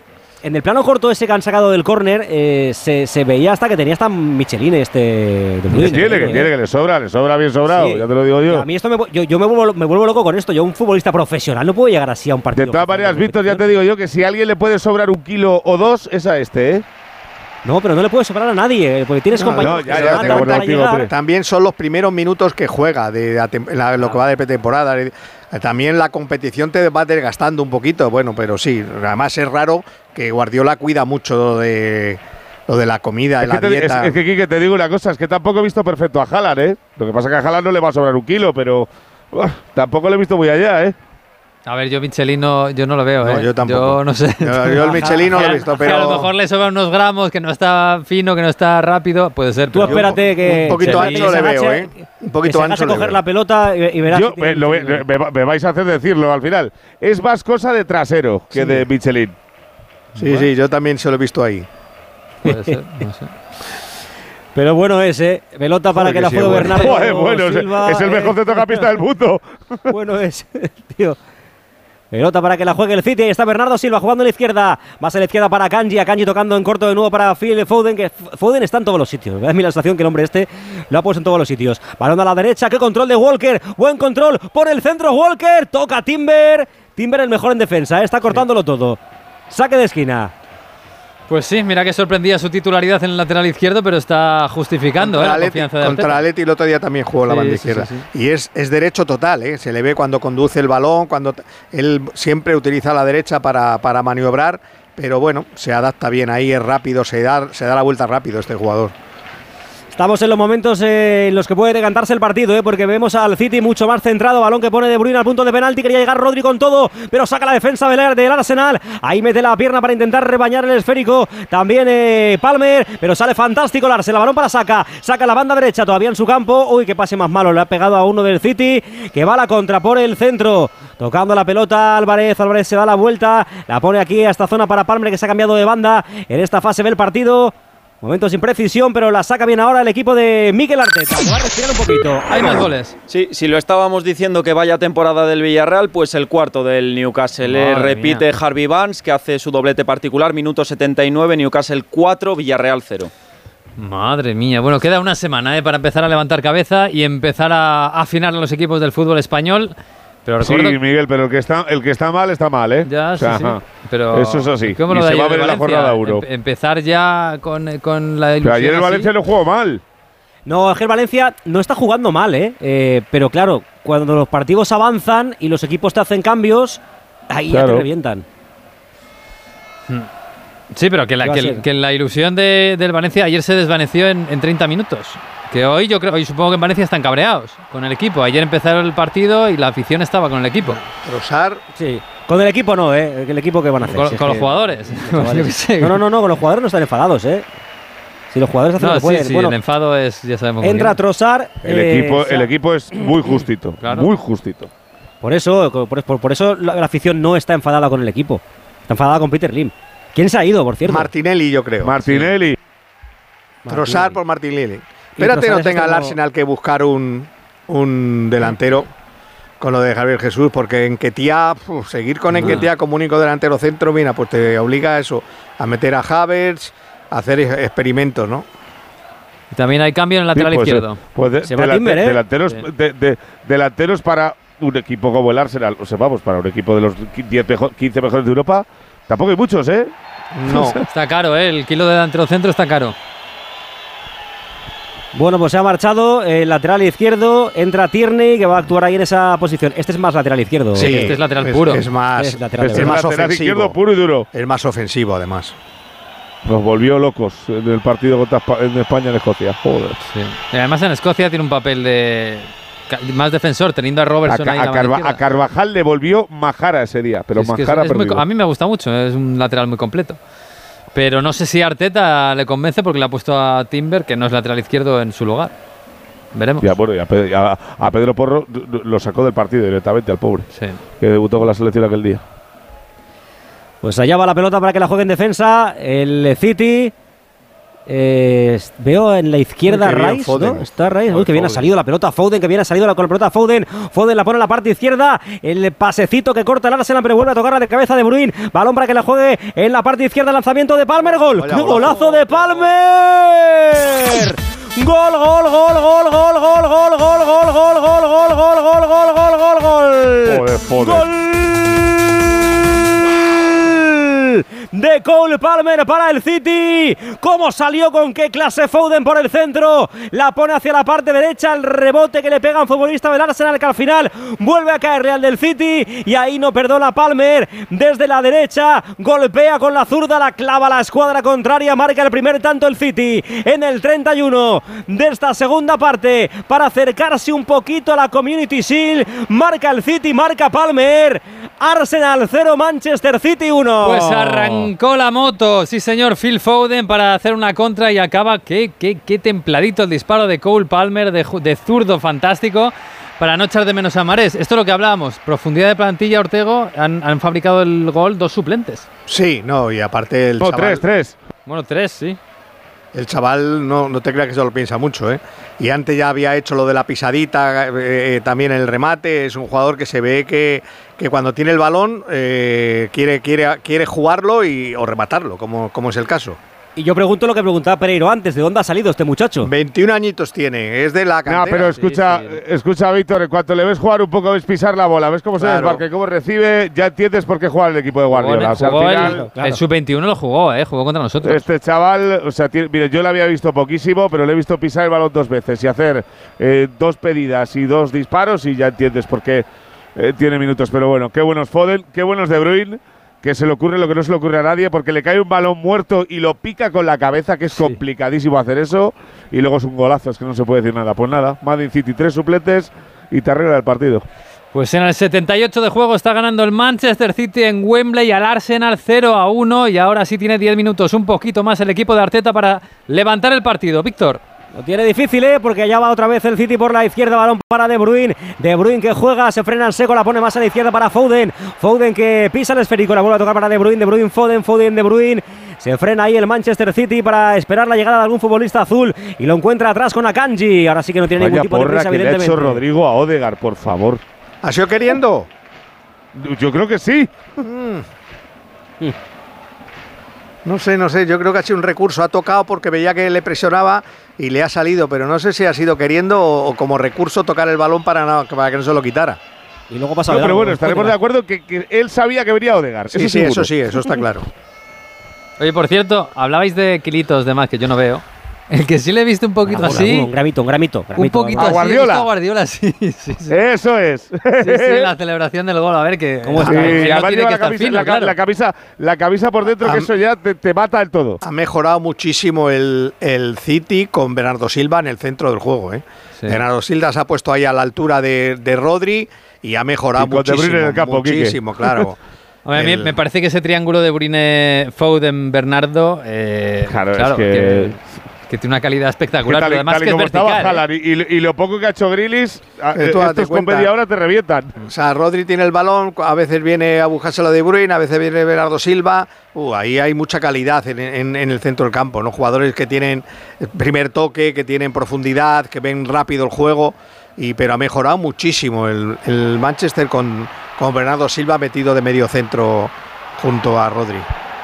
En el plano corto ese que han sacado del córner eh, se, se veía hasta que tenía hasta Michelin este de tiene, que tiene, que le sobra, le sobra bien sobrado, Sí. ya te lo digo yo. A mí esto me, yo, yo me, vuelvo, me vuelvo loco con esto. Yo, un futbolista profesional, no puedo llegar así a un partido. De todas maneras, Víctor, ya te digo yo que si a alguien le puede sobrar un kilo o dos, es a este, ¿eh? No, pero no le puede sobrar a nadie, porque tienes No, compañeros no, ya, hombre. También son los primeros minutos que juega de la lo que va de pretemporada. Eh, También la competición te va desgastando un poquito, bueno, pero sí. Además es raro que Guardiola cuida mucho lo de, lo de la comida, de la te, es, dieta. es que, Quique, te digo una cosa, es que tampoco he visto perfecto a Haaland, ¿eh? Lo que pasa es que a Haaland no le va a sobrar un kilo, pero tampoco lo he visto muy allá, ¿eh? A ver, yo Michelin no, yo no lo veo, No, ¿eh? yo tampoco. Yo no sé. Yo- yo el Michelin no lo he Que a- visto, que A lo pero- mejor le sobran unos gramos, que no está fino, que no está rápido. Puede ser. Tú pero- espérate que. un poquito que ancho le veo, agache- ¿eh? Un poquito que se ancho le coger veo. la pelota y, y verás. Yo, tiene me, lo voy- Michelin. me- me vais a hacer decirlo al final. Es más cosa de trasero que de Michelin. Sí, sí, yo también se lo he visto ahí. Puede ser, no sé. Pero bueno es, ¿eh? Pelota para Joder, que que la sí, juegue bueno. Bernardo. Joder, bueno, es- Silva, es el eh. mejor centrocampista del mundo. bueno es, tío. Pelota para que la juegue el City. Ahí está Bernardo Silva jugando en la izquierda. Más a la izquierda para Kanji. A Kanji tocando en corto de nuevo para Phil Foden. Que Foden está en todos los sitios. Es mi la sensación que el hombre este lo ha puesto en todos los sitios. Balón a la derecha. Qué control de Walker. Buen control por el centro. Walker. Toca Timber. Timber el mejor en defensa. ¿eh? Está cortándolo todo. Saque de esquina. Pues sí, mira que sorprendía su titularidad en el lateral izquierdo, pero está justificando ¿eh? la confianza de contra. Atleti el otro día también jugó la banda izquierda. sí, Y es, es derecho total, ¿eh? se le ve cuando conduce el balón, cuando él siempre utiliza la derecha para, para maniobrar, pero bueno, se adapta bien ahí, es rápido, se da, se da la vuelta rápido este jugador. Estamos en los momentos eh, en los que puede decantarse el partido, eh, porque vemos al City mucho más centrado. Balón que pone De Bruyne al punto de penalti. Quería llegar Rodri con todo, pero saca la defensa del, del Arsenal. Ahí mete la pierna para intentar rebañar el esférico. También eh, Palmer, pero sale fantástico el. Balón para saca. Saca la banda derecha todavía en su campo. Uy, qué pase más malo. Le ha pegado a uno del City que va a la contra por el centro. Tocando la pelota Álvarez. Álvarez se da la vuelta. La pone aquí a esta zona para Palmer que se ha cambiado de banda en esta fase del partido. Momentos sin precisión, pero la saca bien ahora el equipo de Mikel Arteta. va a respirar un poquito. Hay más goles. Sí, si lo estábamos diciendo que vaya temporada del Villarreal, pues el cuarto del Newcastle. Eh, repite mía. Harvey Barnes, que hace su doblete particular, minuto 79, Newcastle 4, Villarreal 0. Madre mía. Bueno, queda una semana ¿eh? para empezar a levantar cabeza y empezar a afinar a los equipos del fútbol español. Pero Sí, Miguel, pero el que está, el que está mal está mal, ¿eh? Ya, O sea, sí, sí. Pero Eso es así. ¿cómo Y lo se va a ver en la jornada 1. Em- empezar ya con, con la Pero ilusión ayer el. Valencia no jugó mal. No, es que el Valencia no está jugando mal, ¿eh? Eh, Pero claro, cuando los partidos avanzan y los equipos te hacen cambios, ahí ya te revientan. Sí, pero que la, que la ilusión de- del Valencia ayer se desvaneció en, en 30 minutos. Que hoy yo creo, hoy supongo que en Valencia están cabreados con el equipo. Ayer empezaron el partido y la afición estaba con el equipo. Rosar, Sí. Con el equipo no, ¿eh? El equipo que van a hacer. Con, si es con los que- jugadores. No, no, no, no, con los jugadores no están enfadados, ¿eh? Si los jugadores hacen No, lo que sí, pueden. sí, bueno, el enfado es, ya sabemos. entra bien. Trossard. El, eh, equipo, o sea, el equipo es muy justito. Claro. Muy justito. Por eso, por, por- por eso la, la afición no está enfadada con el equipo. Está enfadada con Peter Lim. ¿Quién se ha ido, por cierto? Martinelli yo creo. Martinelli. Trossard por Martinelli. Espérate no tenga el como- Arsenal que buscar un, un delantero con lo de Javier Jesús, porque Enquetía, uf, seguir con Enquetía como único delantero centro, mira, pues te obliga a eso, a meter a Havertz, a hacer experimentos, ¿no? Y También hay cambio en el lateral Sí, pues, izquierdo. eh, pues de- Se va delante- Timber, ¿eh? delanteros, Sí. de- de- delanteros para un equipo como el Arsenal, o sea, vamos, para un equipo de los 10 mejo- 15 mejores de Europa, tampoco hay muchos, ¿eh? No. Está caro, ¿eh? El kilo de delantero centro está caro. Bueno, pues se ha marchado el lateral izquierdo. Entra Tierney, que va a actuar ahí en esa posición. Este es más lateral izquierdo. Sí. este es lateral puro. Es más, Es lateral es de Es más lateral ofensivo. izquierdo puro y duro. Es más ofensivo, además. Nos volvió locos en el partido contra España en Escocia. Joder. Sí. Y además en Escocia tiene un papel de más defensor, teniendo a A, Robertson ahí a la a izquierda. Carvajal le volvió Majara ese día, pero Es Majara es muy a mí me gusta mucho, es un lateral muy completo. Pero no sé si Arteta le convence porque le ha puesto a Timber, que no es lateral izquierdo, en su lugar. Veremos. Ya, bueno, y a, Pe- a- a Pedro Porro lo sacó del partido directamente al pobre, Sí. que debutó con la selección aquel día. Pues allá va la pelota para que la juegue en defensa. El City. Eh, veo en la izquierda Rice. ¿no? Está Rice. Uy, que bien ha salido la pelota Foden, que bien ha salido la, con la pelota Foden. Foden la pone en la parte izquierda. El pasecito que corta el Arsenal, pero vuelve a tocarla de cabeza de Bruin. Balón para que la juegue en la parte izquierda. Lanzamiento de Palmer. Gol. Vaya ¡Qué golazo. de Palmer! Gol, gol, gol, gol, gol, gol, gol, gol, gol, gol, gol, gol, gol, gol, gol, gol, gol, gol. Gol de Cole Palmer para el City. ¿Cómo salió con qué clase Foden por el centro? La pone hacia la parte derecha. El rebote que le pega un futbolista del Arsenal que al final vuelve a caer Real del City. Y ahí no perdona Palmer. Desde la derecha golpea con la zurda. La clava la escuadra contraria. Marca el primer tanto el City en el 31 de esta segunda parte para acercarse un poquito a la Community Shield. Marca el City, marca Palmer. Arsenal 0, Manchester City 1. Pues arrancó la moto, sí señor, Phil Foden para hacer una contra y acaba, qué, qué, qué templadito el disparo de Cole Palmer, de, zurdo fantástico, para no echar de menos a Marés. Esto es lo que hablábamos, profundidad de plantilla, Ortego, han, han fabricado el gol dos suplentes. Sí, no, y aparte el No, chaval, tres, tres. Bueno, tres, sí. El chaval no, no te creas que se lo piensa mucho, ¿eh? Y antes ya había hecho lo de la pisadita, eh, eh, también el remate, es un jugador que se ve que, que cuando tiene el balón eh, quiere, quiere, quiere jugarlo y, o rematarlo, como, como es el caso. Y yo pregunto lo que preguntaba Pereiro antes, ¿de dónde ha salido este muchacho? 21 añitos tiene, es de la No, cantera. pero escucha, sí. escucha, Víctor, en cuanto le ves jugar un poco, ves pisar la bola, ves cómo se Claro. desmarca y cómo recibe, ya entiendes por qué juega el equipo de Guardiola. O sea, al Jugó el- final, el, sub-21 lo jugó, ¿eh? jugó contra nosotros. Este chaval, o sea, tiene- mire, yo lo había visto poquísimo, pero le he visto pisar el balón dos veces y hacer eh, dos pedidas y dos disparos y ya entiendes por qué eh, tiene minutos. Pero bueno, qué buenos Foden, qué buenos De Bruyne, que se le ocurre lo que no se le ocurre a nadie, porque le cae un balón muerto y lo pica con la cabeza, que es complicadísimo hacer eso, y luego es un golazo, es que no se puede decir nada. Pues nada, Madrid City, tres suplentes y te arregla el partido. Pues en el 78 de juego está ganando el Manchester City en Wembley al Arsenal 0 a 1 y ahora sí tiene 10 minutos, un poquito más el equipo de Arteta para levantar el partido. Víctor. Lo tiene difícil, ¿eh? Porque allá va otra vez el City por la izquierda, balón para De Bruyne. De Bruyne que juega, se frena en seco, la pone más a la izquierda para Foden. Foden que pisa el esférico, la vuelve a tocar para De Bruyne. De Bruyne, Foden, Foden, De Bruyne. Se frena ahí el Manchester City para esperar la llegada de algún futbolista azul y lo encuentra atrás con Akanji. Ahora sí que no tiene Vaya ningún tipo de prisa, que le ha evidentemente. hecho Rodrigo a Odegar, por favor. ¿Ha sido queriendo? Yo creo que sí. No sé, no sé, yo creo que ha sido un recurso, ha tocado porque veía que le presionaba y le ha salido, pero no sé si ha sido queriendo o, o como recurso tocar el balón para, no- para que no se lo quitara. Y luego pasa No, pero bueno, ¿no? estaremos de acuerdo que, que él sabía que venía Odegar. Sí, eso sí, seguro. eso sí, eso está claro. Oye, por cierto, hablabais de kilitos de más que yo no veo. El que sí le he visto un poquito así, Un gramito, un gramito. un gramito, poquito ¿A así, Guardiola? visto a Guardiola, sí, sí, sí. Eso es. Sí, sí, la celebración del gol, a ver que ¿Cómo está? el Sí, giro además tiene lleva que la estar camisa, fino, la, ca- claro. la camisa, la camisa por dentro, que eso ya te, te mata el todo. Ha mejorado muchísimo el, el City con Bernardo Silva en el centro del juego. ¿eh? Sí. Bernardo Silva se ha puesto ahí a la altura de, de Rodri y ha mejorado Y con De Bruyne muchísimo. en el campo, Quique. muchísimo, claro. A mí El- me parece que ese triángulo de Brine, Foden, Bernardo, eh, Claro, es claro, que- que tiene una calidad espectacular, tal, pero además tal y que es como estaba vertical. ¿eh? Haaland y, y- y lo poco que ha hecho Grilis, a- Eh, tú estos con media hora te revientan. O sea, Rodri tiene el balón, a veces viene a buscárselo de Bruyne, a veces viene Bernardo Silva. Uh, ahí hay mucha calidad en, en- en el centro del campo, ¿no? Jugadores que tienen primer toque, que tienen profundidad, que ven rápido el juego. Y, pero ha mejorado muchísimo el, el Manchester con, con Bernardo Silva metido de medio centro junto a Rodri.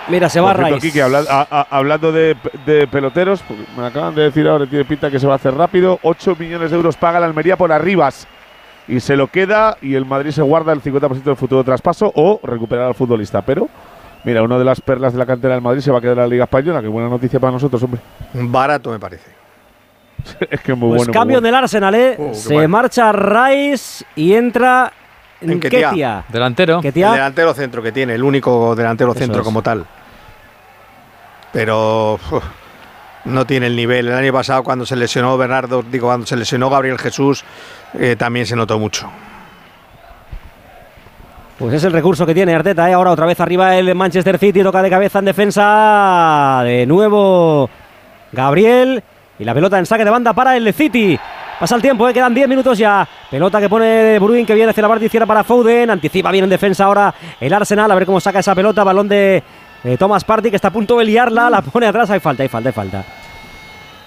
Mira, se va cierto, Rice. Quique, habla- a- a- hablando de, de peloteros, porque me acaban de decir ahora, tiene pinta que se va a hacer rápido. 8 millones de euros paga la Almería por Arribas. Y se lo queda y el Madrid se guarda el 50% del futuro traspaso o recuperar al futbolista. Pero, mira, una de las perlas de la cantera del Madrid se va a quedar en la Liga Española. Qué buena noticia para nosotros, hombre. Barato, me parece. es que es muy Pues bueno. muy cambio bueno. del Arsenal, ¿eh? Oh, se marcha Rice y entra Nketiah. Ketia. Delantero. El delantero centro que tiene, el único delantero Eso centro es. como tal. Pero uf, no tiene el nivel. El año pasado cuando se lesionó Bernardo, digo, cuando se lesionó Gabriel Jesús, eh, también se notó mucho. Pues es el recurso que tiene Arteta, ¿eh? Ahora otra vez arriba el Manchester City, toca de cabeza en defensa. De nuevo Gabriel. Y la pelota en saque de banda para el City. Pasa el tiempo, ¿eh? quedan 10 minutos ya. Pelota que pone De Bruyne, que viene hacia la parte izquierda para Foden. Anticipa bien en defensa ahora el Arsenal. A ver cómo saca esa pelota. Balón de, Thomas Party, que está a punto de liarla. La pone atrás. Hay falta, hay falta, hay falta.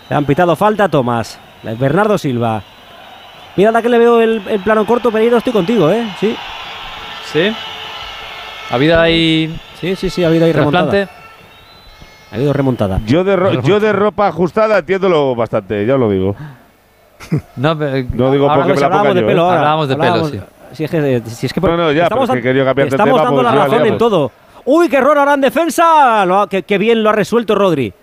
Le han pitado falta a Tomás. Bernardo Silva. Mira la que le veo el, el plano corto, Pereiro, estoy contigo, ¿eh? Sí. ¿Sí? ¿Ha habido ahí Sí, sí, sí, ha habido ahí remontada. Ha habido remontada. Yo de, ro- yo de ropa ajustada entiendo bastante, ya lo digo. No, pero- No digo porque me la ponga de yo. pelo ¿eh? ahora. Hablábamos de pelo, sí. Si es que, si es que No, no, ya, pero es que quería cambiar de estamos tema, dando pues la ya razón en todo. Uy, qué error ahora en defensa. Lo qué, qué bien lo ha resuelto Rodri.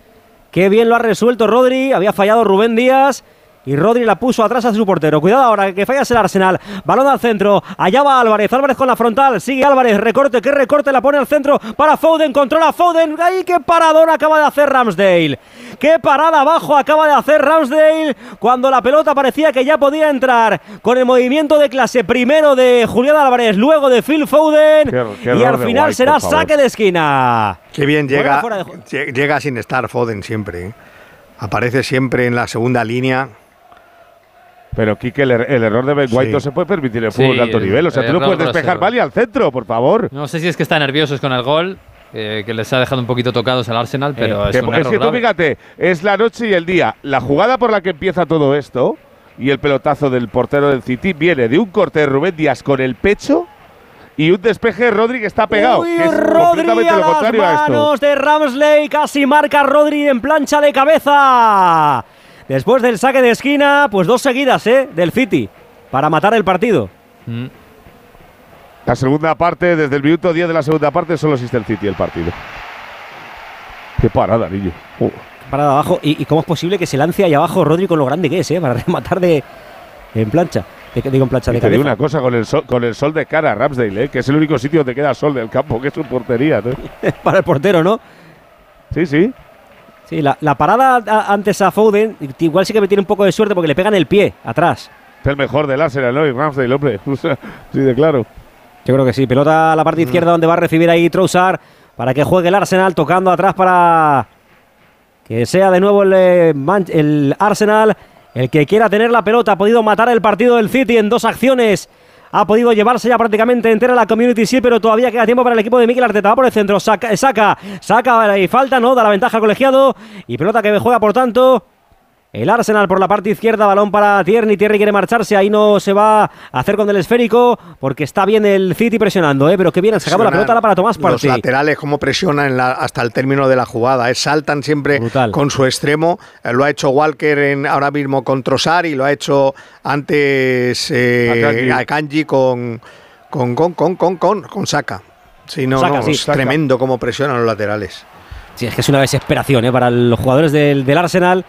Qué bien lo ha resuelto Rodri. Había fallado Rubén Díaz. Y Rodri la puso atrás a su portero. Cuidado ahora que fallas el Arsenal. Balón al centro. Allá va Álvarez. Álvarez con la frontal. Sigue Álvarez. Recorte. ¿Qué recorte? La pone al centro para Foden. Controla Foden. ¡Ay, qué paradón acaba de hacer Ramsdale! ¡Qué parada abajo acaba de hacer Ramsdale! Cuando la pelota parecía que ya podía entrar. Con el movimiento de clase primero de Julián Álvarez. Luego de Phil Foden. Qué- qué y al final será saque de esquina. Qué bien llega, de llega sin estar Foden siempre. ¿eh? Aparece siempre en la segunda línea. Pero Kike, el, er- el error de Ben White Sí. no se puede permitir en el Sí, fútbol de alto el- nivel. O sea, tú no puedes despejar mal y al centro, por favor. No sé si es que están nerviosos con el gol, eh, que les ha dejado un poquito tocados al Arsenal, pero es Que- un es error que tú grave. fíjate, es la noche y el día. La jugada por la que empieza todo esto y el pelotazo del portero del City viene de un corte de Rubén Díaz con el pecho y un despeje de Rodri que está pegado. Uy, que es Rodri completamente a lo las contrario a esto. manos de Ramsley, casi marca Rodri en plancha de cabeza. Después del saque de esquina, pues dos seguidas, ¿eh? Del City, para matar el partido. Mm. La segunda parte, desde el minuto 10 de la segunda parte, solo existe el City el partido. Qué parada, niño. Oh. Parada abajo. ¿Y, y cómo es posible que se lance ahí abajo Rodri con lo grande que es, ¿eh? Para rematar de en plancha. De, digo en plancha Y de te digo una cosa, con el, sol, con el sol de cara, Ramsdale, ¿eh? que es el único sitio donde queda sol del campo, que es su portería. ¿no? para el portero, ¿no? Sí, sí. Sí, la, la parada antes a Foden, igual sí que me tiene un poco de suerte porque le pegan el pie atrás. Es el mejor del Arsenal, ¿no? Y. O sea, sí, de claro. Yo creo que sí. Pelota a la parte izquierda donde va a recibir ahí Trossard para que juegue el Arsenal tocando atrás para que sea de nuevo el, eh, el Arsenal el que quiera tener la pelota. Ha podido matar el partido del City en dos acciones. Ha podido llevarse ya prácticamente entera la Community Shield, pero todavía queda tiempo para el equipo de Mikel Arteta. Va por el centro, saca, saca, saca y falta, ¿no? Da la ventaja al colegiado. Y pelota que juega, por tanto, el Arsenal por la parte izquierda, balón para Tierney. Tierney quiere marcharse, ahí no se va a hacer con el esférico porque está bien el City presionando, ¿eh? pero qué bien han sacado la pelota ahora para Tomás Los Partey. laterales, cómo presionan en la- hasta el término de la jugada. ¿eh? Saltan siempre Brutal. con su extremo. Eh, lo ha hecho Walker en, ahora mismo con Trossard y lo ha hecho antes eh, Akanji. Con, con, con, con, con, con, con Saka. Sí, no, Saka, no, sí. es tremendo cómo presionan los laterales. Sí, es que es una desesperación ¿eh? para los jugadores del, del Arsenal.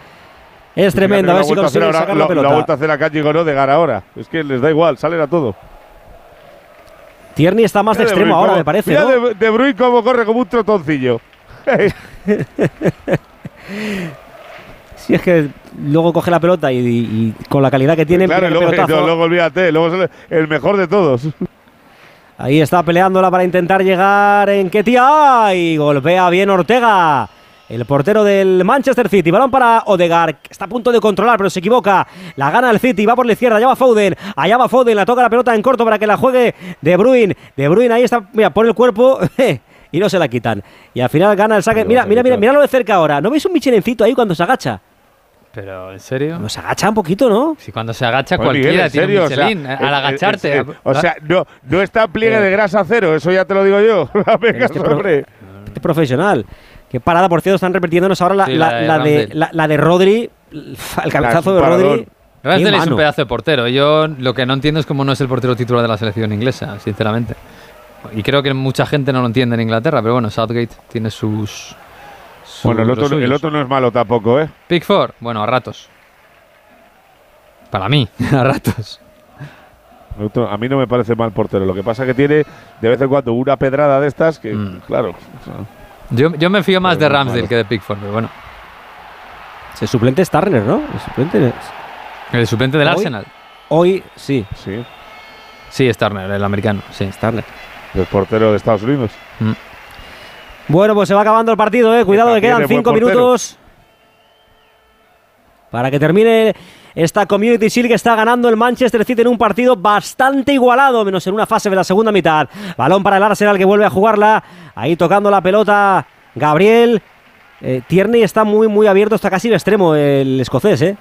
Es tremendo, a ver si consiguen sacar la pelota. vuelto a hacer a Kanji con Odegaard ahora. Es que les da igual, salen a todo. Tierney está más de extremo Bruyne ahora, me parece. Mira ¿no? de, de Bruyne cómo corre como un trotoncillo. Sí, es que luego coge la pelota y, y con la calidad que tiene, claro, y el luego, no, luego olvídate, luego sale el mejor de todos. Ahí está peleándola para intentar llegar en Ketia y golpea bien Ortega. El portero del Manchester City. Balón para Odegaard. Está a punto de controlar, pero se equivoca. La gana el City. Va por la izquierda. Allá va Foden. Allá va Foden. La toca la pelota en corto para que la juegue De Bruyne. De Bruyne ahí está. Mira, pone el cuerpo. y no se la quitan. Y al final gana el saque. Mira, mira, mira, míralo de cerca ahora. ¿No veis un michelencito ahí cuando se agacha? Pero, ¿en serio? No se agacha un poquito, ¿no? Si cuando se agacha Miguel, cualquiera en tiene serio, un o sea, Michelin, eh, al eh, agacharte. eh, o sea, no, no está pliegue de grasa cero, eso ya te lo digo yo. Venga, este pro-. Este profesional. Qué parada, por cierto, están repitiéndonos ahora la, Sí, la- la de la de, Ramsdale. la, la de Rodri. El cabezazo de Rodri. Ramsdale es un pedazo de portero. Yo lo que no entiendo es cómo no es el portero titular de la selección inglesa, sinceramente. Y creo que mucha gente no lo entiende en Inglaterra, pero bueno, Southgate tiene sus. sus- Bueno, el otro, el otro no es malo tampoco, ¿eh? Pickford, bueno, a ratos. Para mí, a ratos. Otro- a mí no me parece mal portero. Lo que pasa es que tiene de vez en cuando una pedrada de estas que, Mm. claro. o sea, Yo, yo me fío más Pero de Ramsdale malo. que de Pickford, pero bueno. El suplente es Turner, ¿no? El suplente es- El suplente del Hoy- Arsenal. Hoy sí, sí, Sí, es Turner, el americano, sí. es Turner. el portero de Estados Unidos. Bueno, pues se va acabando el partido, ¿eh? Cuidado que quedan cinco minutos. Para que termine esta Community Shield que está ganando el Manchester City en un partido bastante igualado, menos en una fase de la segunda mitad. Balón para el Arsenal que vuelve a jugarla. Ahí tocando la pelota Gabriel. Eh, Tierney está muy, muy abierto, está casi el extremo el escocés, ¿eh?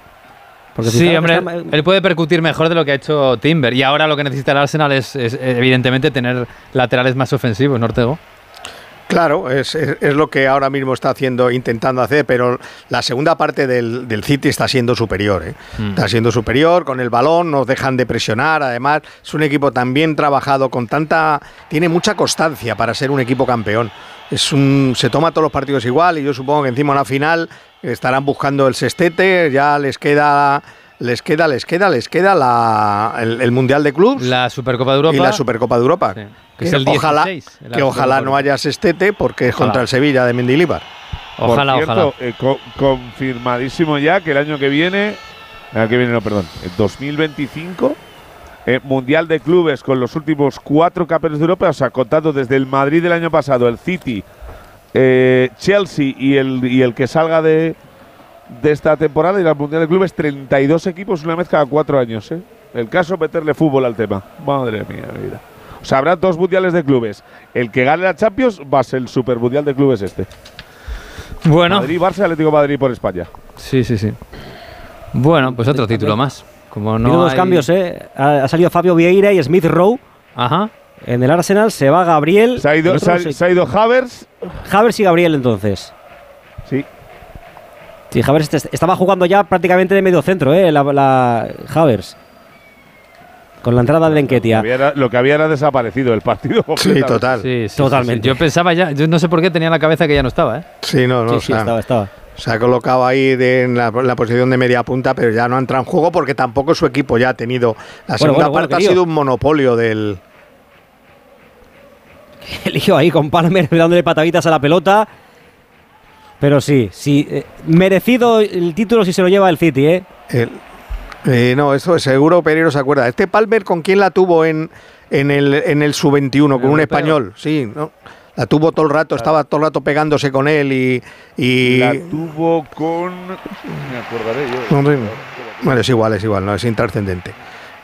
Porque sí, hombre, está- él puede percutir mejor de lo que ha hecho Timber. Y ahora lo que necesita el Arsenal es, es, evidentemente tener laterales más ofensivos, ¿no, Ortego? Claro, es, es- es lo que ahora mismo está haciendo, intentando hacer, pero la segunda parte del, del City está siendo superior. ¿eh? Mm. Está siendo superior con el balón, no dejan de presionar. Además, es un equipo tan bien trabajado, con tanta. Tiene mucha constancia para ser un equipo campeón. Es un, se toma todos los partidos igual y yo supongo que encima en la final estarán buscando el sextete, ya les queda. Les queda, les queda, les queda la, el, el Mundial de Clubs. La Supercopa de Europa. Y la Supercopa de Europa. que Que es el ojalá, 16, la que ojalá no haya sextete porque es Ojalá. contra el Sevilla de Mendilibar. Ojalá, Por cierto, ojalá. eh, co- confirmadísimo ya que el año que viene, el año que viene no, perdón, el 2025, eh, Mundial de Clubes con los últimos cuatro campeones de Europa, o sea, contando desde el Madrid del año pasado, el City, eh, Chelsea y el, y el que salga de, de esta temporada, y el Mundial de Clubes, 32 equipos, una vez cada cuatro años. ¿eh? El caso es meterle fútbol al tema. Madre mía, vida. O sea, habrá dos mundiales de clubes. El que gane la Champions va a ser el Super Mundial de Clubes este. Bueno. Madrid, Barça, Atlético Madrid por España. Sí, sí, sí. Bueno, pues otro título más. Como no Tiene dos hay- cambios, ¿eh? Ha, ha salido Fabio Vieira y Smith Rowe. Ajá. En el Arsenal se va Gabriel. Se ha ido, se ha- se ha ido Havers. Havers y Gabriel entonces. Sí. Havers est- estaba jugando ya prácticamente de medio centro, ¿eh? La, la Havers. Con la entrada de Enquetia. Lo que había era- lo que había era desaparecido el partido. Sí, sí, Totalmente. sí, sí. Yo pensaba ya, yo no sé por qué tenía en la cabeza que ya no estaba, ¿eh? Sí, no, no. Sí, o sea, estaba, estaba. Se ha colocado ahí de- en, la, en la posición de media punta, pero ya no ha entrado en juego porque tampoco su equipo ya ha tenido. La segunda bueno, bueno, parte ha sido un monopolio del. El lío ahí con Palmer dándole pataditas a la pelota. Pero sí, sí. eh, merecido el título si se lo lleva el City, ¿eh? el- eh, no, eso seguro Pereiro se acuerda. Este Palmer, ¿con quién la tuvo en, en el, en el sub-21? Con un europeo? español, sí, ¿no? La tuvo todo el rato, estaba todo el rato pegándose con él y. y La tuvo con. Me acordaré yo. No, no, Bueno, es igual, es igual, no es intrascendente.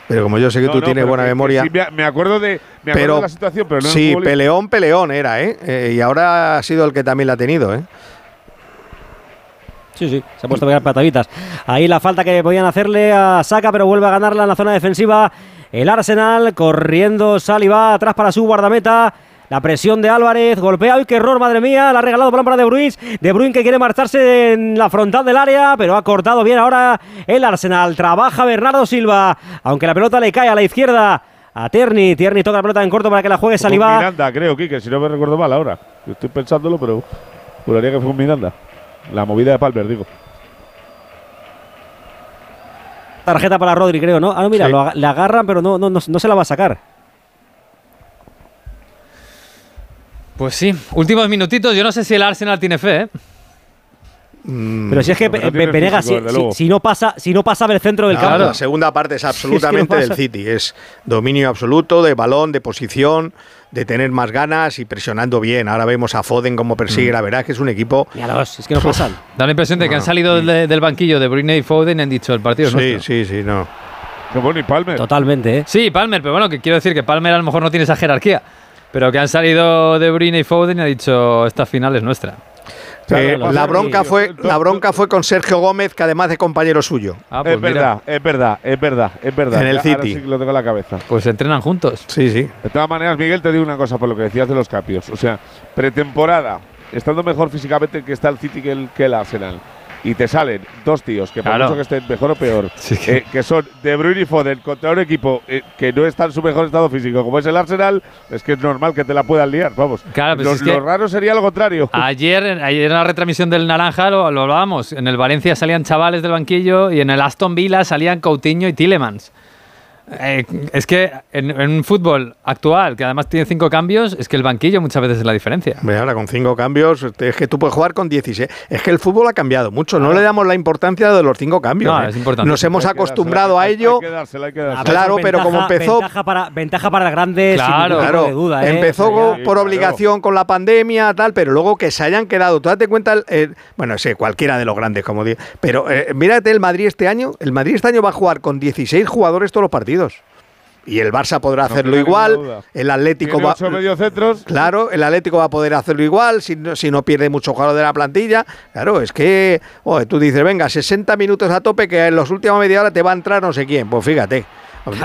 Pero como yo sé que No, tú no, tienes buena que- que memoria. sí, me, acuerdo de, me acuerdo pero de la situación, pero no sí, peleón, peleón era, ¿eh? Eh, Y ahora ha sido el que también la ha tenido, ¿eh? Sí, sí, se ha puesto a pegar pataditas. Ahí la falta que podían hacerle a Saka, pero vuelve a ganarla en la zona defensiva. El Arsenal corriendo, Saliba atrás para su guardameta. La presión de Álvarez, golpea, ¡ay qué error, madre mía! La ha regalado balón para De Bruyne. De Bruyne que quiere marcharse en la frontal del área, pero ha cortado bien ahora el Arsenal. Trabaja Bernardo Silva, aunque la pelota le cae a la izquierda a Terni. Terni toca la pelota en corto para que la juegue Saliba. Miranda, creo, Kike, si no me recuerdo mal ahora. Yo estoy pensándolo, pero juraría que fue con Miranda. La movida de Palmer, digo. Tarjeta para Rodri, creo, ¿no? Ah, no, mira, Sí. lo le agarran, pero no, no, no, no se la va a sacar. Pues sí, últimos minutitos. Yo no sé si el Arsenal tiene fe, ¿eh? Mm, Pero si es que no si, no pasa, si no pasa del centro del Claro, campo. la segunda parte es que no absolutamente del. City. Es dominio absoluto de balón, de posición, de tener más ganas y presionando bien. Ahora vemos a Foden como persigue. La verdad es que es un equipo. Míralos, es que no pasan. Da la impresión de que han salido del, del banquillo de Bruyne y Foden y han dicho el partido es Sí, nuestro. sí, sí, no. Qué bueno, y Palmer. Totalmente, ¿eh? Sí, Palmer, pero bueno, que quiero decir que Palmer a lo mejor no tiene esa jerarquía. Pero que han salido de Bruyne y Foden y ha dicho esta final es nuestra. Eh, la bronca fue la bronca fue con Sergio Gómez, que además de compañero suyo. Ah, pues es mira, verdad, es verdad, es verdad, es verdad. En el ahora City. sí que lo tengo en la cabeza. pues entrenan juntos. Sí, sí. De todas maneras, Miguel, te digo una cosa por lo que decías de los cambios. O sea, pretemporada, estando mejor físicamente que está el City que el, que el Arsenal. Y te salen dos tíos que por Claro. mucho que estén mejor o peor, Sí que- eh, que son De Bruyne y Foden contra un equipo eh, que no está en su mejor estado físico, como es el Arsenal, es que es normal que te la puedan liar, vamos. Claro, pues lo, es que- lo raro sería lo contrario. Ayer, ayer en la retransmisión del Naranja lo, lo hablábamos. En el Valencia salían chavales del banquillo y en el Aston Villa salían Coutinho y Tillemans. Eh, es que en, en un fútbol actual, que además tiene cinco cambios, es que el banquillo muchas veces es la diferencia. Hombre, ahora con cinco cambios, este, es que tú puedes jugar con 16. Es que el fútbol ha cambiado mucho. No le damos la importancia de los cinco cambios. No, ¿eh? es importante. Nos hemos acostumbrado a ello. Hay que dársela, hay que dársela. Claro, pero como empezó- Ventaja para, ventaja para grandes, sin Claro, tipo Claro, de duda, ¿eh? empezó Sí, por claro. obligación con la pandemia, tal, pero luego que se hayan quedado, tú date cuenta, bueno, sé, cualquiera de los grandes, como digo, pero eh, mírate el Madrid este año, el Madrid este año va a jugar con 16 jugadores todos los partidos. Y el Barça podrá No hacerlo igual. El Atlético va. Claro, el Atlético va a poder hacerlo igual si no, si no pierde mucho jugador de la plantilla. Claro, es que oye, tú dices, venga, 60 minutos a tope que en los últimos media hora te va a entrar no sé quién. Pues fíjate.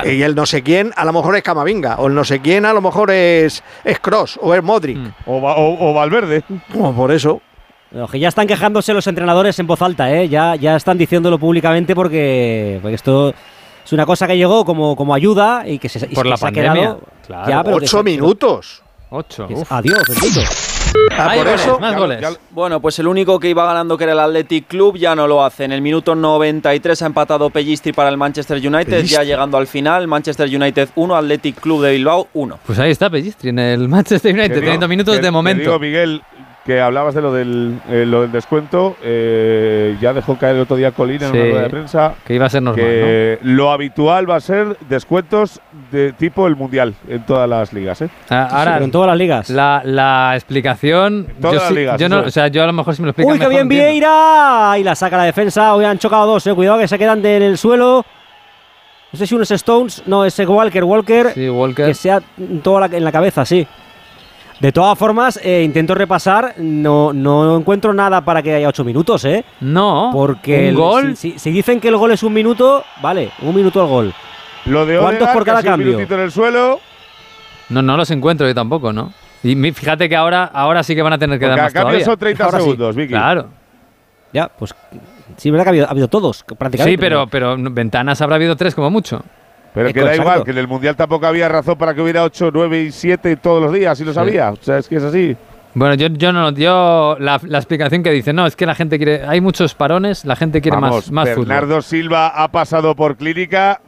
Y el no sé quién a lo mejor es Camavinga, o el no sé quién a lo mejor es, es Cross o es Modric. O, Va- o- o Valverde. Como por eso. Que ya están quejándose los entrenadores en voz alta, ¿eh? ya, ya están diciéndolo públicamente porque, porque esto es una cosa que llegó como, como ayuda y que se, y Por que la se ha pandemia, quedado. claro. Ya, pero que Ocho se- minutos. Ocho. es-. Adiós, bendito. Ah, Hay por goles, eso. más Ya- goles. ya- Bueno, pues el único que iba ganando, que era el Athletic Club, ya no lo hace. En el minuto 93 ha empatado Pellistri para el Manchester United, ya Pellistri. llegando al final. Manchester United 1, Athletic Club de Bilbao 1. Pues ahí está Pellistri en el Manchester United, teniendo minutos te- de te momento. digo, Miguel, que hablabas de lo del, eh, lo del descuento. eh, ya dejó caer el otro día Colín en Sí. una rueda de prensa que iba a ser normal, que lo habitual va a ser descuentos de tipo el mundial en todas las ligas. ¿eh? Ah, Ahora, Pero en todas las ligas. la, la explicación. todas yo las sí- ligas, yo no, o sea, yo a lo mejor si me lo explican Uy, qué bien. Vieira. Y la saca la defensa. Hoy han chocado dos, eh. Cuidado que se quedan de- en el suelo. No sé si uno es Stones, no, es Walker, Walker. Sí, Walker. Que sea toda la- en la cabeza, sí. De todas formas, eh, intento repasar. No, no encuentro nada para que haya ocho minutos, ¿eh? No, Porque un el- gol. Si, si- si dicen que el gol es un minuto, vale, un minuto el gol. Lo de ¿Cuántos Odegaard, por cada un cambio? en el suelo. No, no los encuentro yo tampoco, ¿no? Y fíjate que ahora, ahora sí que van a tener que Porque dar más todavía. son 30 Ahora sí. segundos, Vicky. Claro. Ya, pues sí, verdad que ha habido, ha habido todos, prácticamente. Sí, pero, pero ventanas habrá habido tres como mucho. Pero que da igual, que en el mundial tampoco había razón para que hubiera 8, 9 y 7 todos los días, y lo sabía. O sea, es que es así. Bueno, yo, yo no, yo la, la explicación que dice, no, es que la gente quiere, hay muchos parones, la gente quiere Vamos, más, más fútbol. Bernardo Silva ha pasado por clínica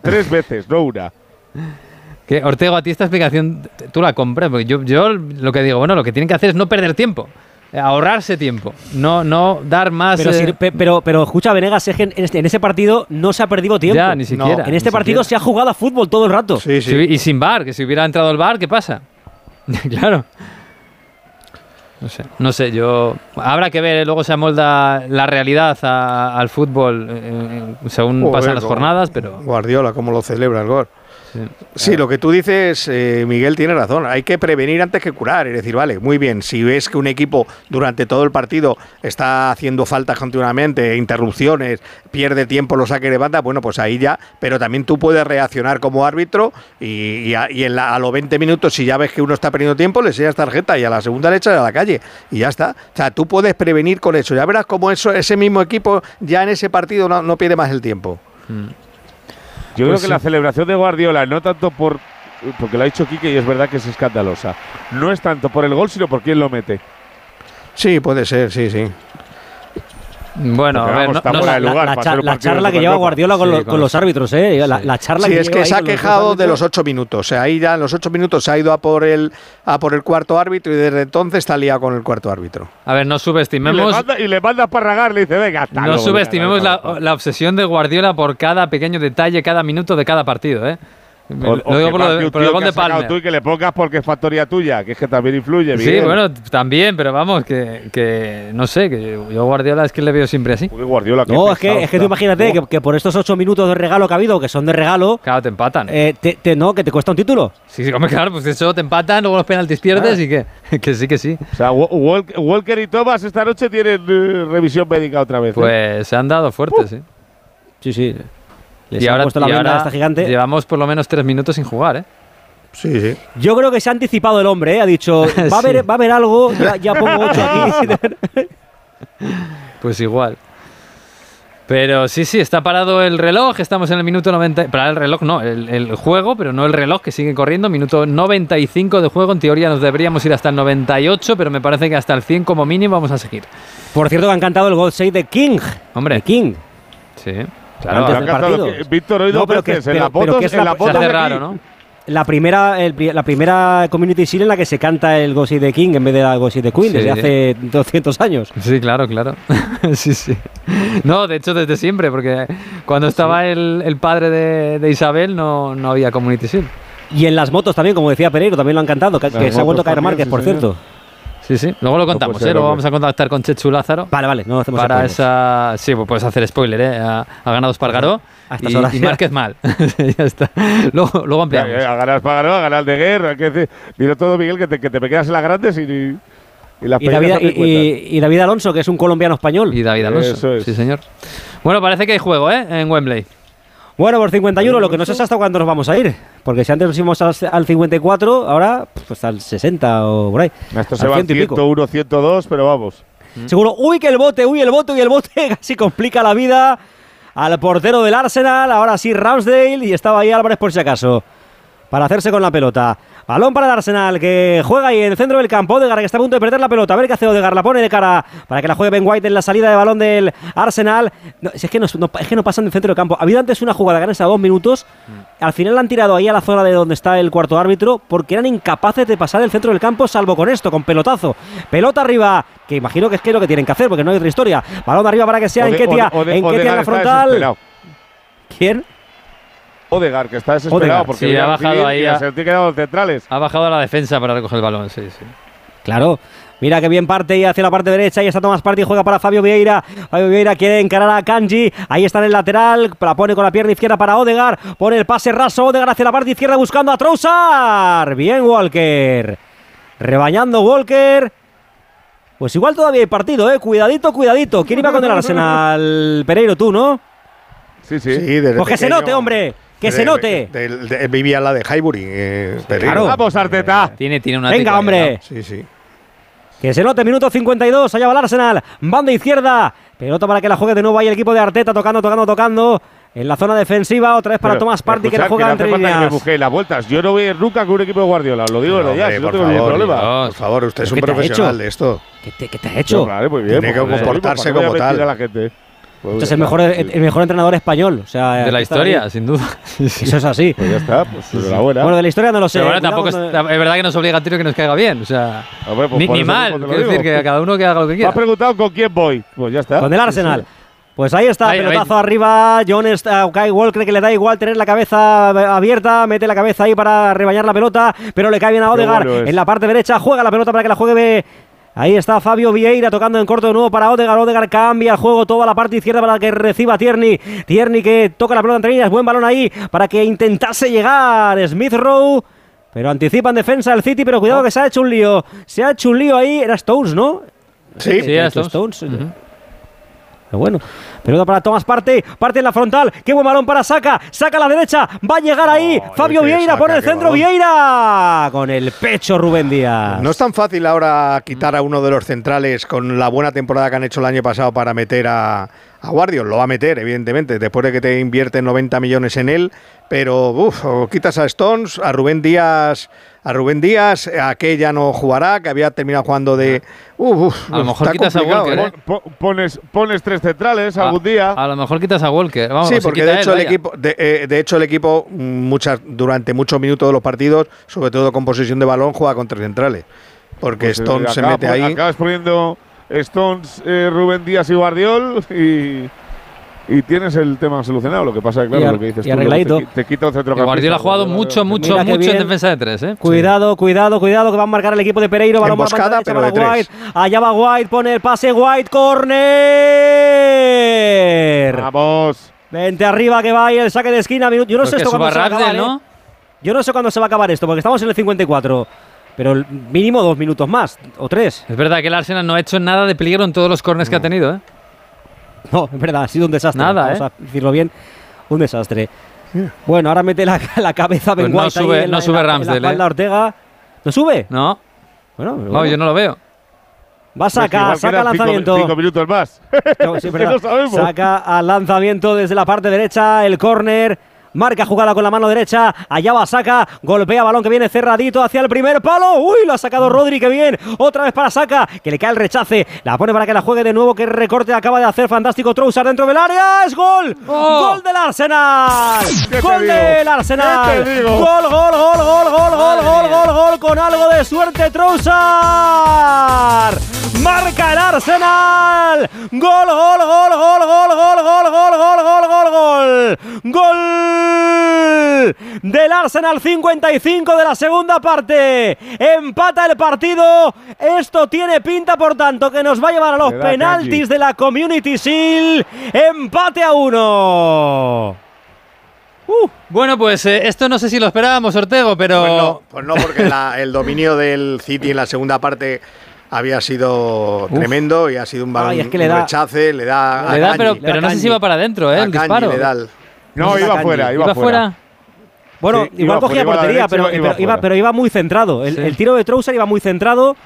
tres veces, no una. Que Ortego, a ti esta explicación tú la compras, porque yo, yo lo que digo, bueno, lo que tienen que hacer es no perder tiempo, ahorrarse tiempo, no, no dar más. Pero, eh, si- pero, pero escucha, Venegas, es que en, este- en ese partido no se ha perdido tiempo. ya, ni siquiera. en este partido siquiera. se ha jugado a fútbol todo el rato. Sí, sí. Y sin bar, que si hubiera entrado el bar, ¿qué pasa? claro. No sé, no sé, yo. Habrá que ver, eh, luego se amolda la realidad a- al fútbol eh, eh, según Joder, pasan las jornadas, pero. Guardiola, cómo lo celebra el gol. Sí. Sí, lo que tú dices, eh, Miguel, tiene razón. Hay que prevenir antes que curar. Es decir, vale, muy bien. Si ves que un equipo durante todo el partido está haciendo faltas continuamente, interrupciones, pierde tiempo, lo saque de banda, bueno, pues ahí ya. Pero también tú puedes reaccionar como árbitro y, y a, y en la- a los 20 minutos, si ya ves que uno está perdiendo tiempo, le enseñas tarjeta y a la segunda le echas a la calle. Y ya está. O sea, tú puedes prevenir con eso. Ya verás cómo eso, ese mismo equipo ya en ese partido no, no pierde más el tiempo. Yo Pues creo que sí. la celebración de Guardiola, no tanto por. Porque lo ha dicho Quique y es verdad que es escandalosa. No es tanto por el gol, sino por quién lo mete. Sí, puede ser, sí, sí. Bueno, Porque a ver, no- no- la, lugar cha- charla que lleva. Guardiola con, Sí, lo- con con los árbitros, ¿eh? La, la charla Sí, que es que se ha quejado de los ocho minutos. O sea, ahí ya en los ocho minutos se ha ido a por el a por el cuarto árbitro y desde entonces está liado con el cuarto árbitro. a ver, no Y le, subestimemos. manda, y le manda a parragar, le dice, venga, hasta No luego, subestimemos venga. la obsesión de Guardiola por cada pequeño detalle, cada minuto de cada partido, ¿eh? O- lo o digo por, lo de- por el de Palmer. tú y que le pongas porque es factoría tuya, que es que también influye. Sí, bueno, también, pero vamos, que, que no sé, que yo Guardiola es que le veo siempre así. Uy, Guardiola, No, es que, es que tú imagínate que, que por estos ocho minutos de regalo que ha habido, que son de regalo, Claro, te empatan. eh, te, te- no, que te cuesta un título. sí, sí, hombre, claro, pues eso te empatan, luego los penaltis pierdes y que, que sí, que sí. O sea, Wa- Walk- Walker y Thomas esta noche tienen eh, revisión médica otra vez. ¿eh? Pues se han dado fuertes, sí. Sí, sí. Les Y han ahora, puesto la y venda ahora esta gigante. llevamos por lo menos tres minutos sin jugar, ¿eh? Sí, sí. Yo creo que se ha anticipado el hombre, ¿eh? ha dicho, va, a Sí. haber, va a haber algo, ya, ya pongo ocho aquí. Pues igual. Pero sí, sí, está parado el reloj, estamos en el minuto 90. Para el reloj no, el, el juego, pero no el reloj que sigue corriendo. Minuto 95 de juego. En teoría nos deberíamos ir hasta el 98, pero me parece que hasta el 100 como mínimo vamos a seguir. Por cierto, que han cantado el gol 6 de King. Hombre. De King. Sí, Claro, antes del partido. que- Víctor hoy No, pero que- veces. en pero- la foto, que es en la- se Se foto aquí. raro, ¿no? La primera, el la primera Community Shield en la que se canta el Ghost de King en vez de la Ghost de Queen Sí. desde hace 200 años. Sí, claro, claro. sí, sí. No, de hecho, desde siempre, porque cuando estaba el, el padre de, de Isabel no, no había Community Shield. Y en las motos también, como decía Pereiro, también lo han cantado, que, se ha vuelto a caer Márquez, sí, por señor. cierto. Sí, sí. Luego lo contamos, puede ¿eh? Luego vamos a contactar con Chechu Lázaro. Vale, vale, no hacemos para spoilers. esa. Sí, pues puedes hacer spoiler, ¿eh? Ha, ha ganado Espargaró. A estas y, horas y ya. Márquez mal. ya está. Luego, luego ampliamos. ya, A ganar para ganar, a ganar de guerra. que Dilo todo, Miguel, que te, que te quedas en las grandes y, y, y David, y, y- y David Alonso, que es un colombiano español. Y David Alonso. Eso es. Sí, señor. Bueno, parece que hay juego, ¿eh? En Wembley. Bueno, por 51, lo que no sé es hasta cuándo nos vamos a ir. Porque si antes nos íbamos al, al 54, ahora pues al 60 o por ahí. Esto se va ciento y pico. 101, 102, pero vamos. Seguro, uy, que el bote, uy, el bote, uy, el bote, casi complica la vida al portero del Arsenal, ahora sí Ramsdale, y estaba ahí Álvarez por si acaso, para hacerse con la pelota. Balón para el Arsenal, que juega ahí en el centro del campo, Odegaard, que está a punto de perder la pelota, a ver qué hace Odegaard, la pone de cara para que la juegue Ben White en la salida de balón del Arsenal. No, es, que no, no- es que no pasan del centro del campo. Ha habido antes una jugada que han estado dos minutos, al final la han tirado ahí a la zona de donde está el cuarto árbitro, porque eran incapaces de pasar el centro del campo, salvo con esto, con pelotazo. Pelota arriba, que imagino que es que es lo que tienen que hacer, porque no hay otra historia. Balón arriba para que sea Ode- Enketia, Ode- Ode- Enketia en la frontal. ¿Quién? Odegaard, que está desesperado Odegaard. porque Sí, ha bajado ahí y a- se tiene que dar los centrales. Ha bajado a la defensa para recoger el balón, sí, sí. Claro. Mira que bien parte y hacia la parte derecha. Ahí está Tomás Party, juega para Fabio Vieira. Fabio Vieira quiere encarar a Kanji. Ahí está en el lateral. La pone con la pierna izquierda para Odegar. Pone el pase raso. Odegar hacia la parte izquierda buscando a Trousar. Bien, Walker. Rebañando Walker. Pues igual todavía hay partido, ¿eh? Cuidadito, cuidadito. ¿Quién iba con el Arsenal? Pereiro, tú, ¿no? Sí, sí. Sí, desde Pues que se pequeño. note, hombre. Que se note. de- de- de- vivía la de Highbury. Eh. Claro. Vamos, Arteta. Tiene, tiene una Venga, hombre. Sí, sí. Que se note, minuto 52, allá va el Arsenal, banda izquierda, pelota para que la juegue de nuevo ahí el equipo de Arteta, tocando, tocando, tocando, en la zona defensiva, otra vez para Pero, Tomás Party que la juega entre que me líneas. busquéis las vueltas. Yo no voy nunca con un equipo de Guardiola. Lo digo No, ya, hombre, si no por tengo ningún favor, problema. Dios. Por favor, usted es un ¿Qué te ha profesional de esto. ¿Qué te, qué te ha hecho? No, vale, muy bien. Tiene que pues, comportarse pues, ¿para qué voy como tal. a la gente? Pues Este es ya el mejor, el, el mejor entrenador español. O sea, De la historia, ahí. sin duda. Sí, sí. Eso es así. Pues ya está, pues enhorabuena. Bueno, de la historia no lo sé. Pero bueno, cuidado tampoco es, verdad que no es obligatorio que nos caiga bien. O sea, Hombre, pues ni, ni mal. Quiero decir que cada uno que haga lo que Me has quiera. preguntado con quién voy. Pues ya está. Con el Arsenal. Pues ahí está, Ahí, pelotazo ahí. arriba. John está, Kai Walker que le da igual tener la cabeza abierta, mete la cabeza ahí para rebañar la pelota, pero le cae bien a bueno es. en la parte derecha, juega la pelota para que la juegue. Ahí está Fabio Vieira tocando en corto de nuevo para Odegaard. Odegaard cambia el juego toda la parte izquierda para que reciba Tierney. Tierney que toca la pelota entre líneas. Buen balón ahí para que intentase llegar Smith Rowe. Pero anticipa en defensa el City, pero cuidado que se ha hecho un lío. Se ha hecho un lío ahí. Era Stones, ¿no? Sí, Sí, era Hecho Stones. Stones. Pero bueno, pelota para Tomás Parte, parte en la frontal, qué buen balón para Saca, saca a la derecha, va a llegar ahí, Oh, Fabio Vieira Saka, pone el centro, balón. Vieira, con el pecho Rubén Díaz. No es tan fácil ahora quitar a uno de los centrales con la buena temporada que han hecho el año pasado para meter a, a Guardiol. Lo va a meter, evidentemente, después de que te invierten 90 millones en él. Pero, uff, o quitas a Stones, a Rubén Díaz, a Rubén Díaz, a que ya no jugará, que había terminado jugando de. Uf, uf, A lo mejor quitas a Walker, ¿eh? ¿eh? Pon- pones, pones tres centrales A- algún día. A lo mejor quitas a Walker. Vamos, Sí, porque de hecho él, el vaya. equipo, de, eh, de hecho el equipo mm, muchas durante muchos minutos de los partidos, sobre todo con posesión de balón, juega con tres centrales, porque Pues, eh, Stone se acaba mete pon- ahí. Acabas poniendo Stones, eh, Rubén Díaz y Guardiol y, y tienes el tema solucionado. Lo que pasa es que, claro, lo que dices y tú, arregladito. te, qui- te quita Y centrocampista. Guardiola ha jugado mucho, mucho, Mira mucho en defensa de tres, ¿eh? Cuidado, cuidado, cuidado, que va a marcar el equipo de Pereiro. Balón por la Emboscada, pero de para tres. White. Allá va White, pone el pase White, corner. Vamos. Vente arriba que va ahí el saque de esquina. minuto- Yo no Pues sé esto cuándo se va a acabar, Ramsdale, ¿eh? ¿no? Yo no sé cuándo se va a acabar esto, porque estamos en el 54. Pero el mínimo dos minutos más, o tres. Es verdad que el Arsenal no ha hecho nada de peligro en todos los corners que ha tenido, ¿eh? No, es verdad, ha sido un desastre. Nada, Vamos ¿eh? a decirlo bien, un desastre. Bueno, ahora mete la, la cabeza Ben Pues no ahí sube- en no la- sube la- en la Ramsdale, ¿eh? Ortega. ¿No sube? No, Bueno, no, yo no lo veo. Va a Pues sacar, igual saca cinco- lanzamiento. Cinco, minutos más. No, sí, Es que verdad. no sabemos. Saca al lanzamiento desde la parte derecha, el córner. Marca jugada con la mano derecha. Allá va Saca. Golpea balón que viene cerradito hacia el primer palo. Uy, lo ha sacado Rodri, que bien. Otra vez para Saca, que le cae el rechace. La pone para que la juegue de nuevo. Que recorte acaba de hacer. Fantástico Trousar dentro del área. ¡Es gol! ¡Oh! ¡Gol del Arsenal! ¿Qué te ¡Gol digo? del Arsenal! ¡Gol, gol, gol, gol, gol, gol, gol, gol, gol! Con algo de suerte, Trousar. Marca el Arsenal. Gol, gol, gol, gol, gol, gol, gol, gol, gol, gol, gol, gol. Gol del Arsenal 55 de la segunda parte. Empata el partido. Esto tiene pinta, por tanto, que nos va a llevar a los penaltis de la Community Shield. Empate a uno. Bueno, pues eh, esto no sé si lo esperábamos, Ortego, pero. Pues no, pues no, porque la- el dominio del City en la segunda parte había sido tremendo y ha sido un balón Ay, es que le un da- rechace, le da Le a da, Kanji. pero, pero no sé si va para adentro, ¿eh? A El Kanji disparo. le da el- No, iba saca fuera, ni- iba, ¿Iba fuera. fuera? Bueno, Sí, igual iba cogía fuera, iba portería, derecha, pero, iba- iba pero, iba, pero iba muy centrado. El, Sí. el tiro de Troussard iba muy centrado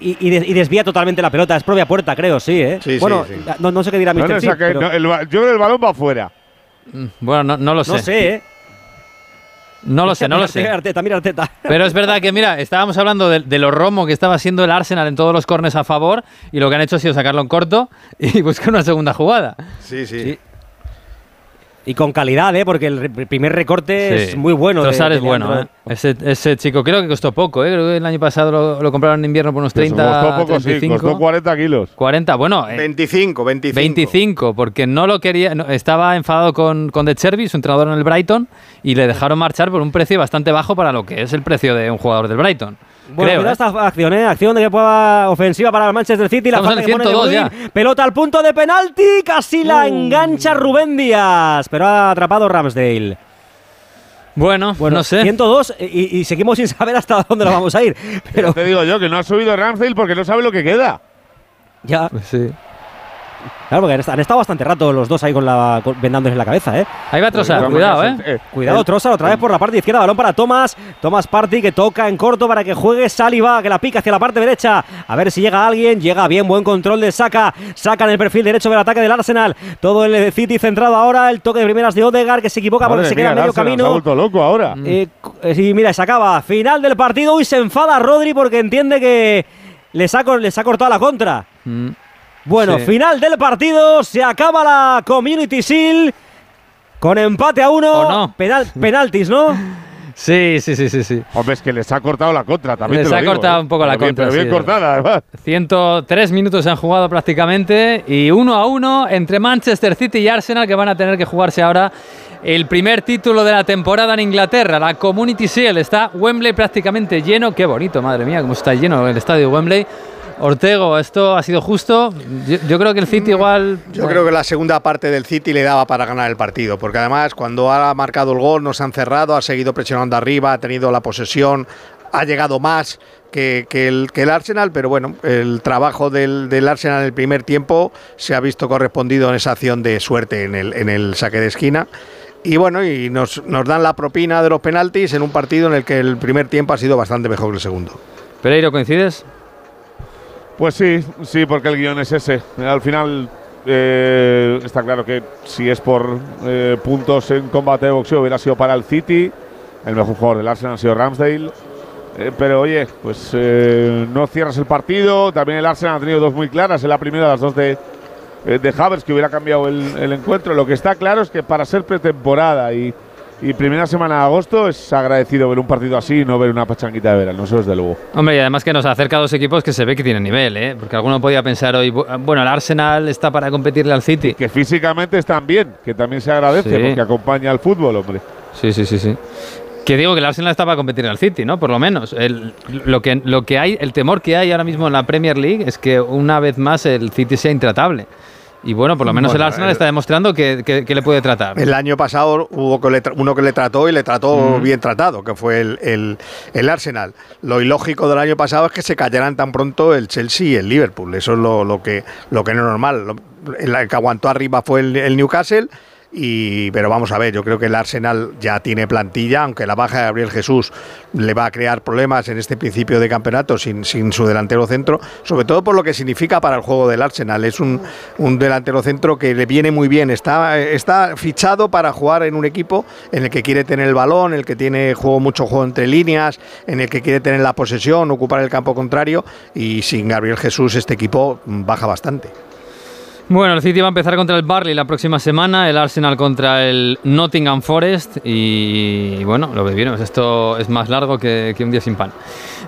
y, y des- y desvía totalmente la pelota. Es propia puerta, creo, sí, ¿eh? Sí, sí, bueno, sí. No, no sé qué dirá No, Mr. no, Chip, saca- pero no, el ba- yo creo que el balón va afuera. Mm, Bueno, no, no lo sé. no sé, ¿eh? No lo sé, no lo Mira sé. Arteta, mira Arteta. Pero es verdad que, mira, estábamos hablando de, de lo romo que estaba siendo el Arsenal en todos los cornes a favor y lo que han hecho ha sido sacarlo en corto y buscar una segunda jugada. Sí, sí. Sí. Y con calidad, ¿eh? Porque el re- primer recorte Sí. es muy bueno. de- de es bueno, Leandro. ¿eh? Ese, ese chico creo que costó poco, ¿eh? Creo que el año pasado lo, lo compraron en invierno por unos Pues 30, costó poco, sí, 35. costó 40 kilos. 40, bueno, eh, 25, 25. 25, porque no lo quería, no, estaba enfadado con, con De Chervi, su entrenador en el Brighton, y le dejaron marchar por un precio bastante bajo para lo que es el precio de un jugador del Brighton. Bueno, creo, cuidado ¿eh? esta acción, ¿eh? Acción de que pueda ofensiva para el Manchester City. La falta en que pone de 102 Bruyne. Pelota al punto de penalti. Casi Uh. la engancha Rubén Díaz. Pero ha atrapado Ramsdale. Bueno, Bueno, no sé. 102 y, y seguimos sin saber hasta dónde lo vamos a ir. Pero Te digo yo que no ha subido Ramsdale porque no sabe lo que queda. ya. Pues sí. Claro, porque han est- han estado bastante rato los dos ahí con la con- vendándose en la cabeza, ¿eh? Ahí va Trossard, cuidado, maneras, ¿eh? Cuidado, el- Trossard otra vez por la parte izquierda, balón para Thomas. Thomas Party que toca en corto para que juegue Saliba, que la pica hacia la parte derecha. A ver si llega alguien. Llega bien, buen control de Saca. Saca en el perfil derecho del ataque del Arsenal. Todo el City centrado ahora. El toque de primeras de Odegaard que se equivoca porque se queda en medio Arsenal Se ha camino. vuelto loco ahora. Eh, cu- eh, sí, mira, se acaba. Final del partido y se enfada Rodri porque entiende que les ha, les ha cortado la contra. Mm. Bueno, Sí. final del partido, se acaba la Community Shield con empate a uno. ¿O no? Penal, penaltis, ¿no? Sí, sí, sí, sí, sí. Hombre, es que les ha cortado la contra también. Les te lo ha digo, cortado ¿eh? un poco la Pero bien- contra, Pero bien sí, cortada, además. 103 minutos se han jugado prácticamente y uno a uno entre Manchester City y Arsenal que van a tener que jugarse ahora el primer título de la temporada en Inglaterra, la Community Shield. Está Wembley prácticamente lleno. Qué bonito, madre mía, cómo está lleno el estadio de Wembley. Ortego, ¿esto ha sido justo? Yo, yo creo que el City igual... Yo creo que la segunda parte del City le daba para ganar el partido, porque además cuando ha marcado el gol nos han cerrado, ha seguido presionando arriba, ha tenido la posesión, ha llegado más que, que el, que el Arsenal, pero bueno, el trabajo del, del Arsenal en el primer tiempo se ha visto correspondido en esa acción de suerte en el, en el saque de esquina. Y bueno, y nos, nos dan la propina de los penaltis en un partido en el que el primer tiempo ha sido bastante mejor que el segundo. Pereiro, ¿coincides? Pues sí, sí, porque el guion es ese. Al final eh, está claro que si es por eh, puntos en combate de boxeo hubiera sido para el City. El mejor jugador del Arsenal ha sido Ramsdale. Eh, pero oye, pues no cierras el partido. También el Arsenal ha tenido dos muy claras. En la primera, las dos de, de Havertz, que hubiera cambiado el, el encuentro. Lo que está claro es que para ser pretemporada y, y primera semana de agosto es agradecido ver un partido así y no ver una pachanguita de verano. Eso desde luego. Hombre, y además que nos acerca a dos equipos que se ve que tienen nivel, ¿eh? Porque alguno podía pensar hoy, bu- bueno, el Arsenal está para competirle al City. Que físicamente están bien, que también se agradece Sí. porque acompaña al fútbol, hombre. Sí, sí, sí, sí. Que digo que el Arsenal está para competir al City, ¿no? Por lo menos. El, lo, que, lo que hay, el temor que hay ahora mismo en la Premier League es que una vez más el City sea intratable. Y bueno, por lo menos Bueno, el Arsenal el- está demostrando que, que- que le puede tratar. El año pasado hubo que le uno que le trató y le trató Mm. bien tratado, que fue el, el- el Arsenal. Lo ilógico del año pasado es que se cayeran tan pronto el Chelsea y el Liverpool. Eso es lo, lo que, lo que no es normal. Lo- el que aguantó arriba fue el Newcastle. Y, pero vamos a ver, yo creo que el Arsenal ya tiene plantilla, aunque la baja de Gabriel Jesús le va a crear problemas en este principio de campeonato sin, sin su delantero centro, sobre todo por lo que significa para el juego del Arsenal. Es un, un delantero centro que le viene muy bien, está, está fichado para jugar en un equipo en el que quiere tener el balón, en el que tiene juego, mucho juego entre líneas, en el que quiere tener la posesión, ocupar el campo contrario, y sin Gabriel Jesús este equipo baja bastante. Bueno, el City va a empezar contra el Barley la próxima semana, el Arsenal contra el Nottingham Forest y bueno, lo vivimos, esto es más largo que, que un día sin pan.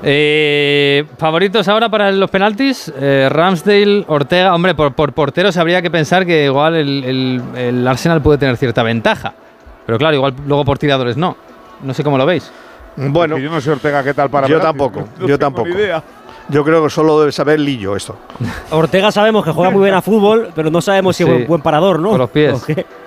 Eh, ¿Favoritos ahora para los penaltis? Eh, Ramsdale, Ortega, hombre, por, por porteros habría que pensar que igual el, el- el Arsenal puede tener cierta ventaja, pero claro, igual luego por tiradores no. No sé cómo lo veis. Bueno, yo no sé Ortega qué tal para yo penaltis, tampoco, no yo tampoco. idea. Yo creo que solo debe saber Lillo esto. Ortega sabemos que juega muy bien a fútbol, pero no sabemos si Sí. es buen, buen parador, ¿no? Con los pies.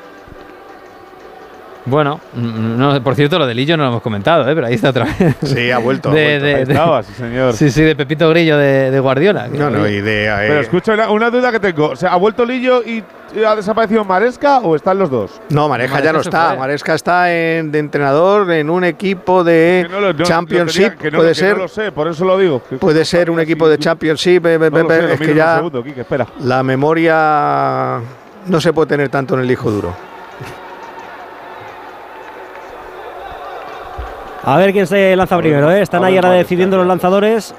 Bueno, mm, no, por cierto, lo del Lillo no lo hemos comentado, ¿eh? pero ahí está otra vez. Sí, ha vuelto. ha De- vuelto. de- Ahí estaba, sí, señor. Sí, sí, de Pepito Grillo de, de Guardiola. No, no, y de. eh, Pero escucha una, una duda que tengo. O sea, ¿ha vuelto Lillo y ha desaparecido Maresca o están los dos? No, Maresca ya no está. Maresca está en, de entrenador en un equipo de Que no lo- no, Championship. tenía- no- puede que ser. No lo sé, por eso lo digo. Puede ser un equipo de Championship. eh, eh, lo eh, sé, lo es que ya segundo, Quique, espera. la memoria no se puede tener tanto en el disco duro. A ver quién se lanza primero, ¿eh? Están ahí ahora decidiendo está los lanzadores.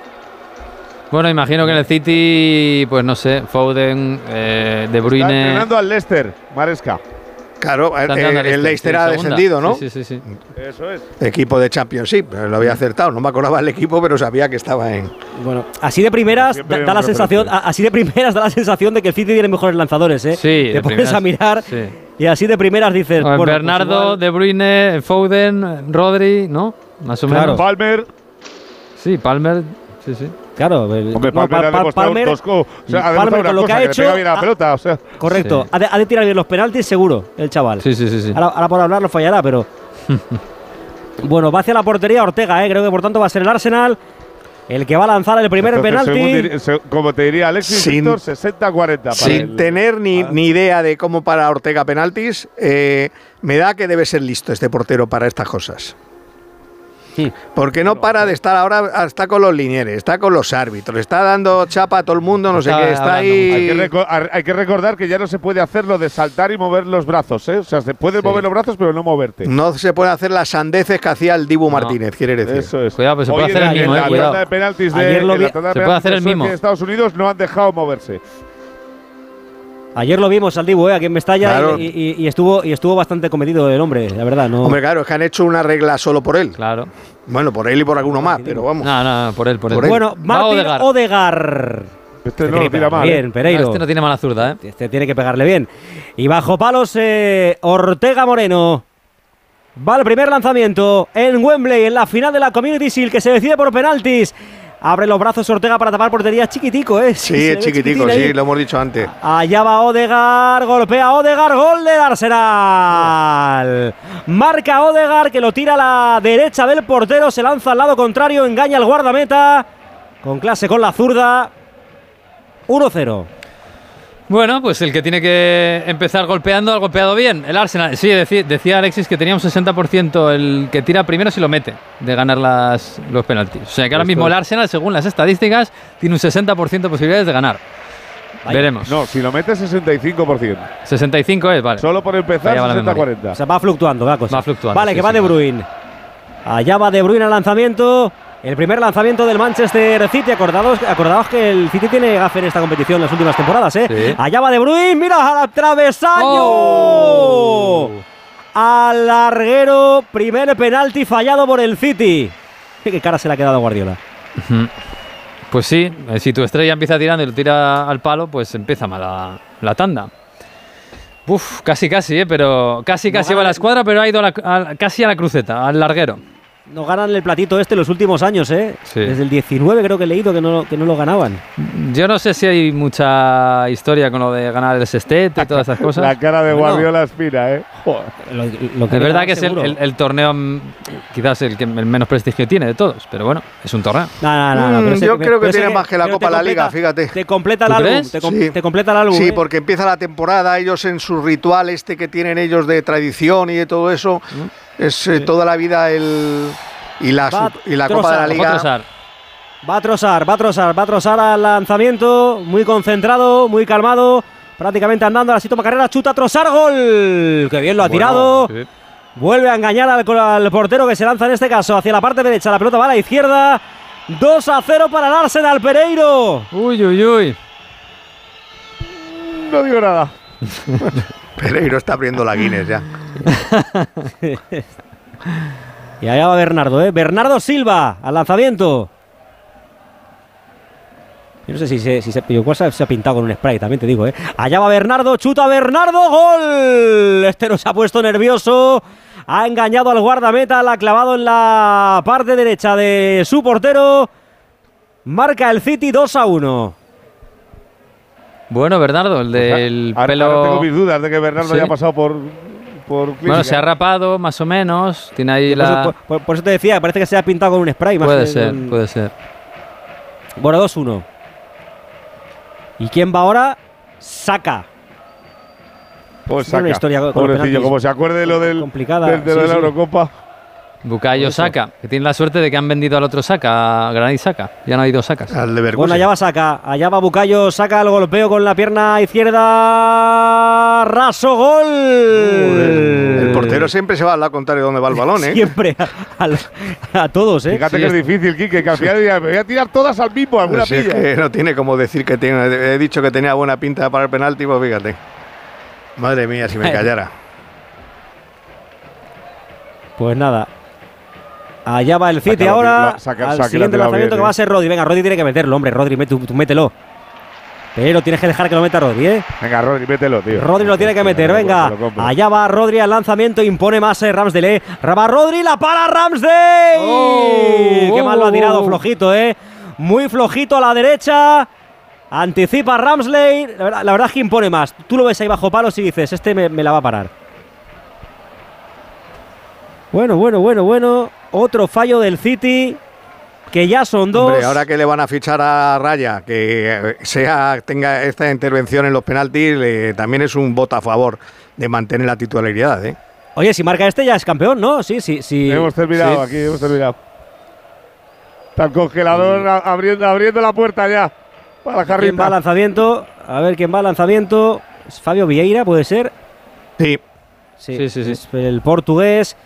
Bueno, imagino que en el City, pues no sé, Foden, eh, De Está Bruyne. entrenando al Leicester, Maresca. Claro, eh, al el Leicester ha descendido, ¿no? Sí, sí, sí. sí. Eso es. Equipo de Championship. Lo había acertado. No me acordaba el equipo, pero sabía que estaba en. Bueno, así de primeras Siempre da, la sensación, así de primeras da la sensación de que el City tiene mejores lanzadores, ¿eh? Sí, Te de pones primeras, a mirar sí. y así de primeras dices, ver, bueno, pues Bernardo, igual- De Bruyne, Foden, Rodri, ¿no? Más o Claro. menos. Palmer. Sí, Palmer, sí, sí. Claro, el- Hombre, no, Palmer Pa- ha Pa- demostrado Palmer- dos co- o sea, ha Palmer demostrado una con lo que cosa, ha que hecho, bien la ha- pelota, o sea. correcto, Sí. ha, de, ha de tirar bien los penaltis seguro, el chaval. Sí, sí, sí, sí. Ahora, ahora por hablar lo fallará, pero. bueno, va hacia la portería Ortega, ¿eh? creo que por tanto va a ser el Arsenal el que va a lanzar el primer Entonces, penalti. como te diría Alexis Sin- Víctor, 60-40 para Sin el- tener ni, Ah. ni idea de cómo para Ortega penaltis, eh, me da que debe ser listo este portero para estas cosas. Porque no para de estar ahora, está con los linieres, está con los árbitros, está dando chapa a todo el mundo, no sé Está qué, está ahí. Hay que, hay recordar que ya no se puede hacer lo de saltar y mover los brazos, ¿eh? O sea, se puede mover los brazos, pero no moverte. No se pueden hacer las sandeces que hacía el Dibu Martínez, quiere decir. Eso es. Cuidado, pues se puede Hoy hacer en el mismo, en eh, la cuidado. tanda de penaltis de, Ayer lo en la vi- tanda de se puede penaltis hacer de Estados Unidos no han dejado moverse. Ayer lo vimos al Dibu, ¿eh? aquí en Mestalla, Claro. y, y- y estuvo, y estuvo bastante cometido el hombre, la verdad. No, Hombre, claro, es que han hecho una regla solo por él. Claro. Bueno, por él y por alguno más, pero vamos. No, no, por él, por él. Por él. bueno, Martín. Odegar. Este no tiene tira mal. ¿eh? Bien. Este no tiene mala zurda, ¿eh? Este tiene que pegarle bien. Y bajo palos, eh, Ortega Moreno. Va el primer lanzamiento en Wembley, en la final de la Community Shield, que se decide por penaltis. Abre los brazos Ortega para tapar portería. Chiquitico, ¿eh? Sí, es chiquitico, sí, lo hemos dicho antes. Allá va Odegar, golpea Odegar, gol del Arsenal. Marca Odegar que lo tira a la derecha del portero, se lanza al lado contrario, engaña al guardameta. Con clase con la zurda. 1-0. Bueno, pues el que tiene que empezar golpeando ha golpeado bien. El Arsenal, sí, decía Alexis que tenía un 60% el que tira primero si lo mete de ganar las, los penaltis. O sea que ahora mismo el Arsenal, según las estadísticas, tiene un 60% de posibilidades de ganar. Veremos. No, si lo metes 65%. 65 es, vale. Solo por empezar, Vaya va la memoria. 60-40. O sea, va fluctuando la cosa. Va fluctuando, Vale, sí, que va sí, De. Bruyne. Allá va De Bruyne al lanzamiento. El primer lanzamiento del Manchester City. Acordaos, acordaos que el City tiene gafe en esta competición en las últimas temporadas, ¿eh? Sí. Allá va De Bruyne. Mira al travesaño. Oh. Al larguero. Primer penalti fallado por el City. Qué cara se le ha quedado a Guardiola. Pues sí, eh, si tu estrella empieza tirando y lo tira al palo, pues empieza mal la, la tanda. Uf, casi casi, ¿eh? pero casi casi va la escuadra, pero ha ido a la- a- casi a la cruceta, al larguero. No ganan el platito este los últimos años, ¿eh? Sí. Desde el 19 creo que he leído que no, que no lo ganaban. Yo no sé si hay mucha historia con lo de ganar el sextete y todas esas cosas. La cara de. Guardiola espina, ¿eh? Joder. Lo- lo Es quiere verdad que es el, el- el torneo mm, quizás el que el menos prestigio tiene de todos, pero bueno, es un torneo. No, no, no, no, Mm, ese- yo creo que tiene más que la Copa de la Liga, fíjate. Te completa el ¿Tú álbum. Te, com- Sí. te completa el álbum. Sí, ¿eh? porque empieza la temporada, ellos en su ritual este que tienen ellos de tradición y de todo eso, es eh, toda la vida el y la, Va su- y la Copa de la Liga. Va a trozar, va a trozar, va a trozar al lanzamiento. Muy concentrado, muy calmado. Prácticamente andando. Ahora sí toma carrera, chuta a trozar, gol. Que bien lo ha Bueno, tirado. Sí. Vuelve a engañar al, al portero que se lanza en este caso hacia la parte derecha. La pelota va a la izquierda. 2 a 0 para el Arsenal Pereiro. Uy, uy, uy. No digo nada. Pereiro está abriendo la Guinness ya. Y allá va Bernardo, ¿eh? Bernardo Silva al lanzamiento. Yo no sé si se, si se, igual se, se ha pintado con un spray, también te digo, ¿eh? Allá va Bernardo, chuta Bernardo, gol. Este nos ha puesto nervioso. Ha engañado al guardameta, la ha clavado en la parte derecha de su portero. Marca el City 2 a 1. Bueno, Bernardo, el del Ahora- pelo. ahora tengo mis dudas de que Bernardo Sí. haya pasado por, por Bueno, se ha rapado más o menos. Tiene ahí Por eso, la. por- por- por eso te decía, parece que se ha pintado con un spray. más Puede ser, puede ser. Bueno, 2-1. ¿Y quién va ahora? Saca. Pues Tiene una saca. historia Pobrecillo, como se acuerde lo del, complicada, del- de sí, la sí. Eurocopa. Bukayo eso. Saka, que tiene la suerte de que han vendido al otro Saka, a Granit Saka. Ya no hay dos Sakas. Al Leverkusen. Bueno, allá va Saca. Allá va Bucayo. Saca el golpeo con la pierna izquierda. Raso gol. El portero siempre se va al lado contrario de donde va el balón, ¿eh? Siempre a, a- a todos, ¿eh? Fíjate Sí, que es es- difícil, Quique, que al final me voy a tirar todas al mismo, alguna Si es pilla. que no tiene como decir que tiene. He dicho que tenía buena pinta para el penalti, pues fíjate. Madre mía, si me callara. Pues nada. Allá va el City ahora. saca- al saque, siguiente la lanzamiento que va a ser Rodri. Venga, Rodri tiene que meterlo, hombre. Rodri, tú, tú mételo. Pero tienes que dejar que lo meta Rodri, ¿eh? Venga, Rodri, mételo, tío. Rodri lo tiene que meter, venga. Allá va Rodri al lanzamiento, impone más eh, Ramsdale. Raba Rodri, la para Ramsdale. Oh, Qué mal lo ha oh, tirado, oh. flojito, ¿eh? Muy flojito a la derecha. Anticipa Ramsdale. La verdad, la verdad es que impone más. Tú lo ves ahí bajo palos y dices, este me, me la va a parar. Bueno, bueno, bueno, bueno. Otro fallo del City. Que ya son dos. Hombre, ahora que le van a fichar a Raya, que eh, sea tenga esta intervención en los penaltis, le- también es un voto a favor de mantener la titularidad, ¿eh? Oye, si marca este ya es campeón, ¿no? Sí, sí, sí. Hemos terminado Sí. aquí, hemos terminado. Está el congelador a- abriendo, abriendo la puerta ya. Para la ¿Quién va al lanzamiento? A ver quién va al lanzamiento. ¿Es Fabio Vieira, puede ser. Sí. Sí, Sí, sí, sí. es el portugués.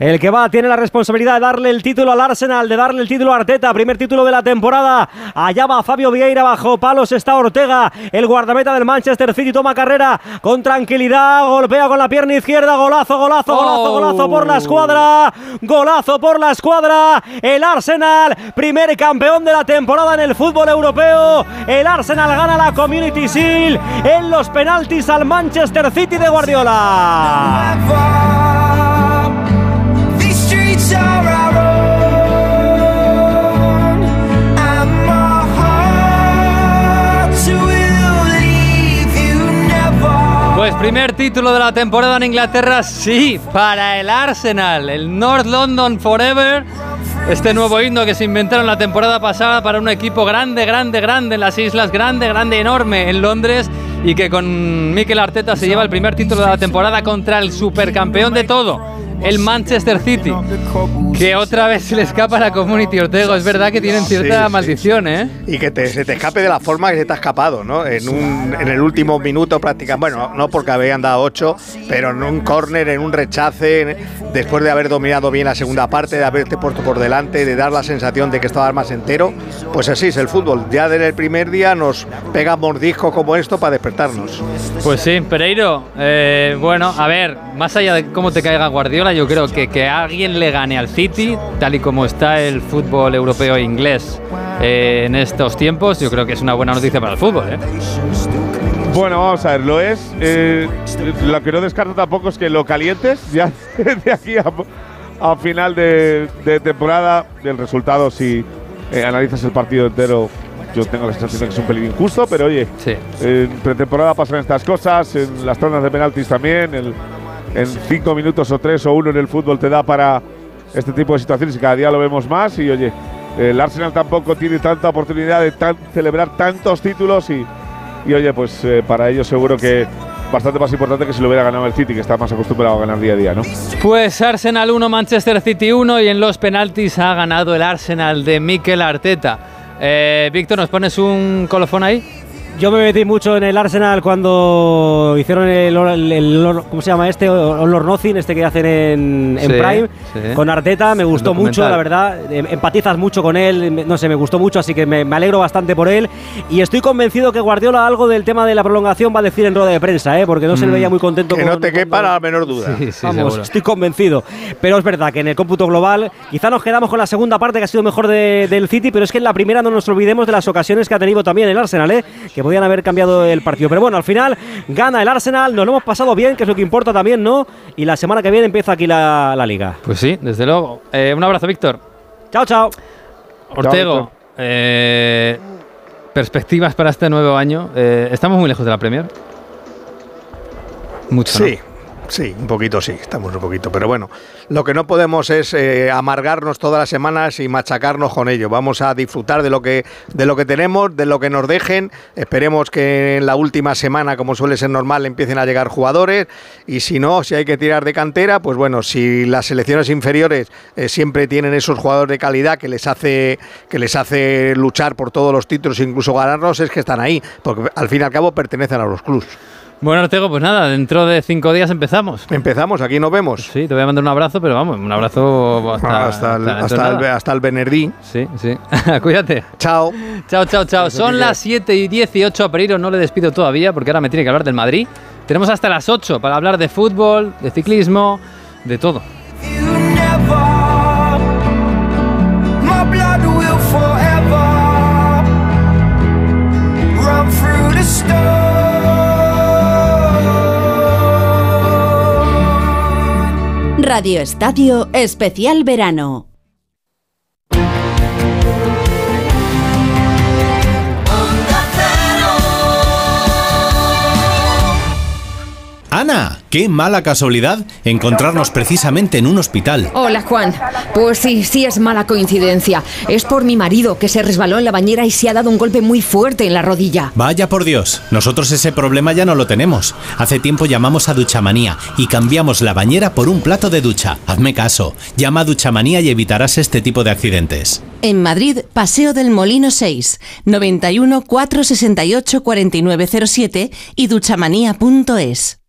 El que va tiene la responsabilidad de darle el título al Arsenal, de darle el título a Arteta, primer título de la temporada. Allá va Fabio Vieira, bajo palos está Ortega, el guardameta del Manchester City toma carrera con tranquilidad, golpea con la pierna izquierda, golazo, golazo, golazo, Oh. golazo por la escuadra, golazo por la escuadra. El Arsenal, primer campeón de la temporada en el fútbol europeo. El Arsenal gana la Community Shield en los penaltis al Manchester City de Guardiola. Pues primer título de la temporada en Inglaterra, sí, para el Arsenal, el North London Forever. Este nuevo himno que se inventaron la temporada pasada para un equipo grande, grande, grande en las islas, grande, grande, enorme en Londres y que con Mikel Arteta se lleva el primer título de la temporada contra el supercampeón de todo, el Manchester City. Que otra vez se le escapa la Community Ortego. Es verdad que tienen cierta Sí, sí. maldición, ¿eh? Y que te- se te escape de la forma que se te ha escapado, ¿no? En, un, en el último minuto prácticamente, bueno, no porque habían dado ocho, pero en un córner, en un rechace, en- después de haber dominado bien la segunda parte, de haberte puesto por delante, de dar la sensación de que estabas más entero, pues así es el fútbol. Ya desde el primer día nos pega mordiscos como esto para despertarnos. Pues sí, Pereiro, eh, bueno, a ver, más allá de cómo te caiga Guardiola, yo creo que que alguien le gane al City, tal y como está el fútbol europeo e inglés eh, en estos tiempos, yo creo que es una buena noticia para el fútbol. ¿eh? Bueno, vamos a ver, lo es. eh, lo que no descarto tampoco es que lo calientes ya de aquí a, a final de, de temporada. El resultado, si eh, analizas el partido entero, yo tengo la sensación de que es un pelín injusto, pero oye, Sí. en pretemporada pasan estas cosas, en las tandas de penaltis también, el- en cinco minutos o tres o uno en el fútbol te da para este tipo de situaciones y cada día lo vemos más. Y oye, el Arsenal tampoco tiene tanta oportunidad de celebrar tantos títulos y, y oye, pues eh, para ellos seguro que bastante más importante que si lo hubiera ganado el City, que está más acostumbrado a ganar día a día, ¿no? Pues Arsenal 1, Manchester City 1 y en los penaltis ha ganado el Arsenal de Mikel Arteta. Eh, Víctor, ¿nos pones un colofón ahí? Yo me metí mucho en el Arsenal cuando hicieron el, el- el- ¿cómo se llama este? All or Nothing, este que hacen en, en Sí, Prime, sí. con Arteta. Me gustó mucho, la verdad. Em- Empatizas mucho con él, no sé, me gustó mucho, así que me, me alegro bastante por él. Y estoy convencido que Guardiola algo del tema de la prolongación va a decir en rueda de prensa, ¿eh? porque no se le Mm. veía muy contento Que con no te quepa la menor duda. Sí, sí, Vamos, seguro. estoy convencido. Pero es verdad que en el cómputo global, quizá nos quedamos con la segunda parte que ha sido mejor de- del City, pero es que en la primera no nos olvidemos de las ocasiones que ha tenido también el Arsenal, ¿eh? que podían haber cambiado el partido. Pero bueno, al final gana el Arsenal, nos lo hemos pasado bien, que es lo que importa también, ¿no? Y la semana que viene empieza aquí la, la liga. Pues sí, desde luego. Eh, un abrazo, Víctor. Chao, chao. Ortego, eh, perspectivas para este nuevo año. Eh, ¿Estamos muy lejos de la Premier? Mucho, ¿no? Sí, un poquito sí, estamos un poquito. Pero bueno, lo que no podemos es eh, amargarnos todas las semanas y machacarnos con ello. Vamos a disfrutar de lo que de lo que tenemos, de lo que nos dejen. Esperemos que en la última semana, como suele ser normal, empiecen a llegar jugadores. Y si no, si hay que tirar de cantera, pues bueno, si las selecciones inferiores eh, siempre tienen esos jugadores de calidad que les hace que les hace luchar por todos los títulos, incluso ganarlos, es que están ahí, porque al fin y al cabo pertenecen a los clubs. Bueno, Ortego, pues nada, dentro de cinco días empezamos. Empezamos, aquí nos vemos. Sí, te voy a mandar un abrazo, pero vamos, un abrazo hasta, Ah, hasta, el, de hasta, el, hasta el Benerdí. Sí, sí. Cuídate. Chao. Chao, chao, chao. Eso Son las 7 y 18. A Pereiro no le despido todavía porque ahora me tiene que hablar del Madrid. Tenemos hasta las 8 para hablar de fútbol, de ciclismo, de todo. Through the storm. Radio Estadio Especial Verano. Ana, qué mala casualidad encontrarnos precisamente en un hospital. Hola Juan. Pues sí, sí es mala coincidencia. Es por mi marido que se resbaló en la bañera y se ha dado un golpe muy fuerte en la rodilla. Vaya por Dios, nosotros ese problema ya no lo tenemos. Hace tiempo llamamos a Duchamanía y cambiamos la bañera por un plato de ducha. Hazme caso, llama a Duchamanía y evitarás este tipo de accidentes. En Madrid, Paseo del Molino 6, 91 468 4907 y duchamanía.es.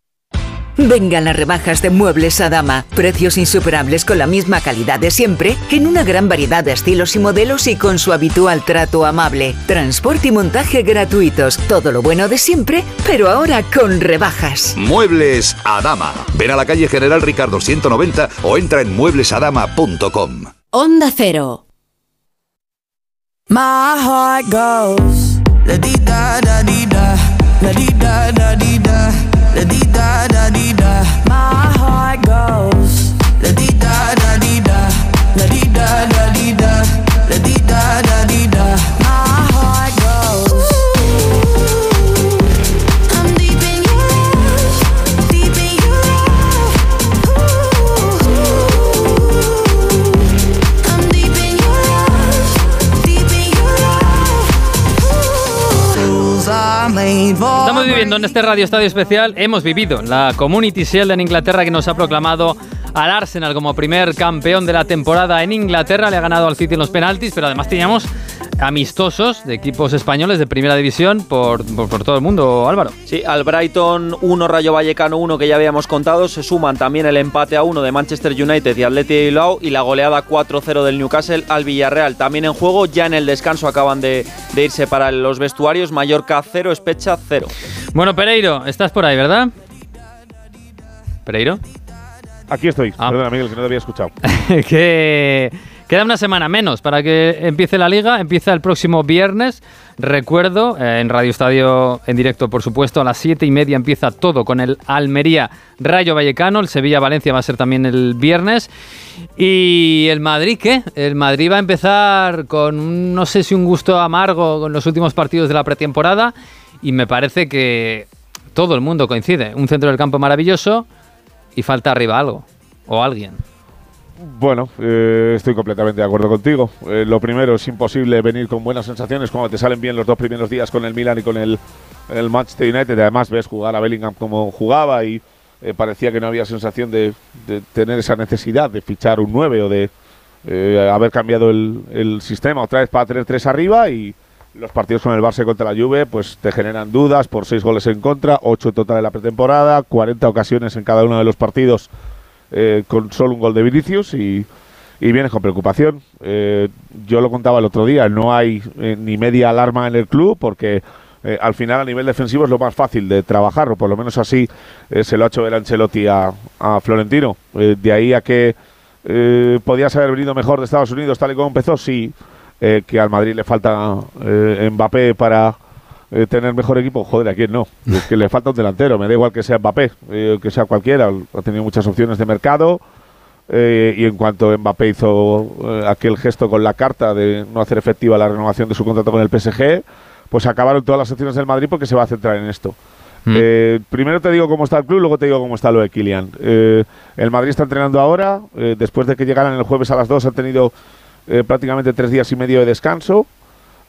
Vengan las rebajas de Muebles a Dama. Precios insuperables con la misma calidad de siempre, en una gran variedad de estilos y modelos y con su habitual trato amable. Transporte y montaje gratuitos. Todo lo bueno de siempre, pero ahora con rebajas. Muebles a Dama. Ven a la calle General Ricardo 190 o entra en mueblesadama.com. Onda Cero. My heart goes la di da da di da, la di da da di da, la di da da di da. My heart goes la di da da di da, la di da da di da, la di da da di da. Estamos viviendo en este Radio Estadio Especial, hemos vivido la Community Shield en Inglaterra que nos ha proclamado al Arsenal como primer campeón de la temporada en Inglaterra. Le ha ganado al City en los penaltis, pero además teníamos amistosos de equipos españoles de primera división por, por, por todo el mundo, Álvaro. Sí, al Brighton 1, Rayo Vallecano 1 que ya habíamos contado, se suman también el empate a 1 de Manchester United y Atleti de Bilbao y la goleada 4-0 del Newcastle al Villarreal. También en juego, ya en el descanso acaban de, de irse para los vestuarios, Mallorca 0, Especha 0. Bueno, Pereiro, estás por ahí, ¿verdad? Pereiro. Aquí estoy. Perdona, Miguel, que no te había escuchado. que queda una semana menos para que empiece la liga. Empieza el próximo viernes. Recuerdo, eh, en Radio Estadio en directo, por supuesto, a las siete y media empieza todo con el Almería Rayo Vallecano. El Sevilla-Valencia va a ser también el viernes. Y el Madrid, ¿qué? El Madrid va a empezar con, no sé si un gusto amargo con los últimos partidos de la pretemporada. Y me parece que todo el mundo coincide. Un centro del campo maravilloso y falta arriba algo. O alguien. Bueno, eh, estoy completamente de acuerdo contigo. Eh, lo primero, es imposible venir con buenas sensaciones cuando te salen bien los dos primeros días con el Milan y con el, el Manchester United. Además, ves jugar a Bellingham como jugaba y eh, parecía que no había sensación de, tener esa necesidad de fichar un 9 o de haber cambiado el, el sistema otra vez para tener tres arriba y los partidos con el Barça contra la Juve pues te generan dudas por seis goles en contra, ocho total en la pretemporada, 40 ocasiones en cada uno de los partidos eh, con solo un gol de Vinicius y, y vienes con preocupación. Eh, yo lo contaba el otro día, no hay eh, ni media alarma en el club porque eh, al final a nivel defensivo es lo más fácil de trabajar, o por lo menos así eh, se lo ha hecho el Ancelotti a, a Florentino. Eh, de ahí a que podías haber venido mejor de Estados Unidos tal y como empezó, sí, que al Madrid le falta Mbappé para eh, tener mejor equipo, joder, ¿a quién no? Es que le falta un delantero, me da igual que sea Mbappé, eh, que sea cualquiera, ha tenido muchas opciones de mercado. eh, y en cuanto Mbappé hizo eh, aquel gesto con la carta de no hacer efectiva la renovación de su contrato con el PSG, pues acabaron todas las opciones del Madrid porque se va a centrar en esto. Eh, primero te digo cómo está el club, luego te digo cómo está lo de Kylian. El Madrid está entrenando ahora. después de que llegaran el jueves a las 2, han tenido prácticamente tres días y medio de descanso.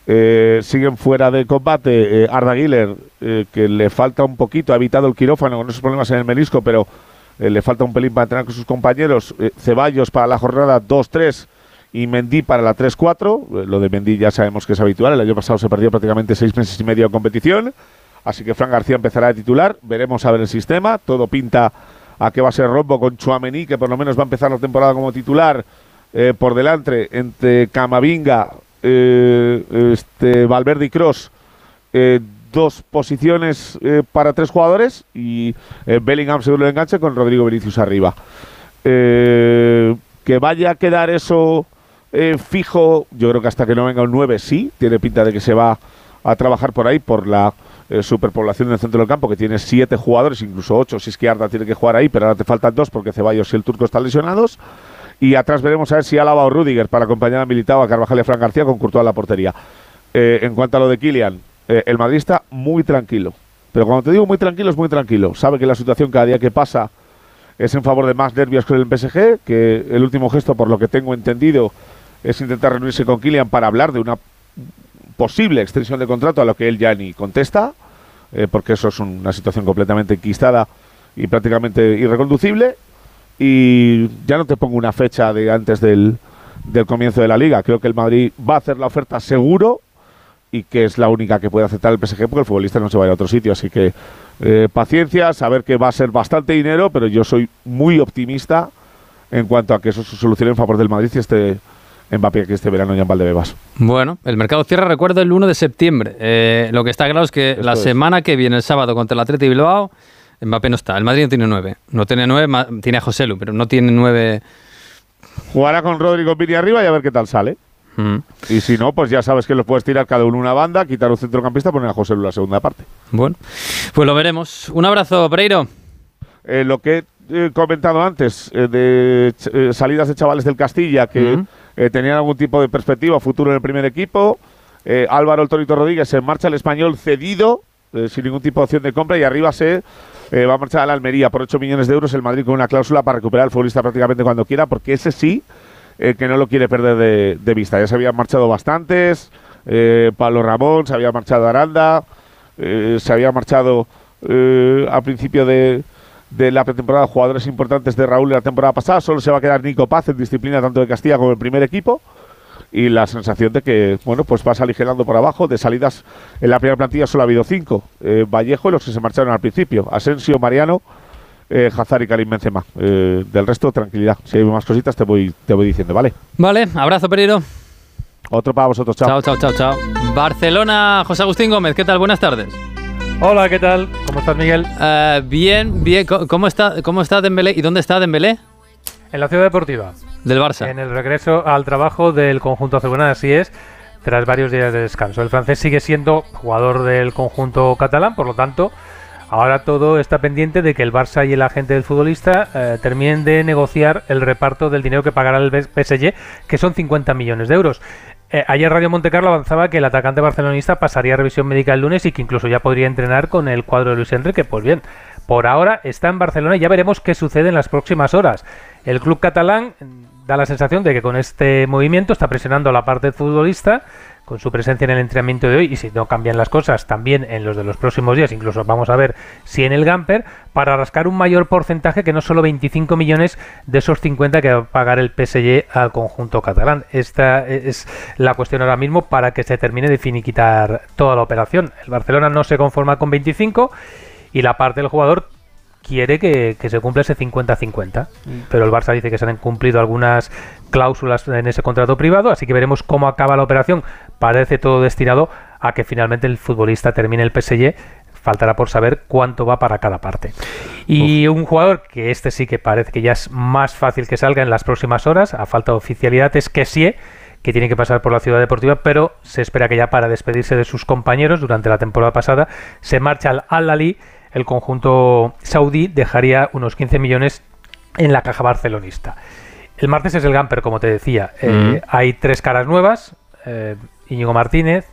Eh, siguen fuera de combate eh, Arda Güler, eh, que le falta un poquito, ha evitado el quirófano con esos problemas en el menisco, pero eh, le falta un pelín para entrenar con sus compañeros. Ceballos para la jornada 2-3 y Mendy para la 3-4. Eh, lo de Mendy ya sabemos que es habitual. El año pasado se perdió prácticamente seis meses y medio de competición. Así que Fran García empezará a titular. Veremos a ver el sistema. Todo pinta a que va a ser rombo con Chuamení, que por lo menos va a empezar la temporada como titular por delante entre Camavinga, eh, este, Valverde y Cross. dos posiciones eh, para tres jugadores y eh, Bellingham seguro el enganche con Rodrigo Vinicius arriba. Eh, que vaya a quedar eso eh, fijo, yo creo que hasta que no venga un 9 sí, tiene pinta de que se va a trabajar por ahí por la eh, superpoblación del centro del campo, que tiene siete jugadores, incluso ocho, si es que Arda tiene que jugar ahí, pero ahora te faltan dos porque Ceballos y el turco están lesionados. Y atrás veremos a ver si Álava o Rudiger para acompañar a Militao, a Carvajal y a Fran García con Courtois la portería. Eh, en cuanto a lo de Kylian, eh, el Madrid está muy tranquilo. Pero cuando te digo muy tranquilo, es muy tranquilo. Sabe que la situación cada día que pasa es en favor de más nervios con el PSG, que el último gesto, por lo que tengo entendido, es intentar reunirse con Kylian para hablar de una posible extensión de contrato a lo que él ya ni contesta, eh, porque eso es una situación completamente enquistada y prácticamente irreconducible. Y ya no te pongo una fecha de antes del, del comienzo de la liga. Creo que el Madrid va a hacer la oferta seguro y que es la única que puede aceptar el PSG porque el futbolista no se va a ir a otro sitio. Así que eh, paciencia, saber que va a ser bastante dinero, pero yo soy muy optimista en cuanto a que eso se solucione en favor del Madrid y este Mbappé que este verano ya en Valdebebas. Bueno, el mercado cierra, recuerdo, el 1 de septiembre. Eh, lo que está claro es que la es. semana que viene, el sábado, contra el Atleti Bilbao, Mbappé no está. El Madrid no tiene nueve. No tiene nueve, tiene a José Lu, pero no tiene nueve. Jugará con Rodrigo Vini arriba y a ver qué tal sale. Mm. Y si no, pues ya sabes que lo puedes tirar cada uno una banda, quitar un centrocampista, poner a José Lu la segunda parte. Bueno, pues lo veremos. Un abrazo, Pereiro. Eh, lo que he eh, comentado antes eh, de eh, salidas de chavales del Castilla que tenían algún tipo de perspectiva futuro en el primer equipo. Álvaro El Torito Rodríguez se marcha al español cedido, eh, sin ningún tipo de opción de compra, y arriba se eh, va a marchar a la Almería por 8 millones de euros. El Madrid con una cláusula para recuperar al futbolista prácticamente cuando quiera, porque ese sí eh, que no lo quiere perder de, vista. Ya se habían marchado bastantes. Pablo Ramón, se había marchado Aranda, se había marchado a principio de, de la pretemporada jugadores importantes de Raúl la temporada pasada. Solo se va a quedar Nico Paz en disciplina tanto de Castilla como el primer equipo. Y la sensación de que, bueno, pues vas aligerando por abajo. De salidas en la primera plantilla solo ha habido cinco. Eh, Vallejo y los que se marcharon al principio. Asensio, Mariano, eh, Hazard y Karim Benzema. Eh, del resto, tranquilidad. Si hay más cositas te voy, te voy diciendo, ¿vale? Vale, abrazo, Pereiro. Otro para vosotros, chao. Chao, chao, chao, chao. Barcelona, José Agustín Gómez, ¿qué tal? Buenas tardes. Hola, ¿qué tal? ¿Cómo estás, Miguel? Eh, bien, bien. ¿Cómo está, ¿Cómo está Dembélé? ¿Y dónde está Dembélé? En la ciudad deportiva. Del Barça. En el regreso al trabajo del conjunto azulgrana, así es, tras varios días de descanso. El francés sigue siendo jugador del conjunto catalán, por lo tanto, ahora todo está pendiente de que el Barça y el agente del futbolista eh, terminen de negociar el reparto del dinero que pagará el PSG, que son 50 millones de euros. Eh, ayer Radio Montecarlo avanzaba que el atacante barcelonista pasaría a revisión médica el lunes y que incluso ya podría entrenar con el cuadro de Luis Enrique. Pues bien, por ahora está en Barcelona y ya veremos qué sucede en las próximas horas. El club catalán mm, da la sensación de que con este movimiento está presionando a la parte futbolista con su presencia en el entrenamiento de hoy y si no cambian las cosas también en los de los próximos días, incluso vamos a ver si en el Gamper, para rascar un mayor porcentaje que no solo 25 millones de esos 50 que va a pagar el PSG al conjunto catalán. Esta es la cuestión ahora mismo para que se termine de finiquitar toda la operación. El Barcelona no se conforma con 25 y la parte del jugador quiere que, que se cumpla ese 50-50. Pero el Barça dice que se han cumplido algunas cláusulas en ese contrato privado, así que veremos cómo acaba la operación. Parece todo destinado a que finalmente el futbolista termine el PSG. Faltará por saber cuánto va para cada parte. Y un jugador que este sí que parece que ya es más fácil que salga en las próximas horas, a falta de oficialidad, es Kessie, que tiene que pasar por la ciudad deportiva, pero se espera que ya para despedirse de sus compañeros durante la temporada pasada se marcha al Al-Ali, el conjunto saudí dejaría unos 15 millones en la caja barcelonista. El martes es el Gamper, como te decía. Eh, Mm. Hay tres caras nuevas, eh, Íñigo Martínez,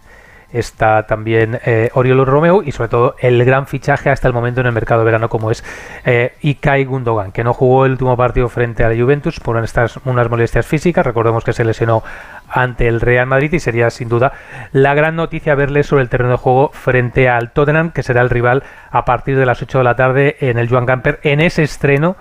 está también eh, Oriol Romeu y sobre todo el gran fichaje hasta el momento en el mercado de verano como es eh, Ikai Gundogan, que no jugó el último partido frente a la Juventus por unas molestias físicas, recordemos que se lesionó ante el Real Madrid y sería sin duda la gran noticia verle sobre el terreno de juego frente al Tottenham, que será el rival a partir de las 8 de la tarde en el Joan Gamper, en ese estreno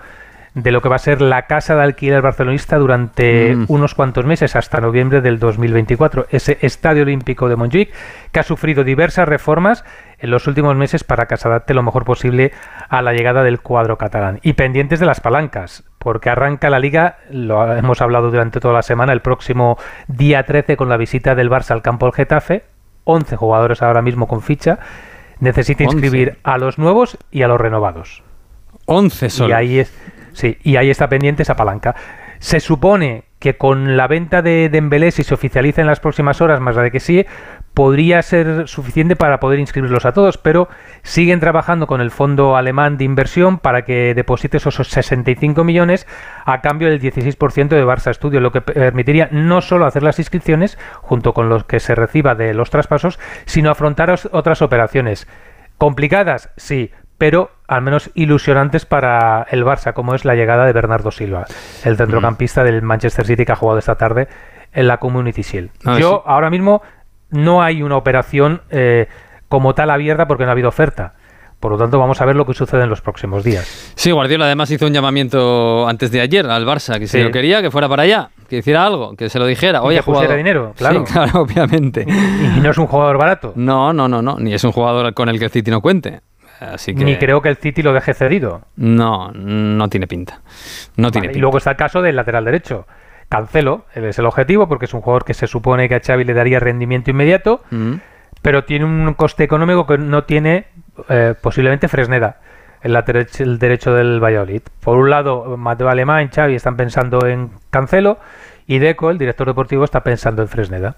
de lo que va a ser la casa de alquiler barcelonista durante Mm. unos cuantos meses, hasta noviembre del 2024. Ese Estadio Olímpico de Montjuic, que ha sufrido diversas reformas en los últimos meses para que se adapte lo mejor posible a la llegada del cuadro catalán. Y pendientes de las palancas, porque arranca la liga, lo hemos hablado durante toda la semana, el próximo día 13 con la visita del Barça al campo del Getafe, 11 jugadores ahora mismo con ficha, necesita 11. inscribir a los nuevos y a los renovados. 11 solo. Y ahí es, sí, y ahí está pendiente esa palanca. Se supone que con la venta de Dembélé, si se oficializa en las próximas horas, más la de que sí, podría ser suficiente para poder inscribirlos a todos, pero siguen trabajando con el fondo alemán de inversión para que deposite esos 65 millones a cambio del 16% de Barça Studio, lo que permitiría no solo hacer las inscripciones, junto con los que se reciba de los traspasos, sino afrontar otras operaciones. ¿Complicadas? Sí, pero al menos ilusionantes para el Barça, como es la llegada de Bernardo Silva, el centrocampista del Manchester City que ha jugado esta tarde en la Community Shield. Ah, Yo sí. ahora mismo no hay una operación eh, como tal abierta porque no ha habido oferta. Por lo tanto, vamos a ver lo que sucede en los próximos días. Sí, Guardiola además hizo un llamamiento antes de ayer al Barça, que si Sí. lo quería, que fuera para allá, que hiciera algo, que se lo dijera. Y Oye, que pusiera dinero, claro. Sí, claro, obviamente. Y no es un jugador barato. No, no, no, no, ni es un jugador con el que el City no cuente. Así que Ni creo que el City lo deje cedido. no, no tiene pinta. No tiene Vale, y pinta. luego está el caso del lateral derecho. Cancelo, él es el objetivo porque es un jugador que se supone que a Xavi le daría rendimiento inmediato, Mm. pero tiene un coste económico que no tiene eh, posiblemente Fresneda, el lateral el derecho del Valladolid. Por un lado, Mateo Alemán, Xavi están pensando en Cancelo y Deco, el director deportivo, está pensando en Fresneda.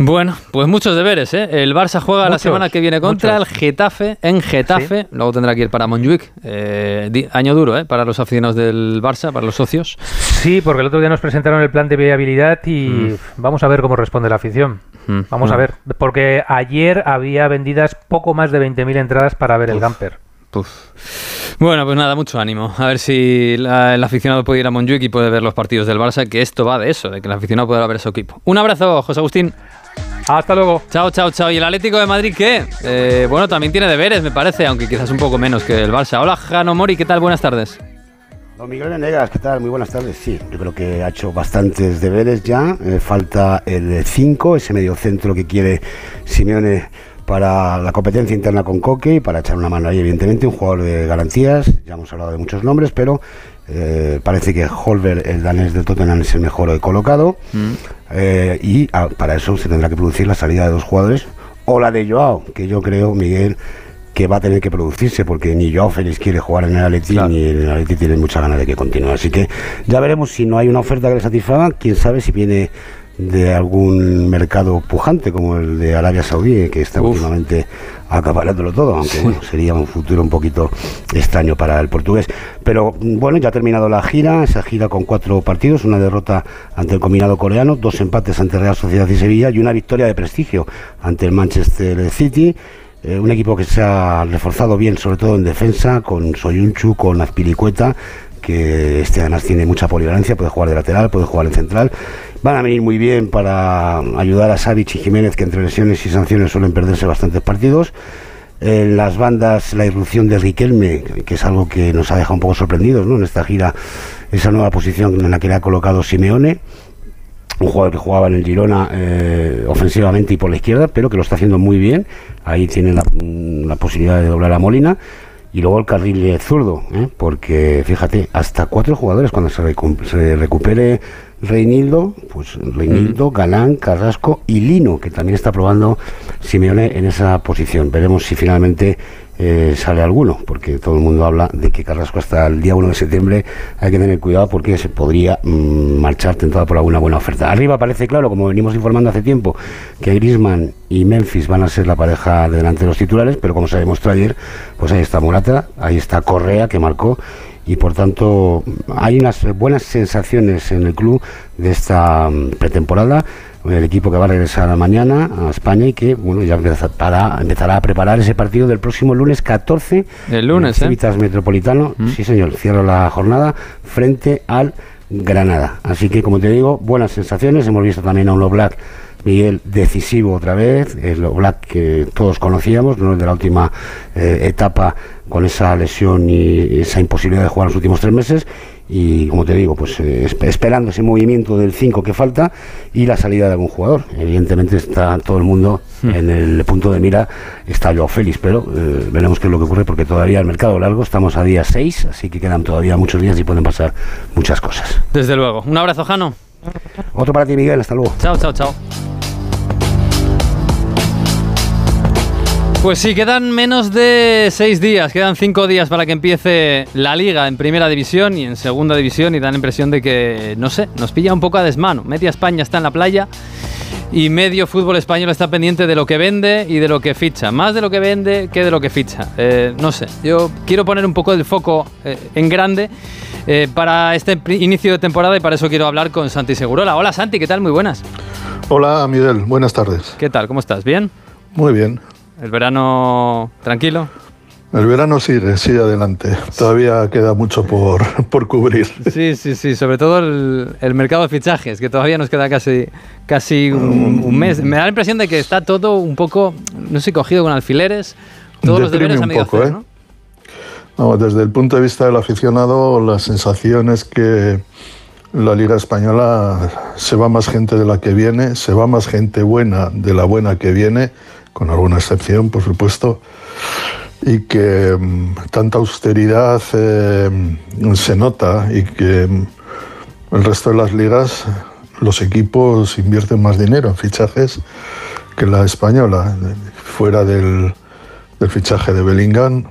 Bueno, pues muchos deberes, ¿eh? El Barça juega la semana que viene contra muchos. el Getafe, en Getafe. Luego tendrá que ir para Montjuic. Eh, año duro, ¿eh? Para los aficionados del Barça, para los socios. Sí, porque el otro día nos presentaron el plan de viabilidad y vamos a ver cómo responde la afición. Mm. Vamos a Mm. ver, porque ayer había vendidas poco más de 20.000 entradas para ver el Gamper. Bueno, pues nada, mucho ánimo. A ver si la- el aficionado puede ir a Montjuic y puede ver los partidos del Barça, que esto va de eso, de que el aficionado pueda ver su equipo. Un abrazo, José Agustín. Hasta luego. Chao, chao, chao. ¿Y el Atlético de Madrid qué? Eh, bueno, también tiene deberes, me parece, aunque quizás un poco menos que el Barça. Hola, Jano Mori, ¿qué tal? Buenas tardes. Don Miguel Venegas, ¿qué tal? Muy buenas tardes. Sí, yo creo que ha hecho bastantes deberes ya. Eh, falta el 5, ese mediocentro que quiere Simeone para la competencia interna con Coque y para echar una mano ahí, evidentemente, un jugador de garantías. Ya hemos hablado de muchos nombres, pero eh, parece que Holver, el danés del Tottenham, es el mejor colocado. Eh, y ah, para eso se tendrá que producir la salida de dos jugadores. O la de Joao, que yo creo, Miguel, que va a tener que producirse porque ni Joao Félix quiere jugar en el Atleti ni el Atleti tiene mucha ganas de que continúe. Así que ya veremos si no hay una oferta que le satisfaga, quién sabe si viene de algún mercado pujante como el de Arabia Saudí, que está últimamente acaparándolo todo, aunque bueno, sería un futuro un poquito extraño para el portugués. Pero bueno, ya ha terminado la gira, esa gira con cuatro partidos, una derrota ante el combinado coreano, dos empates ante Real Sociedad y Sevilla y una victoria de prestigio ante el Manchester City. Eh, un equipo que se ha reforzado bien, sobre todo en defensa, con Soyunchu, con Azpilicueta, que este además tiene mucha polivalencia, puede jugar de lateral, puede jugar en central. Van a venir muy bien para ayudar a Savic y Jiménez, que entre lesiones y sanciones suelen perderse bastantes partidos. En las bandas, la irrupción de Riquelme, que es algo que nos ha dejado un poco sorprendidos ¿no? en esta gira, esa nueva posición en la que le ha colocado Simeone un jugador que jugaba en el Girona eh, ofensivamente y por la izquierda, pero que lo está haciendo muy bien. Ahí tiene la, la posibilidad de doblar a Molina. Y luego el carril zurdo, ¿eh? porque fíjate, hasta cuatro jugadores cuando se, recu- se recupere Reinildo, pues Reinildo, Galán, Carrasco y Lino, que también está probando Simeone en esa posición. Veremos si finalmente eh, sale alguno, porque todo el mundo habla de que Carrasco hasta el día 1 de septiembre hay que tener cuidado porque se podría mm, marchar tentado por alguna buena oferta. Arriba parece claro, como venimos informando hace tiempo, que Grisman y Memphis van a ser la pareja de delanteros titulares, pero como se demostró ayer, pues ahí está Morata, ahí está Correa que marcó y por tanto hay unas buenas sensaciones en el club de esta mm, pretemporada el equipo que va a regresar mañana a España y que bueno ya empezará, empezará a preparar ese partido del próximo lunes 14 el lunes en Civitas Metropolitano. Sí señor cierra la jornada frente al Granada. Así que como te digo buenas sensaciones. Hemos visto también a un Black Miguel decisivo otra vez, el Black que todos conocíamos, no el de la última eh, etapa con esa lesión y esa imposibilidad de jugar los últimos tres meses. Y como te digo, pues eh, esperando ese movimiento del 5 que falta y la salida de algún jugador. Evidentemente está todo el mundo Hmm. en el punto de mira, está Joao Félix, pero eh, veremos qué es lo que ocurre porque todavía el mercado largo, estamos a día 6, así que quedan todavía muchos días y pueden pasar muchas cosas. Desde luego. Un abrazo, Jano. Otro para ti, Miguel, hasta luego. Chao, chao, chao. Pues sí, quedan menos de seis días, quedan cinco días para que empiece la liga en primera división y en segunda división y dan la impresión de que, no sé, nos pilla un poco a desmano. Media España está en la playa y medio fútbol español está pendiente de lo que vende y de lo que ficha. Más de lo que vende que de lo que ficha. Eh, no sé, yo quiero poner un poco el foco eh, en grande eh, para este inicio de temporada y para eso quiero hablar con Santi Segurola. Hola Santi, ¿qué tal? Muy buenas. Hola Miguel, buenas tardes. ¿Qué tal? ¿Cómo estás? ¿Bien? Muy bien. ¿El verano tranquilo? El verano sigue, sigue adelante. Todavía queda mucho por, por cubrir. Sí, sí, sí. Sobre todo el, el, mercado de fichajes, que todavía nos queda casi, casi un, un, mes. Me da la impresión de que está todo un poco, no sé, cogido con alfileres. Todos los deberes a medio poco, hacer, ¿eh? ¿no? No, desde el punto de vista del aficionado, la sensación es que la Liga Española se va más gente de la que viene, se va más gente buena de la buena que viene, con alguna excepción, por supuesto, y que mm, tanta austeridad eh, se nota y que mm, el resto de las ligas, los equipos invierten más dinero en fichajes que la española, fuera del, fichaje de Bellingham.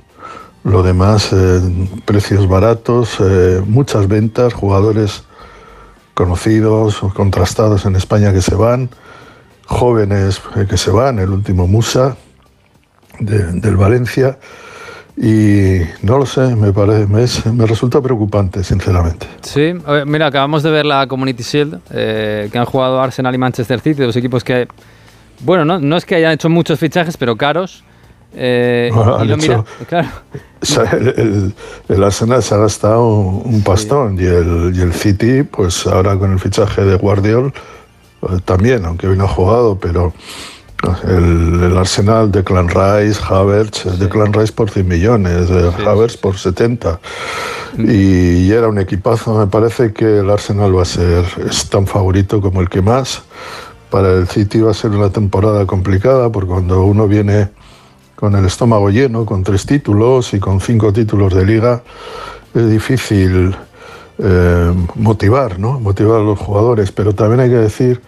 Lo demás, eh, precios baratos, eh, muchas ventas, jugadores conocidos o contrastados en España que se van, jóvenes eh, que se van, el último Musa de, del Valencia. Y no lo sé, me, parece, me, es- me resulta preocupante, sinceramente. Sí, mira, acabamos de ver la Community Shield, eh, que han jugado Arsenal y Manchester City, dos equipos que, bueno, no, no es que hayan hecho muchos fichajes, pero caros. eh, Bueno, y lo mira- hecho- claro, O sea, el, el- el Arsenal se ha gastado un pastón y, el, y el City, pues ahora con el fichaje de Guardiol, también, aunque hoy no ha jugado, pero el, el Arsenal de Clan Rice, Havertz, de Clan Rice por 100 millones, de Havertz por 70. Y, y era un equipazo, me parece que el Arsenal va a ser es tan favorito como el que más. Para el City va a ser una temporada complicada, porque cuando uno viene con el estómago lleno, con tres títulos y con cinco títulos de liga, es difícil eh, motivar, ¿no? Motivar a los jugadores. Pero también hay que decir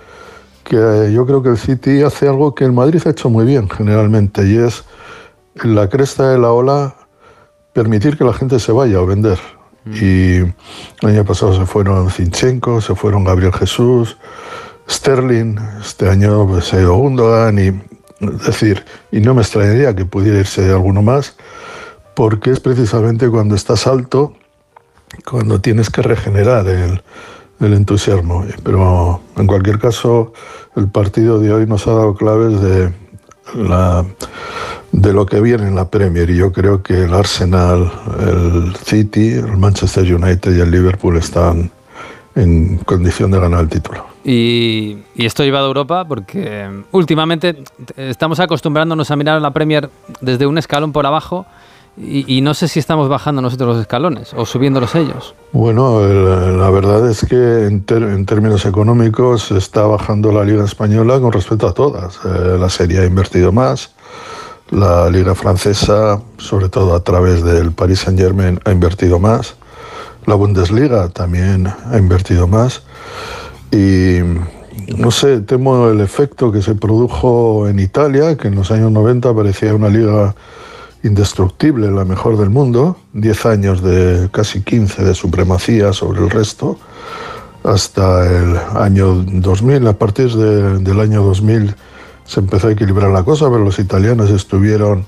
que yo creo que el City hace algo que el Madrid ha hecho muy bien generalmente y es en la cresta de la ola permitir que la gente se vaya o vender. Y el año pasado se fueron Zinchenko, se fueron Gabriel Jesús, Sterling, este año pues, se ha ido Gundogan y es decir, y no me extrañaría que pudiera irse alguno más, porque es precisamente cuando estás alto cuando tienes que regenerar el, el entusiasmo. Pero en cualquier caso, el partido de hoy nos ha dado claves de, la, de lo que viene en la Premier. Y yo creo que el Arsenal, el City, el Manchester United y el Liverpool están en condición de ganar el título. Y, y esto llevado a Europa porque últimamente estamos acostumbrándonos a mirar la Premier desde un escalón por abajo y, y no sé si estamos bajando nosotros los escalones o subiéndolos ellos. Bueno, el- la verdad es que en, ter- en términos económicos está bajando la Liga Española con respecto a todas. Eh, la Serie ha invertido más, la Liga Francesa, sobre todo a través del Paris Saint-Germain, ha invertido más, la Bundesliga también ha invertido más. Y no sé, temo el efecto que se produjo en Italia, que en los años 90 parecía una liga indestructible, la mejor del mundo, 10 años de casi 15 de supremacía sobre el resto, hasta el año 2000. A partir de- del año 2000 se empezó a equilibrar la cosa, pero los italianos estuvieron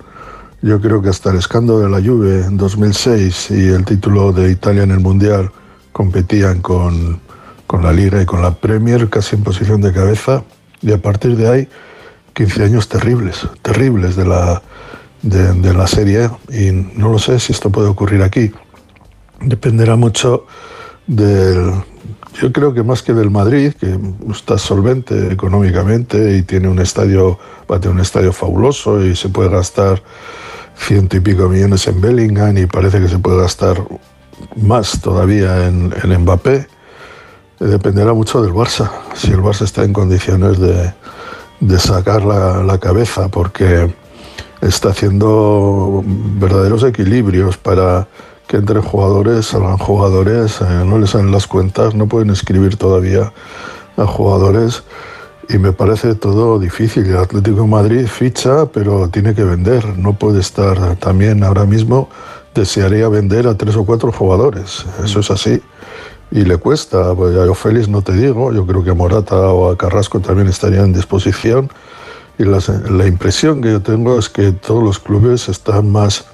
Yo creo que hasta el escándalo de la Juve en 2006 y el título de Italia en el Mundial competían con, con la Liga y con la Premier casi en posición de cabeza y a partir de ahí 15 años terribles, terribles de la, de, la Serie y no lo sé si esto puede ocurrir aquí. Dependerá mucho del, yo creo que más que del Madrid, que está solvente económicamente y tiene un estadio, va a tener un estadio fabuloso y se puede gastar ciento y pico millones en Bellingham y parece que se puede gastar más todavía en, en Mbappé. Eh, Dependerá mucho del Barça, si el Barça está en condiciones de, de sacar la, la cabeza, porque está haciendo verdaderos equilibrios para que entre jugadores salgan jugadores, eh, no les salen las cuentas, no pueden escribir todavía a jugadores y me parece todo difícil. El Atlético de Madrid ficha, pero tiene que vender, no puede estar también ahora mismo. Desearía vender a tres o cuatro jugadores, eso es así. Y le cuesta, pues a Félix no te digo, yo creo que a Morata o a Carrasco también estarían en disposición. Y la, impresión que yo tengo es que todos los clubes están más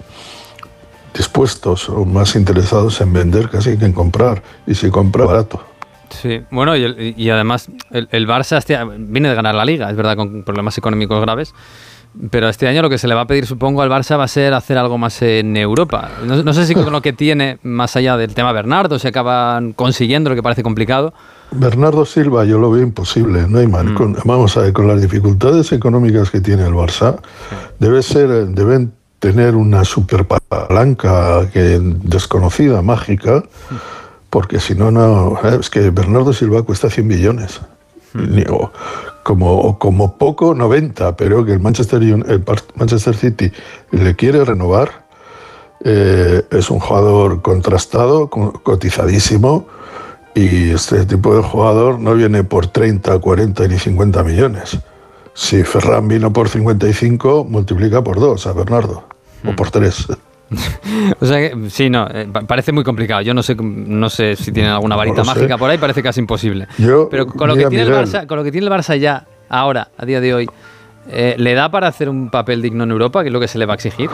dispuestos o más interesados en vender casi que en comprar. Y si compra, barato. Sí, bueno, y además el, el Barça este, viene de ganar la liga, es verdad, con problemas económicos graves. Pero este año lo que se le va a pedir, supongo, al Barça va a ser hacer algo más en Europa. No, no sé si con lo que tiene, más allá del tema Bernardo, se acaban consiguiendo lo que parece complicado. Bernardo Silva yo lo veo imposible, no hay mal. Con- vamos a ver, con las dificultades económicas que tiene el Barça, debe ser, deben tener una super palanca que, desconocida, mágica, porque si no, no, eh, es que Bernardo Silva cuesta 100 millones. O como, como poco 90, pero que el Manchester, el Manchester City le quiere renovar. Eh, es un jugador contrastado, co- cotizadísimo, y este tipo de jugador no viene por 30, 40 ni 50 millones. Si Ferran vino por 55, multiplica por dos a Bernardo, o por tres. O sea que, sí, no, eh, pa- parece muy complicado. Yo no sé, no sé si tienen alguna varita sé. mágica por ahí, parece casi imposible. Yo, Pero con lo, que tiene el. Barça, con lo que tiene el Barça ya, ahora, a día de hoy, eh, ¿le da para hacer un papel digno en Europa, que es lo que se le va a exigir?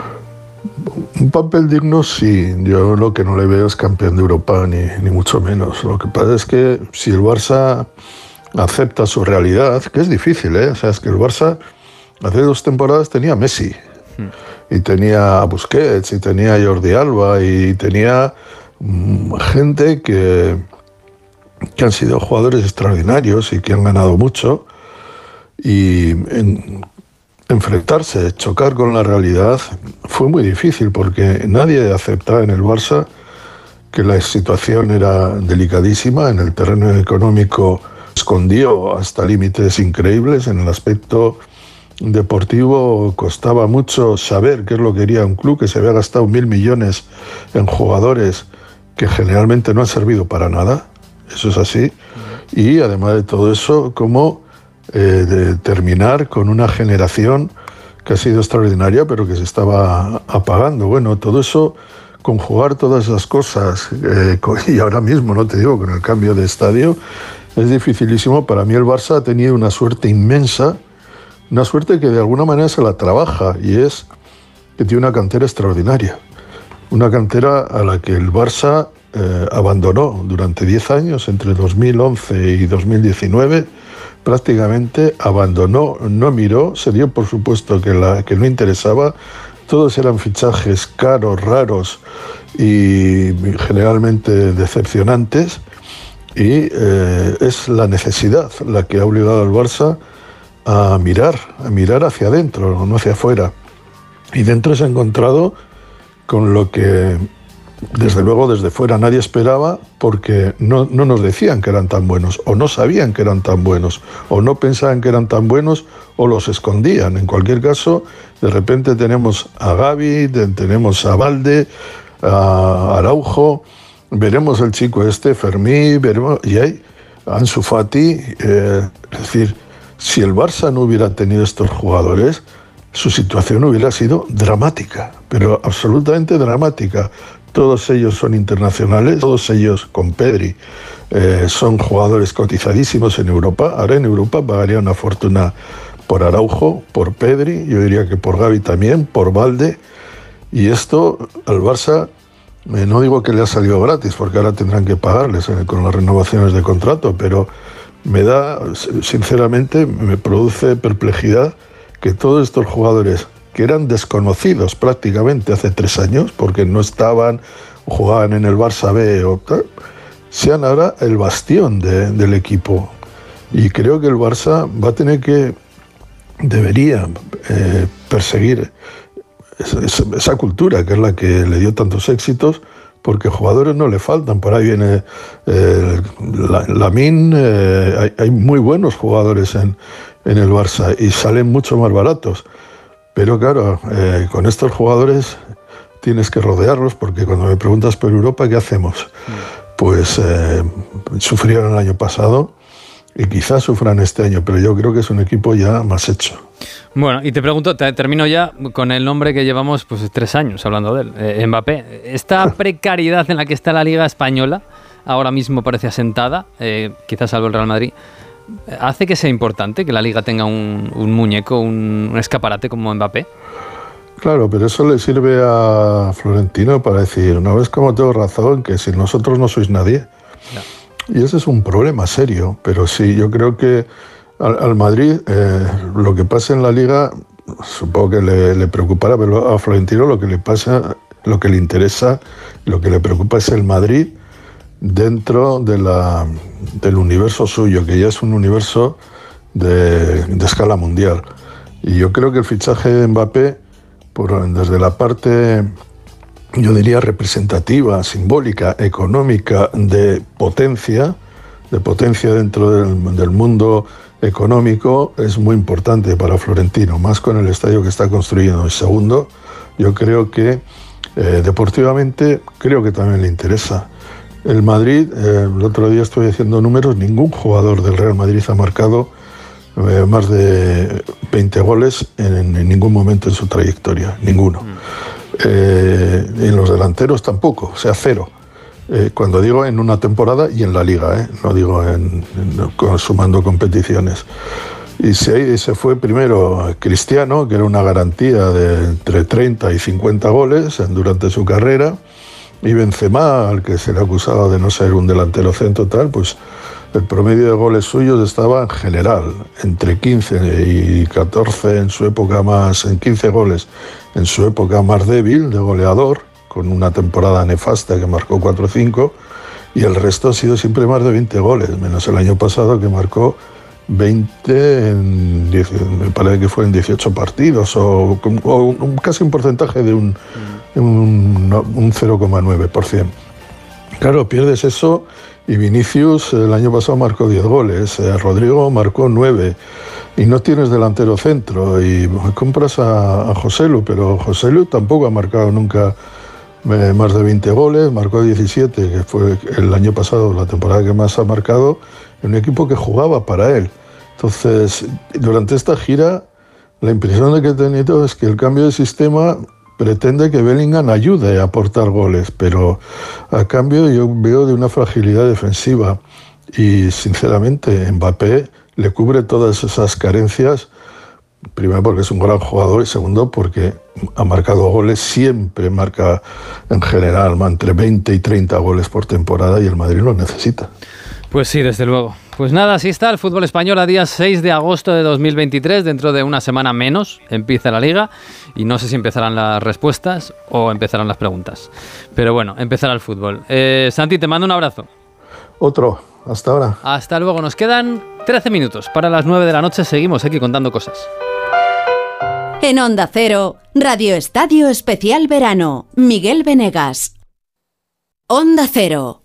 Un papel digno, sí. Yo lo que no le veo es campeón de Europa, ni, ni mucho menos. Lo que pasa es que si el Barça acepta su realidad, que es difícil, ¿eh? O sea, es que el Barça hace dos temporadas tenía a Messi, y tenía a Busquets, y tenía a Jordi Alba, y tenía mm, gente que, que han sido jugadores extraordinarios y que han ganado mucho. Y en- enfrentarse, chocar con la realidad fue muy difícil porque nadie aceptaba en el Barça que la situación era delicadísima, en el terreno económico escondió hasta límites increíbles, en el aspecto deportivo costaba mucho saber qué es lo que quería un club que se había gastado mil millones en jugadores que generalmente no han servido para nada, eso es así, y además de todo eso, cómo eh, de terminar con una generación que ha sido extraordinaria, pero que se estaba apagando. Bueno, todo eso, conjugar todas esas cosas, eh, y ahora mismo, no te digo, con el cambio de estadio, es dificilísimo. Para mí el Barça ha tenido una suerte inmensa, una suerte que de alguna manera se la trabaja, y es que tiene una cantera extraordinaria. Una cantera a la que el Barça eh, abandonó durante 10 años, entre 2011 y 2019, prácticamente abandonó, no miró, se dio por supuesto que, la, que no interesaba, todos eran fichajes caros, raros y generalmente decepcionantes, y eh, es la necesidad la que ha obligado al Barça a mirar, a mirar hacia adentro, no hacia afuera. Y dentro se ha encontrado con lo que desde luego desde fuera nadie esperaba porque no, no nos decían que eran tan buenos o no sabían que eran tan buenos o no pensaban que eran tan buenos o los escondían. En cualquier caso, de repente tenemos a Gaby, tenemos a Valde, a Araujo, veremos el chico este, Fermí, veremos, y hay Ansu Fati, eh, es decir, si el Barça no hubiera tenido estos jugadores, su situación hubiera sido dramática, pero absolutamente dramática. Todos ellos son internacionales, todos ellos con Pedri eh, son jugadores cotizadísimos en Europa. Ahora en Europa pagaría una fortuna por Araujo, por Pedri, yo diría que por Gaby también, por Valde. Y esto al Barça, eh, no digo que le ha salido gratis, porque ahora tendrán que pagarles eh, con las renovaciones de contrato, pero me da, sinceramente, me produce perplejidad que todos estos jugadores que eran desconocidos prácticamente hace tres años, porque no estaban, jugaban en el Barça B o tal, sean ahora el bastión de- del equipo. Y creo que el Barça va a tener que, debería eh, perseguir esa, cultura que es la que le dio tantos éxitos, porque jugadores no le faltan. Por ahí viene eh, la- eh, hay, hay muy buenos jugadores en, en el Barça y salen mucho más baratos. Pero claro, eh, con estos jugadores tienes que rodearlos, porque cuando me preguntas por Europa, ¿qué hacemos? Pues eh, sufrieron el año pasado y quizás sufran este año, pero yo creo que es un equipo ya más hecho. Bueno, y te pregunto, te- termino ya con el nombre que llevamos pues tres años hablando de él, eh, Mbappé. Esta precariedad en la que está la Liga Española, ahora mismo parece asentada, eh, quizás salvo el Real Madrid, ¿hace que sea importante que la Liga tenga un, un muñeco, un, un escaparate como Mbappé? Claro, pero eso le sirve a Florentino para decir, no ves cómo tengo razón, que sin nosotros no sois nadie. Y ese es un problema serio, pero sí, yo creo que al, al Madrid eh, lo que pasa en la liga, supongo que le, le preocupará, pero a Florentino lo que le pasa, lo que le interesa, lo que le preocupa es el Madrid dentro del universo suyo, que ya es un universo de, escala mundial. Y yo creo que el fichaje de Mbappé, desde la parte, yo diría, representativa, simbólica, económica, de potencia, de potencia dentro del, del mundo económico, es muy importante para Florentino, más con el estadio que está construyendo. Y segundo, yo creo que eh, deportivamente, creo que también le interesa. El Madrid, eh, el otro día estoy haciendo números, ningún jugador del Real Madrid ha marcado eh, más de 20 goles en, en ningún momento en su trayectoria, ninguno. Eh, y en los delanteros tampoco, o sea, cero. Eh, cuando digo en una temporada y en la liga, no digo en, sumando competiciones. Y se, se fue primero Cristiano, que era una garantía de entre 30 y 50 goles durante su carrera, y Benzema, al que se le ha acusado de no ser un delantero centro tal, pues el promedio de goles suyos estaba en general entre 15 y 14 en su época más, en 15 goles en su época más débil de goleador, con una temporada nefasta que marcó 4 o 5, y el resto ha sido siempre más de 20 goles, menos el año pasado que marcó 20 en, 10 me parece que fue en 18 partidos, o, casi un porcentaje de un 0,9%. Claro, pierdes eso y Vinicius el año pasado marcó 10 goles, eh, Rodrigo marcó 9 y no tienes delantero centro y compras a, a Joselu, pero Joselu tampoco ha marcado nunca eh, más de 20 goles, marcó 17, que fue el año pasado la temporada que más ha marcado, un equipo que jugaba para él. Entonces, durante esta gira, la impresión que he tenido es que el cambio de sistema pretende que Bellingham ayude a aportar goles, pero a cambio yo veo de una fragilidad defensiva y sinceramente Mbappé le cubre todas esas carencias, primero porque es un gran jugador y segundo porque ha marcado goles, siempre marca en general entre 20 y 30 goles por temporada y el Madrid lo necesita. Pues sí, desde luego. Pues nada, así está el fútbol español a día 6 de agosto de 2023. Dentro de una semana menos empieza la liga y no sé si empezarán las respuestas o empezarán las preguntas. Pero bueno, empezará el fútbol. Eh, Santi, te mando un abrazo. Otro, hasta ahora. Hasta luego. Nos quedan 13 minutos para las 9 de la noche. Seguimos aquí contando cosas. En Onda Cero, Radio Estadio Especial Verano, Miguel Venegas. Onda Cero.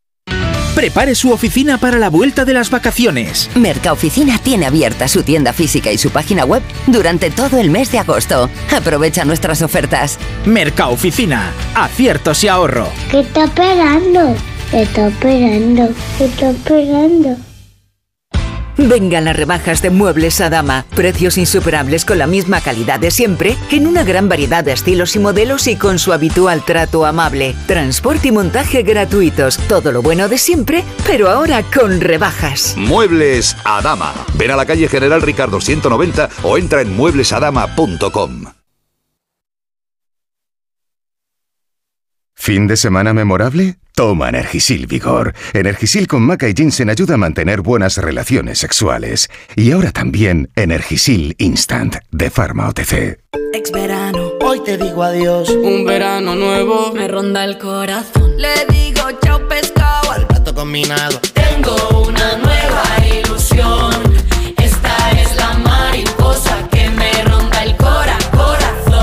Prepare su oficina para la vuelta de las vacaciones. Mercaoficina tiene abierta su tienda física y su página web durante todo el mes de agosto. Aprovecha nuestras ofertas. Mercaoficina, aciertos y ahorro. ¿Qué está esperando? ¿Qué está esperando? ¿Qué está esperando? Vengan las rebajas de Muebles a Dama. Precios insuperables con la misma calidad de siempre, en una gran variedad de estilos y modelos y con su habitual trato amable. Transporte y montaje gratuitos. Todo lo bueno de siempre, pero ahora con rebajas. Muebles a Dama. Ven a la calle General Ricardo 190 o entra en mueblesadama.com. ¿Fin de semana memorable? Toma Energisil Vigor. Energisil con maca y ginseng ayuda a mantener buenas relaciones sexuales. Y ahora también Energisil Instant de Pharma OTC. Ex verano, hoy te digo adiós. Un verano nuevo me ronda el corazón. Le digo chao pescado al plato combinado. Tengo una nueva ilusión.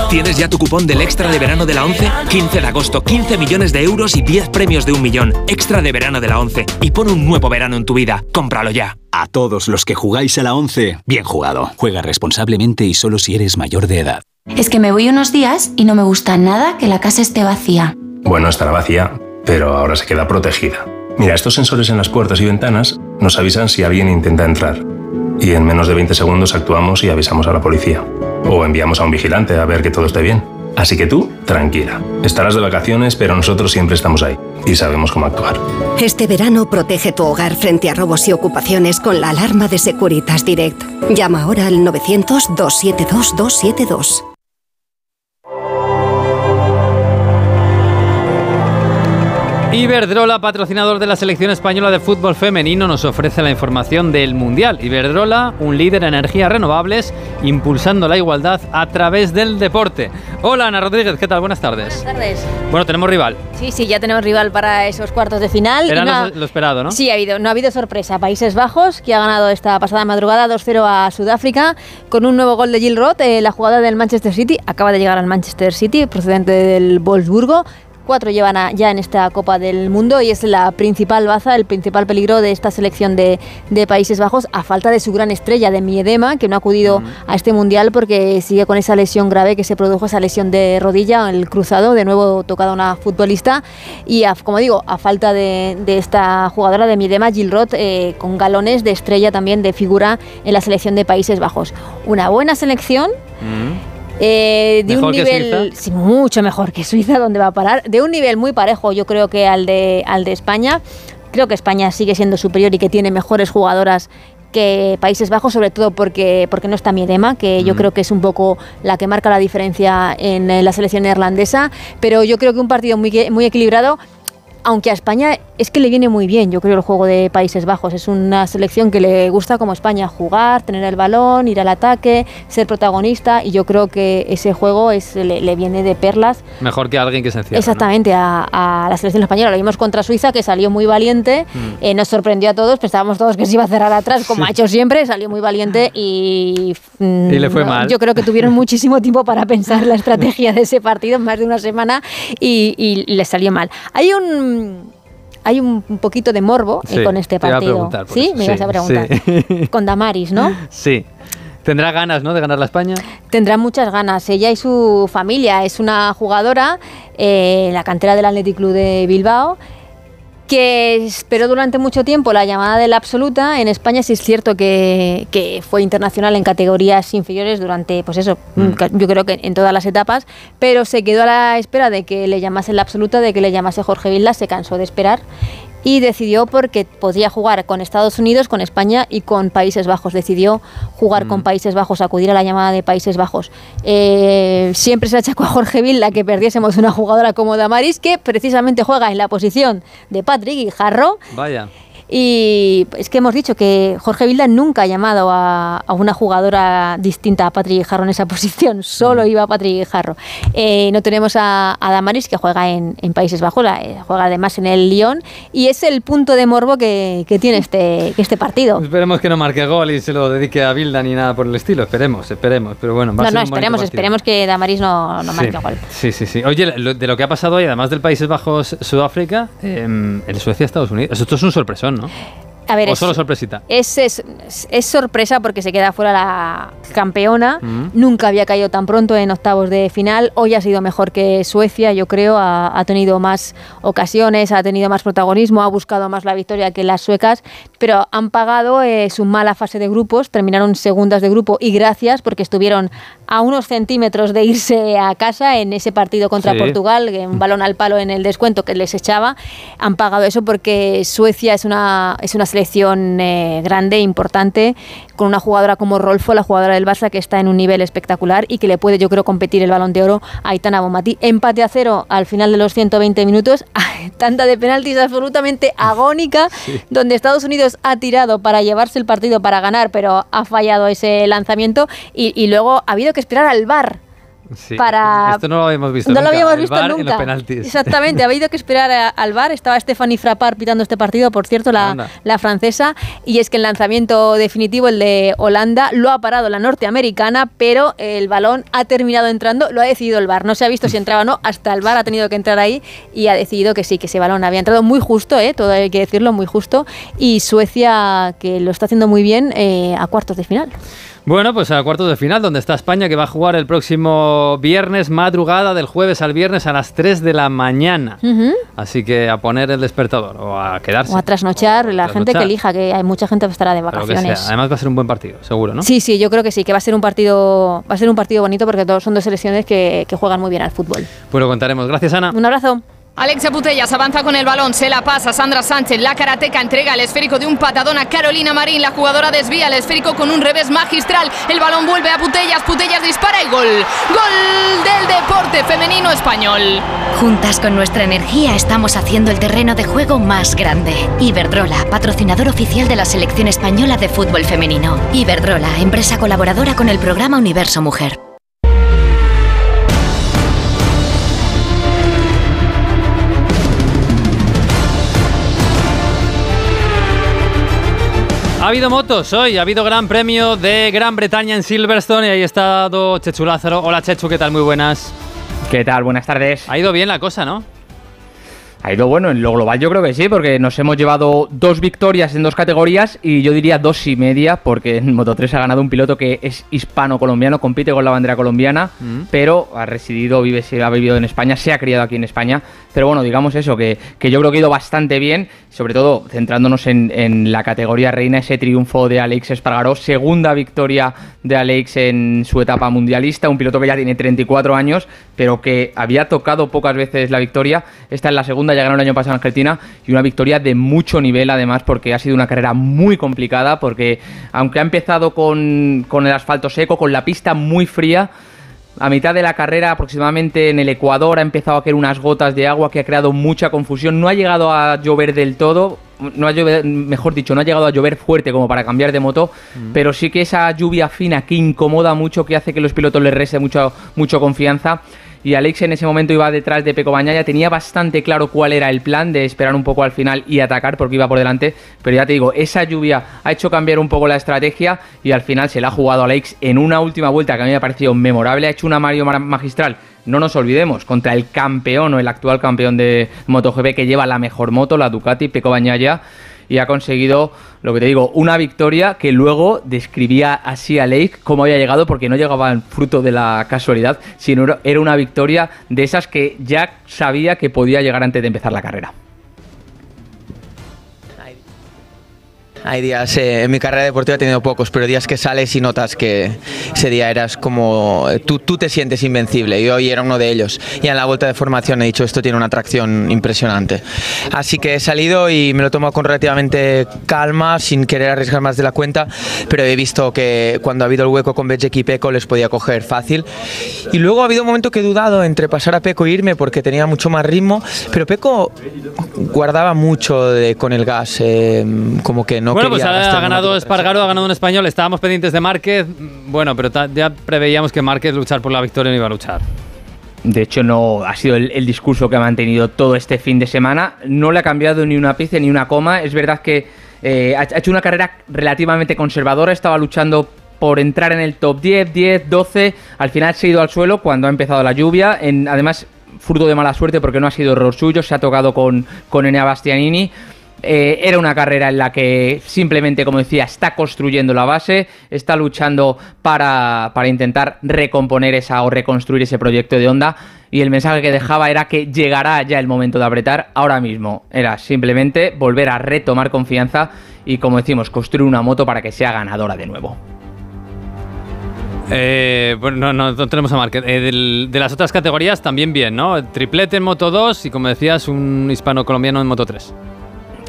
¿Tienes ya tu cupón del extra de verano de la 11? 15 de agosto, 15 millones de euros y 10 premios de un millón. Extra de verano de la 11. Y pon un nuevo verano en tu vida. Cómpralo ya. A todos los que jugáis a la 11, bien jugado. Juega responsablemente y solo si eres mayor de edad. Es que me voy unos días y no me gusta nada que la casa esté vacía. Bueno, estará vacía, pero ahora se queda protegida. Mira, estos sensores en las puertas y ventanas nos avisan si alguien intenta entrar. Y en menos de 20 segundos actuamos y avisamos a la policía. O enviamos a un vigilante a ver que todo esté bien. Así que tú, tranquila. Estarás de vacaciones, pero nosotros siempre estamos ahí y sabemos cómo actuar. Este verano protege tu hogar frente a robos y ocupaciones con la alarma de Securitas Direct. Llama ahora al 900-272-272. Iberdrola, patrocinador de la selección española de fútbol femenino, nos ofrece la información del Mundial. Iberdrola, un líder en energías renovables, impulsando la igualdad a través del deporte. Hola Ana Rodríguez, ¿qué tal? Buenas tardes. Buenas tardes. Bueno, tenemos rival. Sí, sí, ya tenemos rival para esos cuartos de final. Era no lo esperado, ¿no? Sí, ha habido, no ha habido sorpresa. Países Bajos, que ha ganado esta pasada madrugada 2-0 a Sudáfrica, con un nuevo gol de Gil Roth, eh, la jugada del Manchester City. Acaba de llegar al Manchester City, procedente del Wolfsburgo. Cuatro llevan a- ya en esta Copa del Mundo y es la principal baza, el principal peligro de esta selección de, de Países Bajos, a falta de su gran estrella, de Miedema, que no ha acudido a este mundial porque sigue con esa lesión grave que se produjo, esa lesión de rodilla, el cruzado, de nuevo tocada una futbolista. Y a- como digo, a falta de, de esta jugadora de Miedema, Gil Roth, eh, con galones de estrella también, de figura en la selección de Países Bajos. Una buena selección. Eh, de ¿Mejor un nivel sí, mucho mejor que Suiza, donde va a parar. De un nivel muy parejo, yo creo que al de, al de España. Creo que España sigue siendo superior y que tiene mejores jugadoras que Países Bajos, sobre todo porque, porque no está Miedema, que yo Mm. creo que es un poco la que marca la diferencia en la selección neerlandesa. Pero yo creo que un partido muy, muy equilibrado. Aunque a España es que le viene muy bien, yo creo, el juego de Países Bajos. Es una selección que le gusta como España jugar, tener el balón, ir al ataque, ser protagonista. Y yo creo que ese juego es, le, le viene de perlas Mejor que alguien que se encierra. ¿no? Exactamente, a, a la selección española. Lo vimos contra Suiza, que salió muy valiente, Mm. eh, nos sorprendió a todos, pensábamos todos que se iba a cerrar atrás, como ha hecho siempre, salió muy valiente y... mm, Y le fue no, mal. Yo creo que tuvieron muchísimo tiempo para pensar la estrategia de ese partido, más de una semana, y, y les salió mal. Hay un... Hay un poquito de morbo eh, con este partido. ¿Sí? Me Sí, ibas a preguntar. sí. Con Damaris, ¿no? Sí. Tendrá ganas, ¿no? De ganar la España. Tendrá muchas ganas. Ella y su familia es una jugadora eh, en la cantera del Athletic Club de Bilbao que esperó durante mucho tiempo la llamada de la absoluta. En España sí es cierto que, que fue internacional en categorías inferiores durante, pues eso, Mm. yo creo que en todas las etapas, pero se quedó a la espera de que le llamase la absoluta, de que le llamase Jorge Vilda, se cansó de esperar y decidió porque podía jugar con Estados Unidos, con España y con Países Bajos. Decidió jugar con Países Bajos, acudir a la llamada de Países Bajos. Eh, siempre se achacó a Jorge Vilda que perdiésemos una jugadora como Damaris, que precisamente juega en la posición de Patrick Guijarro. Vaya. Y es que hemos dicho que Jorge Vilda nunca ha llamado a, a una jugadora distinta a Patrick Guijarro en esa posición, solo iba a Patrick Guijarro. Eh, no tenemos a, a Damaris que juega en, en Países Bajos, la- eh, juega además en el Lyon y es el punto de morbo que, que tiene este, que este partido. Esperemos que no marque gol y se lo dedique a Bilda ni nada por el estilo. Esperemos, esperemos. Pero bueno, va a No, ser no, un esperemos, esperemos que Damaris no, no marque sí. gol. Sí, sí, sí. Oye, lo- de lo que ha pasado hoy, además del Países Bajos, Sudáfrica, eh, el Suecia, Estados Unidos. Esto es un sorpresón, ¿no? A ver, ¿O es- solo sorpresita? Es, es, es sorpresa porque se queda fuera la campeona. Mm. Nunca había caído tan pronto en octavos de final. Hoy ha sido mejor que Suecia, yo creo. Ha, ha tenido más ocasiones, ha tenido más protagonismo, ha buscado más la victoria que las suecas. Pero han pagado eh, su mala fase de grupos. Terminaron segundas de grupo y gracias porque estuvieron a unos centímetros de irse a casa en ese partido contra Sí. Portugal, un balón al palo en el descuento que les echaba. Han pagado eso porque Suecia es una, es una selección eh, grande, importante, con una jugadora como Rolfo, la jugadora del Barça, que está en un nivel espectacular y que le puede, yo creo, competir el balón de oro a Aitana Bonmatí. Empate a cero al final de los 120 minutos. Tanta de penaltis absolutamente agónica, donde Estados Unidos ha tirado para llevarse el partido para ganar, pero ha fallado ese lanzamiento y, y luego ha habido que esperar al VAR Sí. para- Esto no lo habíamos visto no nunca. lo habíamos el visto en nunca. los penaltis. Exactamente, ha habido que esperar a- al bar. Estaba Stephanie Frappard pitando este partido, por cierto, la, Anda. la francesa. Y es que el lanzamiento definitivo, el de Holanda, lo ha parado la norteamericana, pero el balón ha terminado entrando. Lo ha decidido el bar. No se ha visto si entraba o no. Hasta el bar ha tenido que entrar ahí y ha decidido que sí, que ese balón había entrado muy justo, ¿eh? todo hay que decirlo, muy justo. Y Suecia, que lo está haciendo muy bien, eh, a cuartos de final. Bueno, pues a cuartos de final, donde está España, que va a jugar el próximo viernes, madrugada del jueves al viernes a las 3 de la mañana. Así que a poner el despertador o a quedarse. O a trasnochar, la gente que elija, que hay mucha gente que estará de vacaciones. Además va a ser un buen partido, seguro, ¿no? Sí, sí, yo creo que sí, que va a ser un partido, va a ser un partido bonito porque todos son dos selecciones que, que juegan muy bien al fútbol. Pues lo contaremos. Gracias, Ana. Un abrazo. Alexia Putellas avanza con el balón, se la pasa Sandra Sánchez, la karateca entrega el esférico de un patadón a Carolina Marín, la jugadora desvía el esférico con un revés magistral, el balón vuelve a Putellas, Putellas dispara y gol, gol del deporte femenino español. Juntas con nuestra energía estamos haciendo el terreno de juego más grande. Iberdrola, patrocinador oficial de la selección española de fútbol femenino. Iberdrola, empresa colaboradora con el programa Universo Mujer. Habido motos hoy, ha habido gran premio de Gran Bretaña en Silverstone y ahí ha estado Chechu Lázaro. Hola Chechu, ¿qué tal? Muy buenas. ¿Qué tal? Buenas tardes. Ha ido bien la cosa, ¿no? Ha ido bueno, en lo global yo creo que sí, porque nos hemos llevado dos victorias en dos categorías y yo diría dos y media, porque en Moto 3 ha ganado un piloto que es hispano-colombiano, compite con la bandera colombiana, Mm. pero ha residido, vive, se ha vivido en España, se ha criado aquí en España. Pero bueno, digamos eso, que, que yo creo que ha ido bastante bien, sobre todo centrándonos en, en la categoría reina, ese triunfo de Alex Espargaró, segunda victoria de Alex en su etapa mundialista, un piloto que ya tiene 34 años, pero que había tocado pocas veces la victoria. Esta es la segunda, ya ganó el año pasado en Argentina, y una victoria de mucho nivel además, porque ha sido una carrera muy complicada, porque aunque ha empezado con, con el asfalto seco, con la pista muy fría, a mitad de la carrera, aproximadamente en el Ecuador, ha empezado a caer unas gotas de agua que ha creado mucha confusión. No ha llegado a llover del todo, no ha llover, mejor dicho, no ha llegado a llover fuerte como para cambiar de moto, pero sí que esa lluvia fina que incomoda mucho, que hace que los pilotos les reste mucho, mucho confianza. Y Alex en ese momento iba detrás de Peco Bañaya, tenía bastante claro cuál era el plan de esperar un poco al final y atacar porque iba por delante, pero ya te digo, esa lluvia ha hecho cambiar un poco la estrategia y al final se la ha jugado Alex en una última vuelta que a mí me ha parecido memorable, ha hecho una Mario Mar- magistral, no nos olvidemos, contra el campeón o el actual campeón de MotoGP que lleva la mejor moto, la Ducati, Peco Bañaya, y ha conseguido, lo que te digo, una victoria que luego describía así a Lake cómo había llegado, porque no llegaba en fruto de la casualidad, sino era una victoria de esas que ya sabía que podía llegar antes de empezar la carrera. Hay días, eh, en mi carrera deportiva he tenido pocos, pero días que sales y notas que ese día eras como, tú, tú te sientes invencible y hoy era uno de ellos. Y en la vuelta de formación he dicho, esto tiene una atracción impresionante. Así que he salido y me lo tomo con relativamente calma, sin querer arriesgar más de la cuenta, pero he visto que cuando ha habido el hueco con Bejek y Peco les podía coger fácil. Y luego ha habido un momento que he dudado entre pasar a Peco e irme porque tenía mucho más ritmo, pero Peco guardaba mucho de- con el gas, eh, como que no bueno, pues ha, ha ganado. Espargaro, ha ganado un español. Estábamos pendientes de Márquez. Bueno, pero ya preveíamos que Márquez luchar por la victoria no iba a luchar. De hecho, no ha sido el, el discurso que ha mantenido todo este fin de semana. No le ha cambiado ni una pieza ni una coma. Es verdad que eh, ha ha hecho una carrera relativamente conservadora. Estaba luchando por entrar en el top 10, 10, 12. Al final se ha ido al suelo cuando ha empezado la lluvia. En, además, fruto de mala suerte porque no ha sido error suyo. Se ha tocado con, con Enea Bastianini. Eh, era una carrera en la que simplemente, como decía, está construyendo la base, está luchando para, para intentar recomponer esa o reconstruir ese proyecto de Honda y el mensaje que dejaba era que llegará ya el momento de apretar ahora mismo. Era simplemente volver a retomar confianza y, como decimos, construir una moto para que sea ganadora de nuevo. Eh, bueno, no, tenemos a Márquez. Eh, de las otras categorías también bien, ¿no? Triplete en Moto 2 y, como decías, un hispano-colombiano en Moto 3.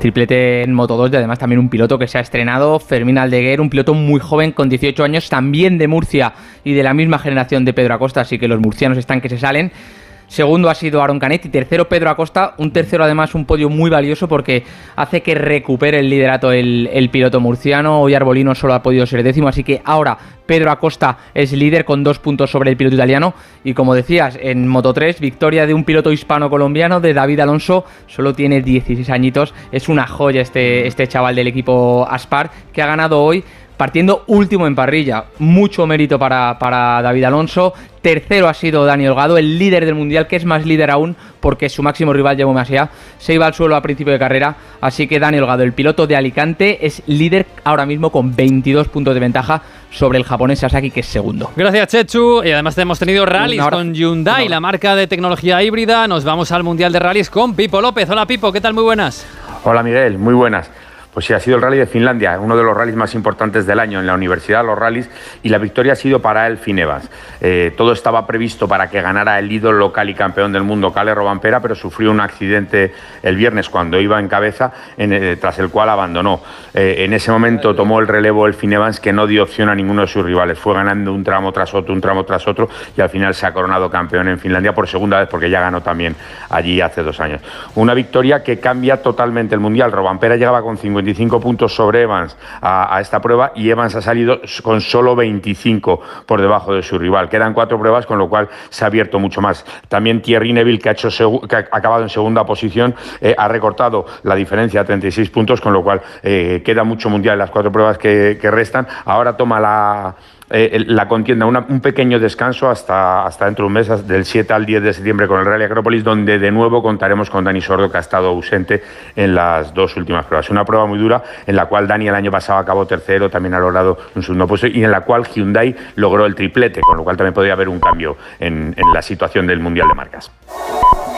Triplete en Moto 2 y además también un piloto que se ha estrenado, Fermín Aldeguer, un piloto muy joven con 18 años, también de Murcia y de la misma generación de Pedro Acosta, así que los murcianos están que se salen. Segundo ha sido Aaron Canet y tercero Pedro Acosta, un tercero además un podio muy valioso porque hace que recupere el liderato el, el piloto murciano, hoy Arbolino solo ha podido ser décimo, así que ahora Pedro Acosta es líder con dos puntos sobre el piloto italiano. Y como decías, en Moto 3, victoria de un piloto hispano-colombiano, de David Alonso, solo tiene 16 añitos, es una joya este, este chaval del equipo Aspar que ha ganado hoy partiendo último en parrilla. Mucho mérito para, para David Alonso. Tercero ha sido Dani Holgado, el líder del mundial, que es más líder aún porque su máximo rival, Jaume Masia, se iba al suelo a principio de carrera. Así que Dani Holgado, el piloto de Alicante, es líder ahora mismo con 22 puntos de ventaja sobre el japonés Sasaki, que es segundo. Gracias, Chechu. Y además hemos tenido rallies con Hyundai, la marca de tecnología híbrida. Nos vamos al Mundial de Rallies con Pipo López. Hola, Pipo, ¿qué tal? Muy buenas. Hola Miguel, muy buenas. Pues sí, ha sido el rally de Finlandia, uno de los rallies más importantes del año en la universidad, los rallies, y la victoria ha sido para el Evans. Eh, todo estaba previsto para que ganara el ídolo local y campeón del mundo, Kalle Robampera, pero sufrió un accidente el viernes cuando iba en cabeza, eh, tras el cual abandonó. Eh, en ese momento tomó el relevo el Evans, que no dio opción a ninguno de sus rivales. Fue ganando un tramo tras otro, un tramo tras otro, y al final se ha coronado campeón en Finlandia por segunda vez, porque ya ganó también allí hace dos años. Una victoria que cambia totalmente el mundial. Robampera llegaba con 55 puntos sobre Evans a, esta prueba y Evans ha salido con solo 25 por debajo de su rival. Quedan cuatro pruebas, con lo cual se ha abierto mucho más. También Thierry Neville, que ha, acabado en segunda posición, eh, ha recortado la diferencia a 36 puntos, con lo cual eh, queda mucho mundial en las cuatro pruebas que restan. Ahora toma la eh, la contienda, un pequeño descanso hasta, hasta dentro de un mes, del 7 al 10 de septiembre con el Rally Acrópolis, donde de nuevo contaremos con Dani Sordo, que ha estado ausente en las dos últimas pruebas. Una prueba muy dura en la cual Dani el año pasado acabó tercero, también ha logrado un segundo puesto y en la cual Hyundai logró el triplete, con lo cual también podría haber un cambio en la situación del Mundial de Marcas.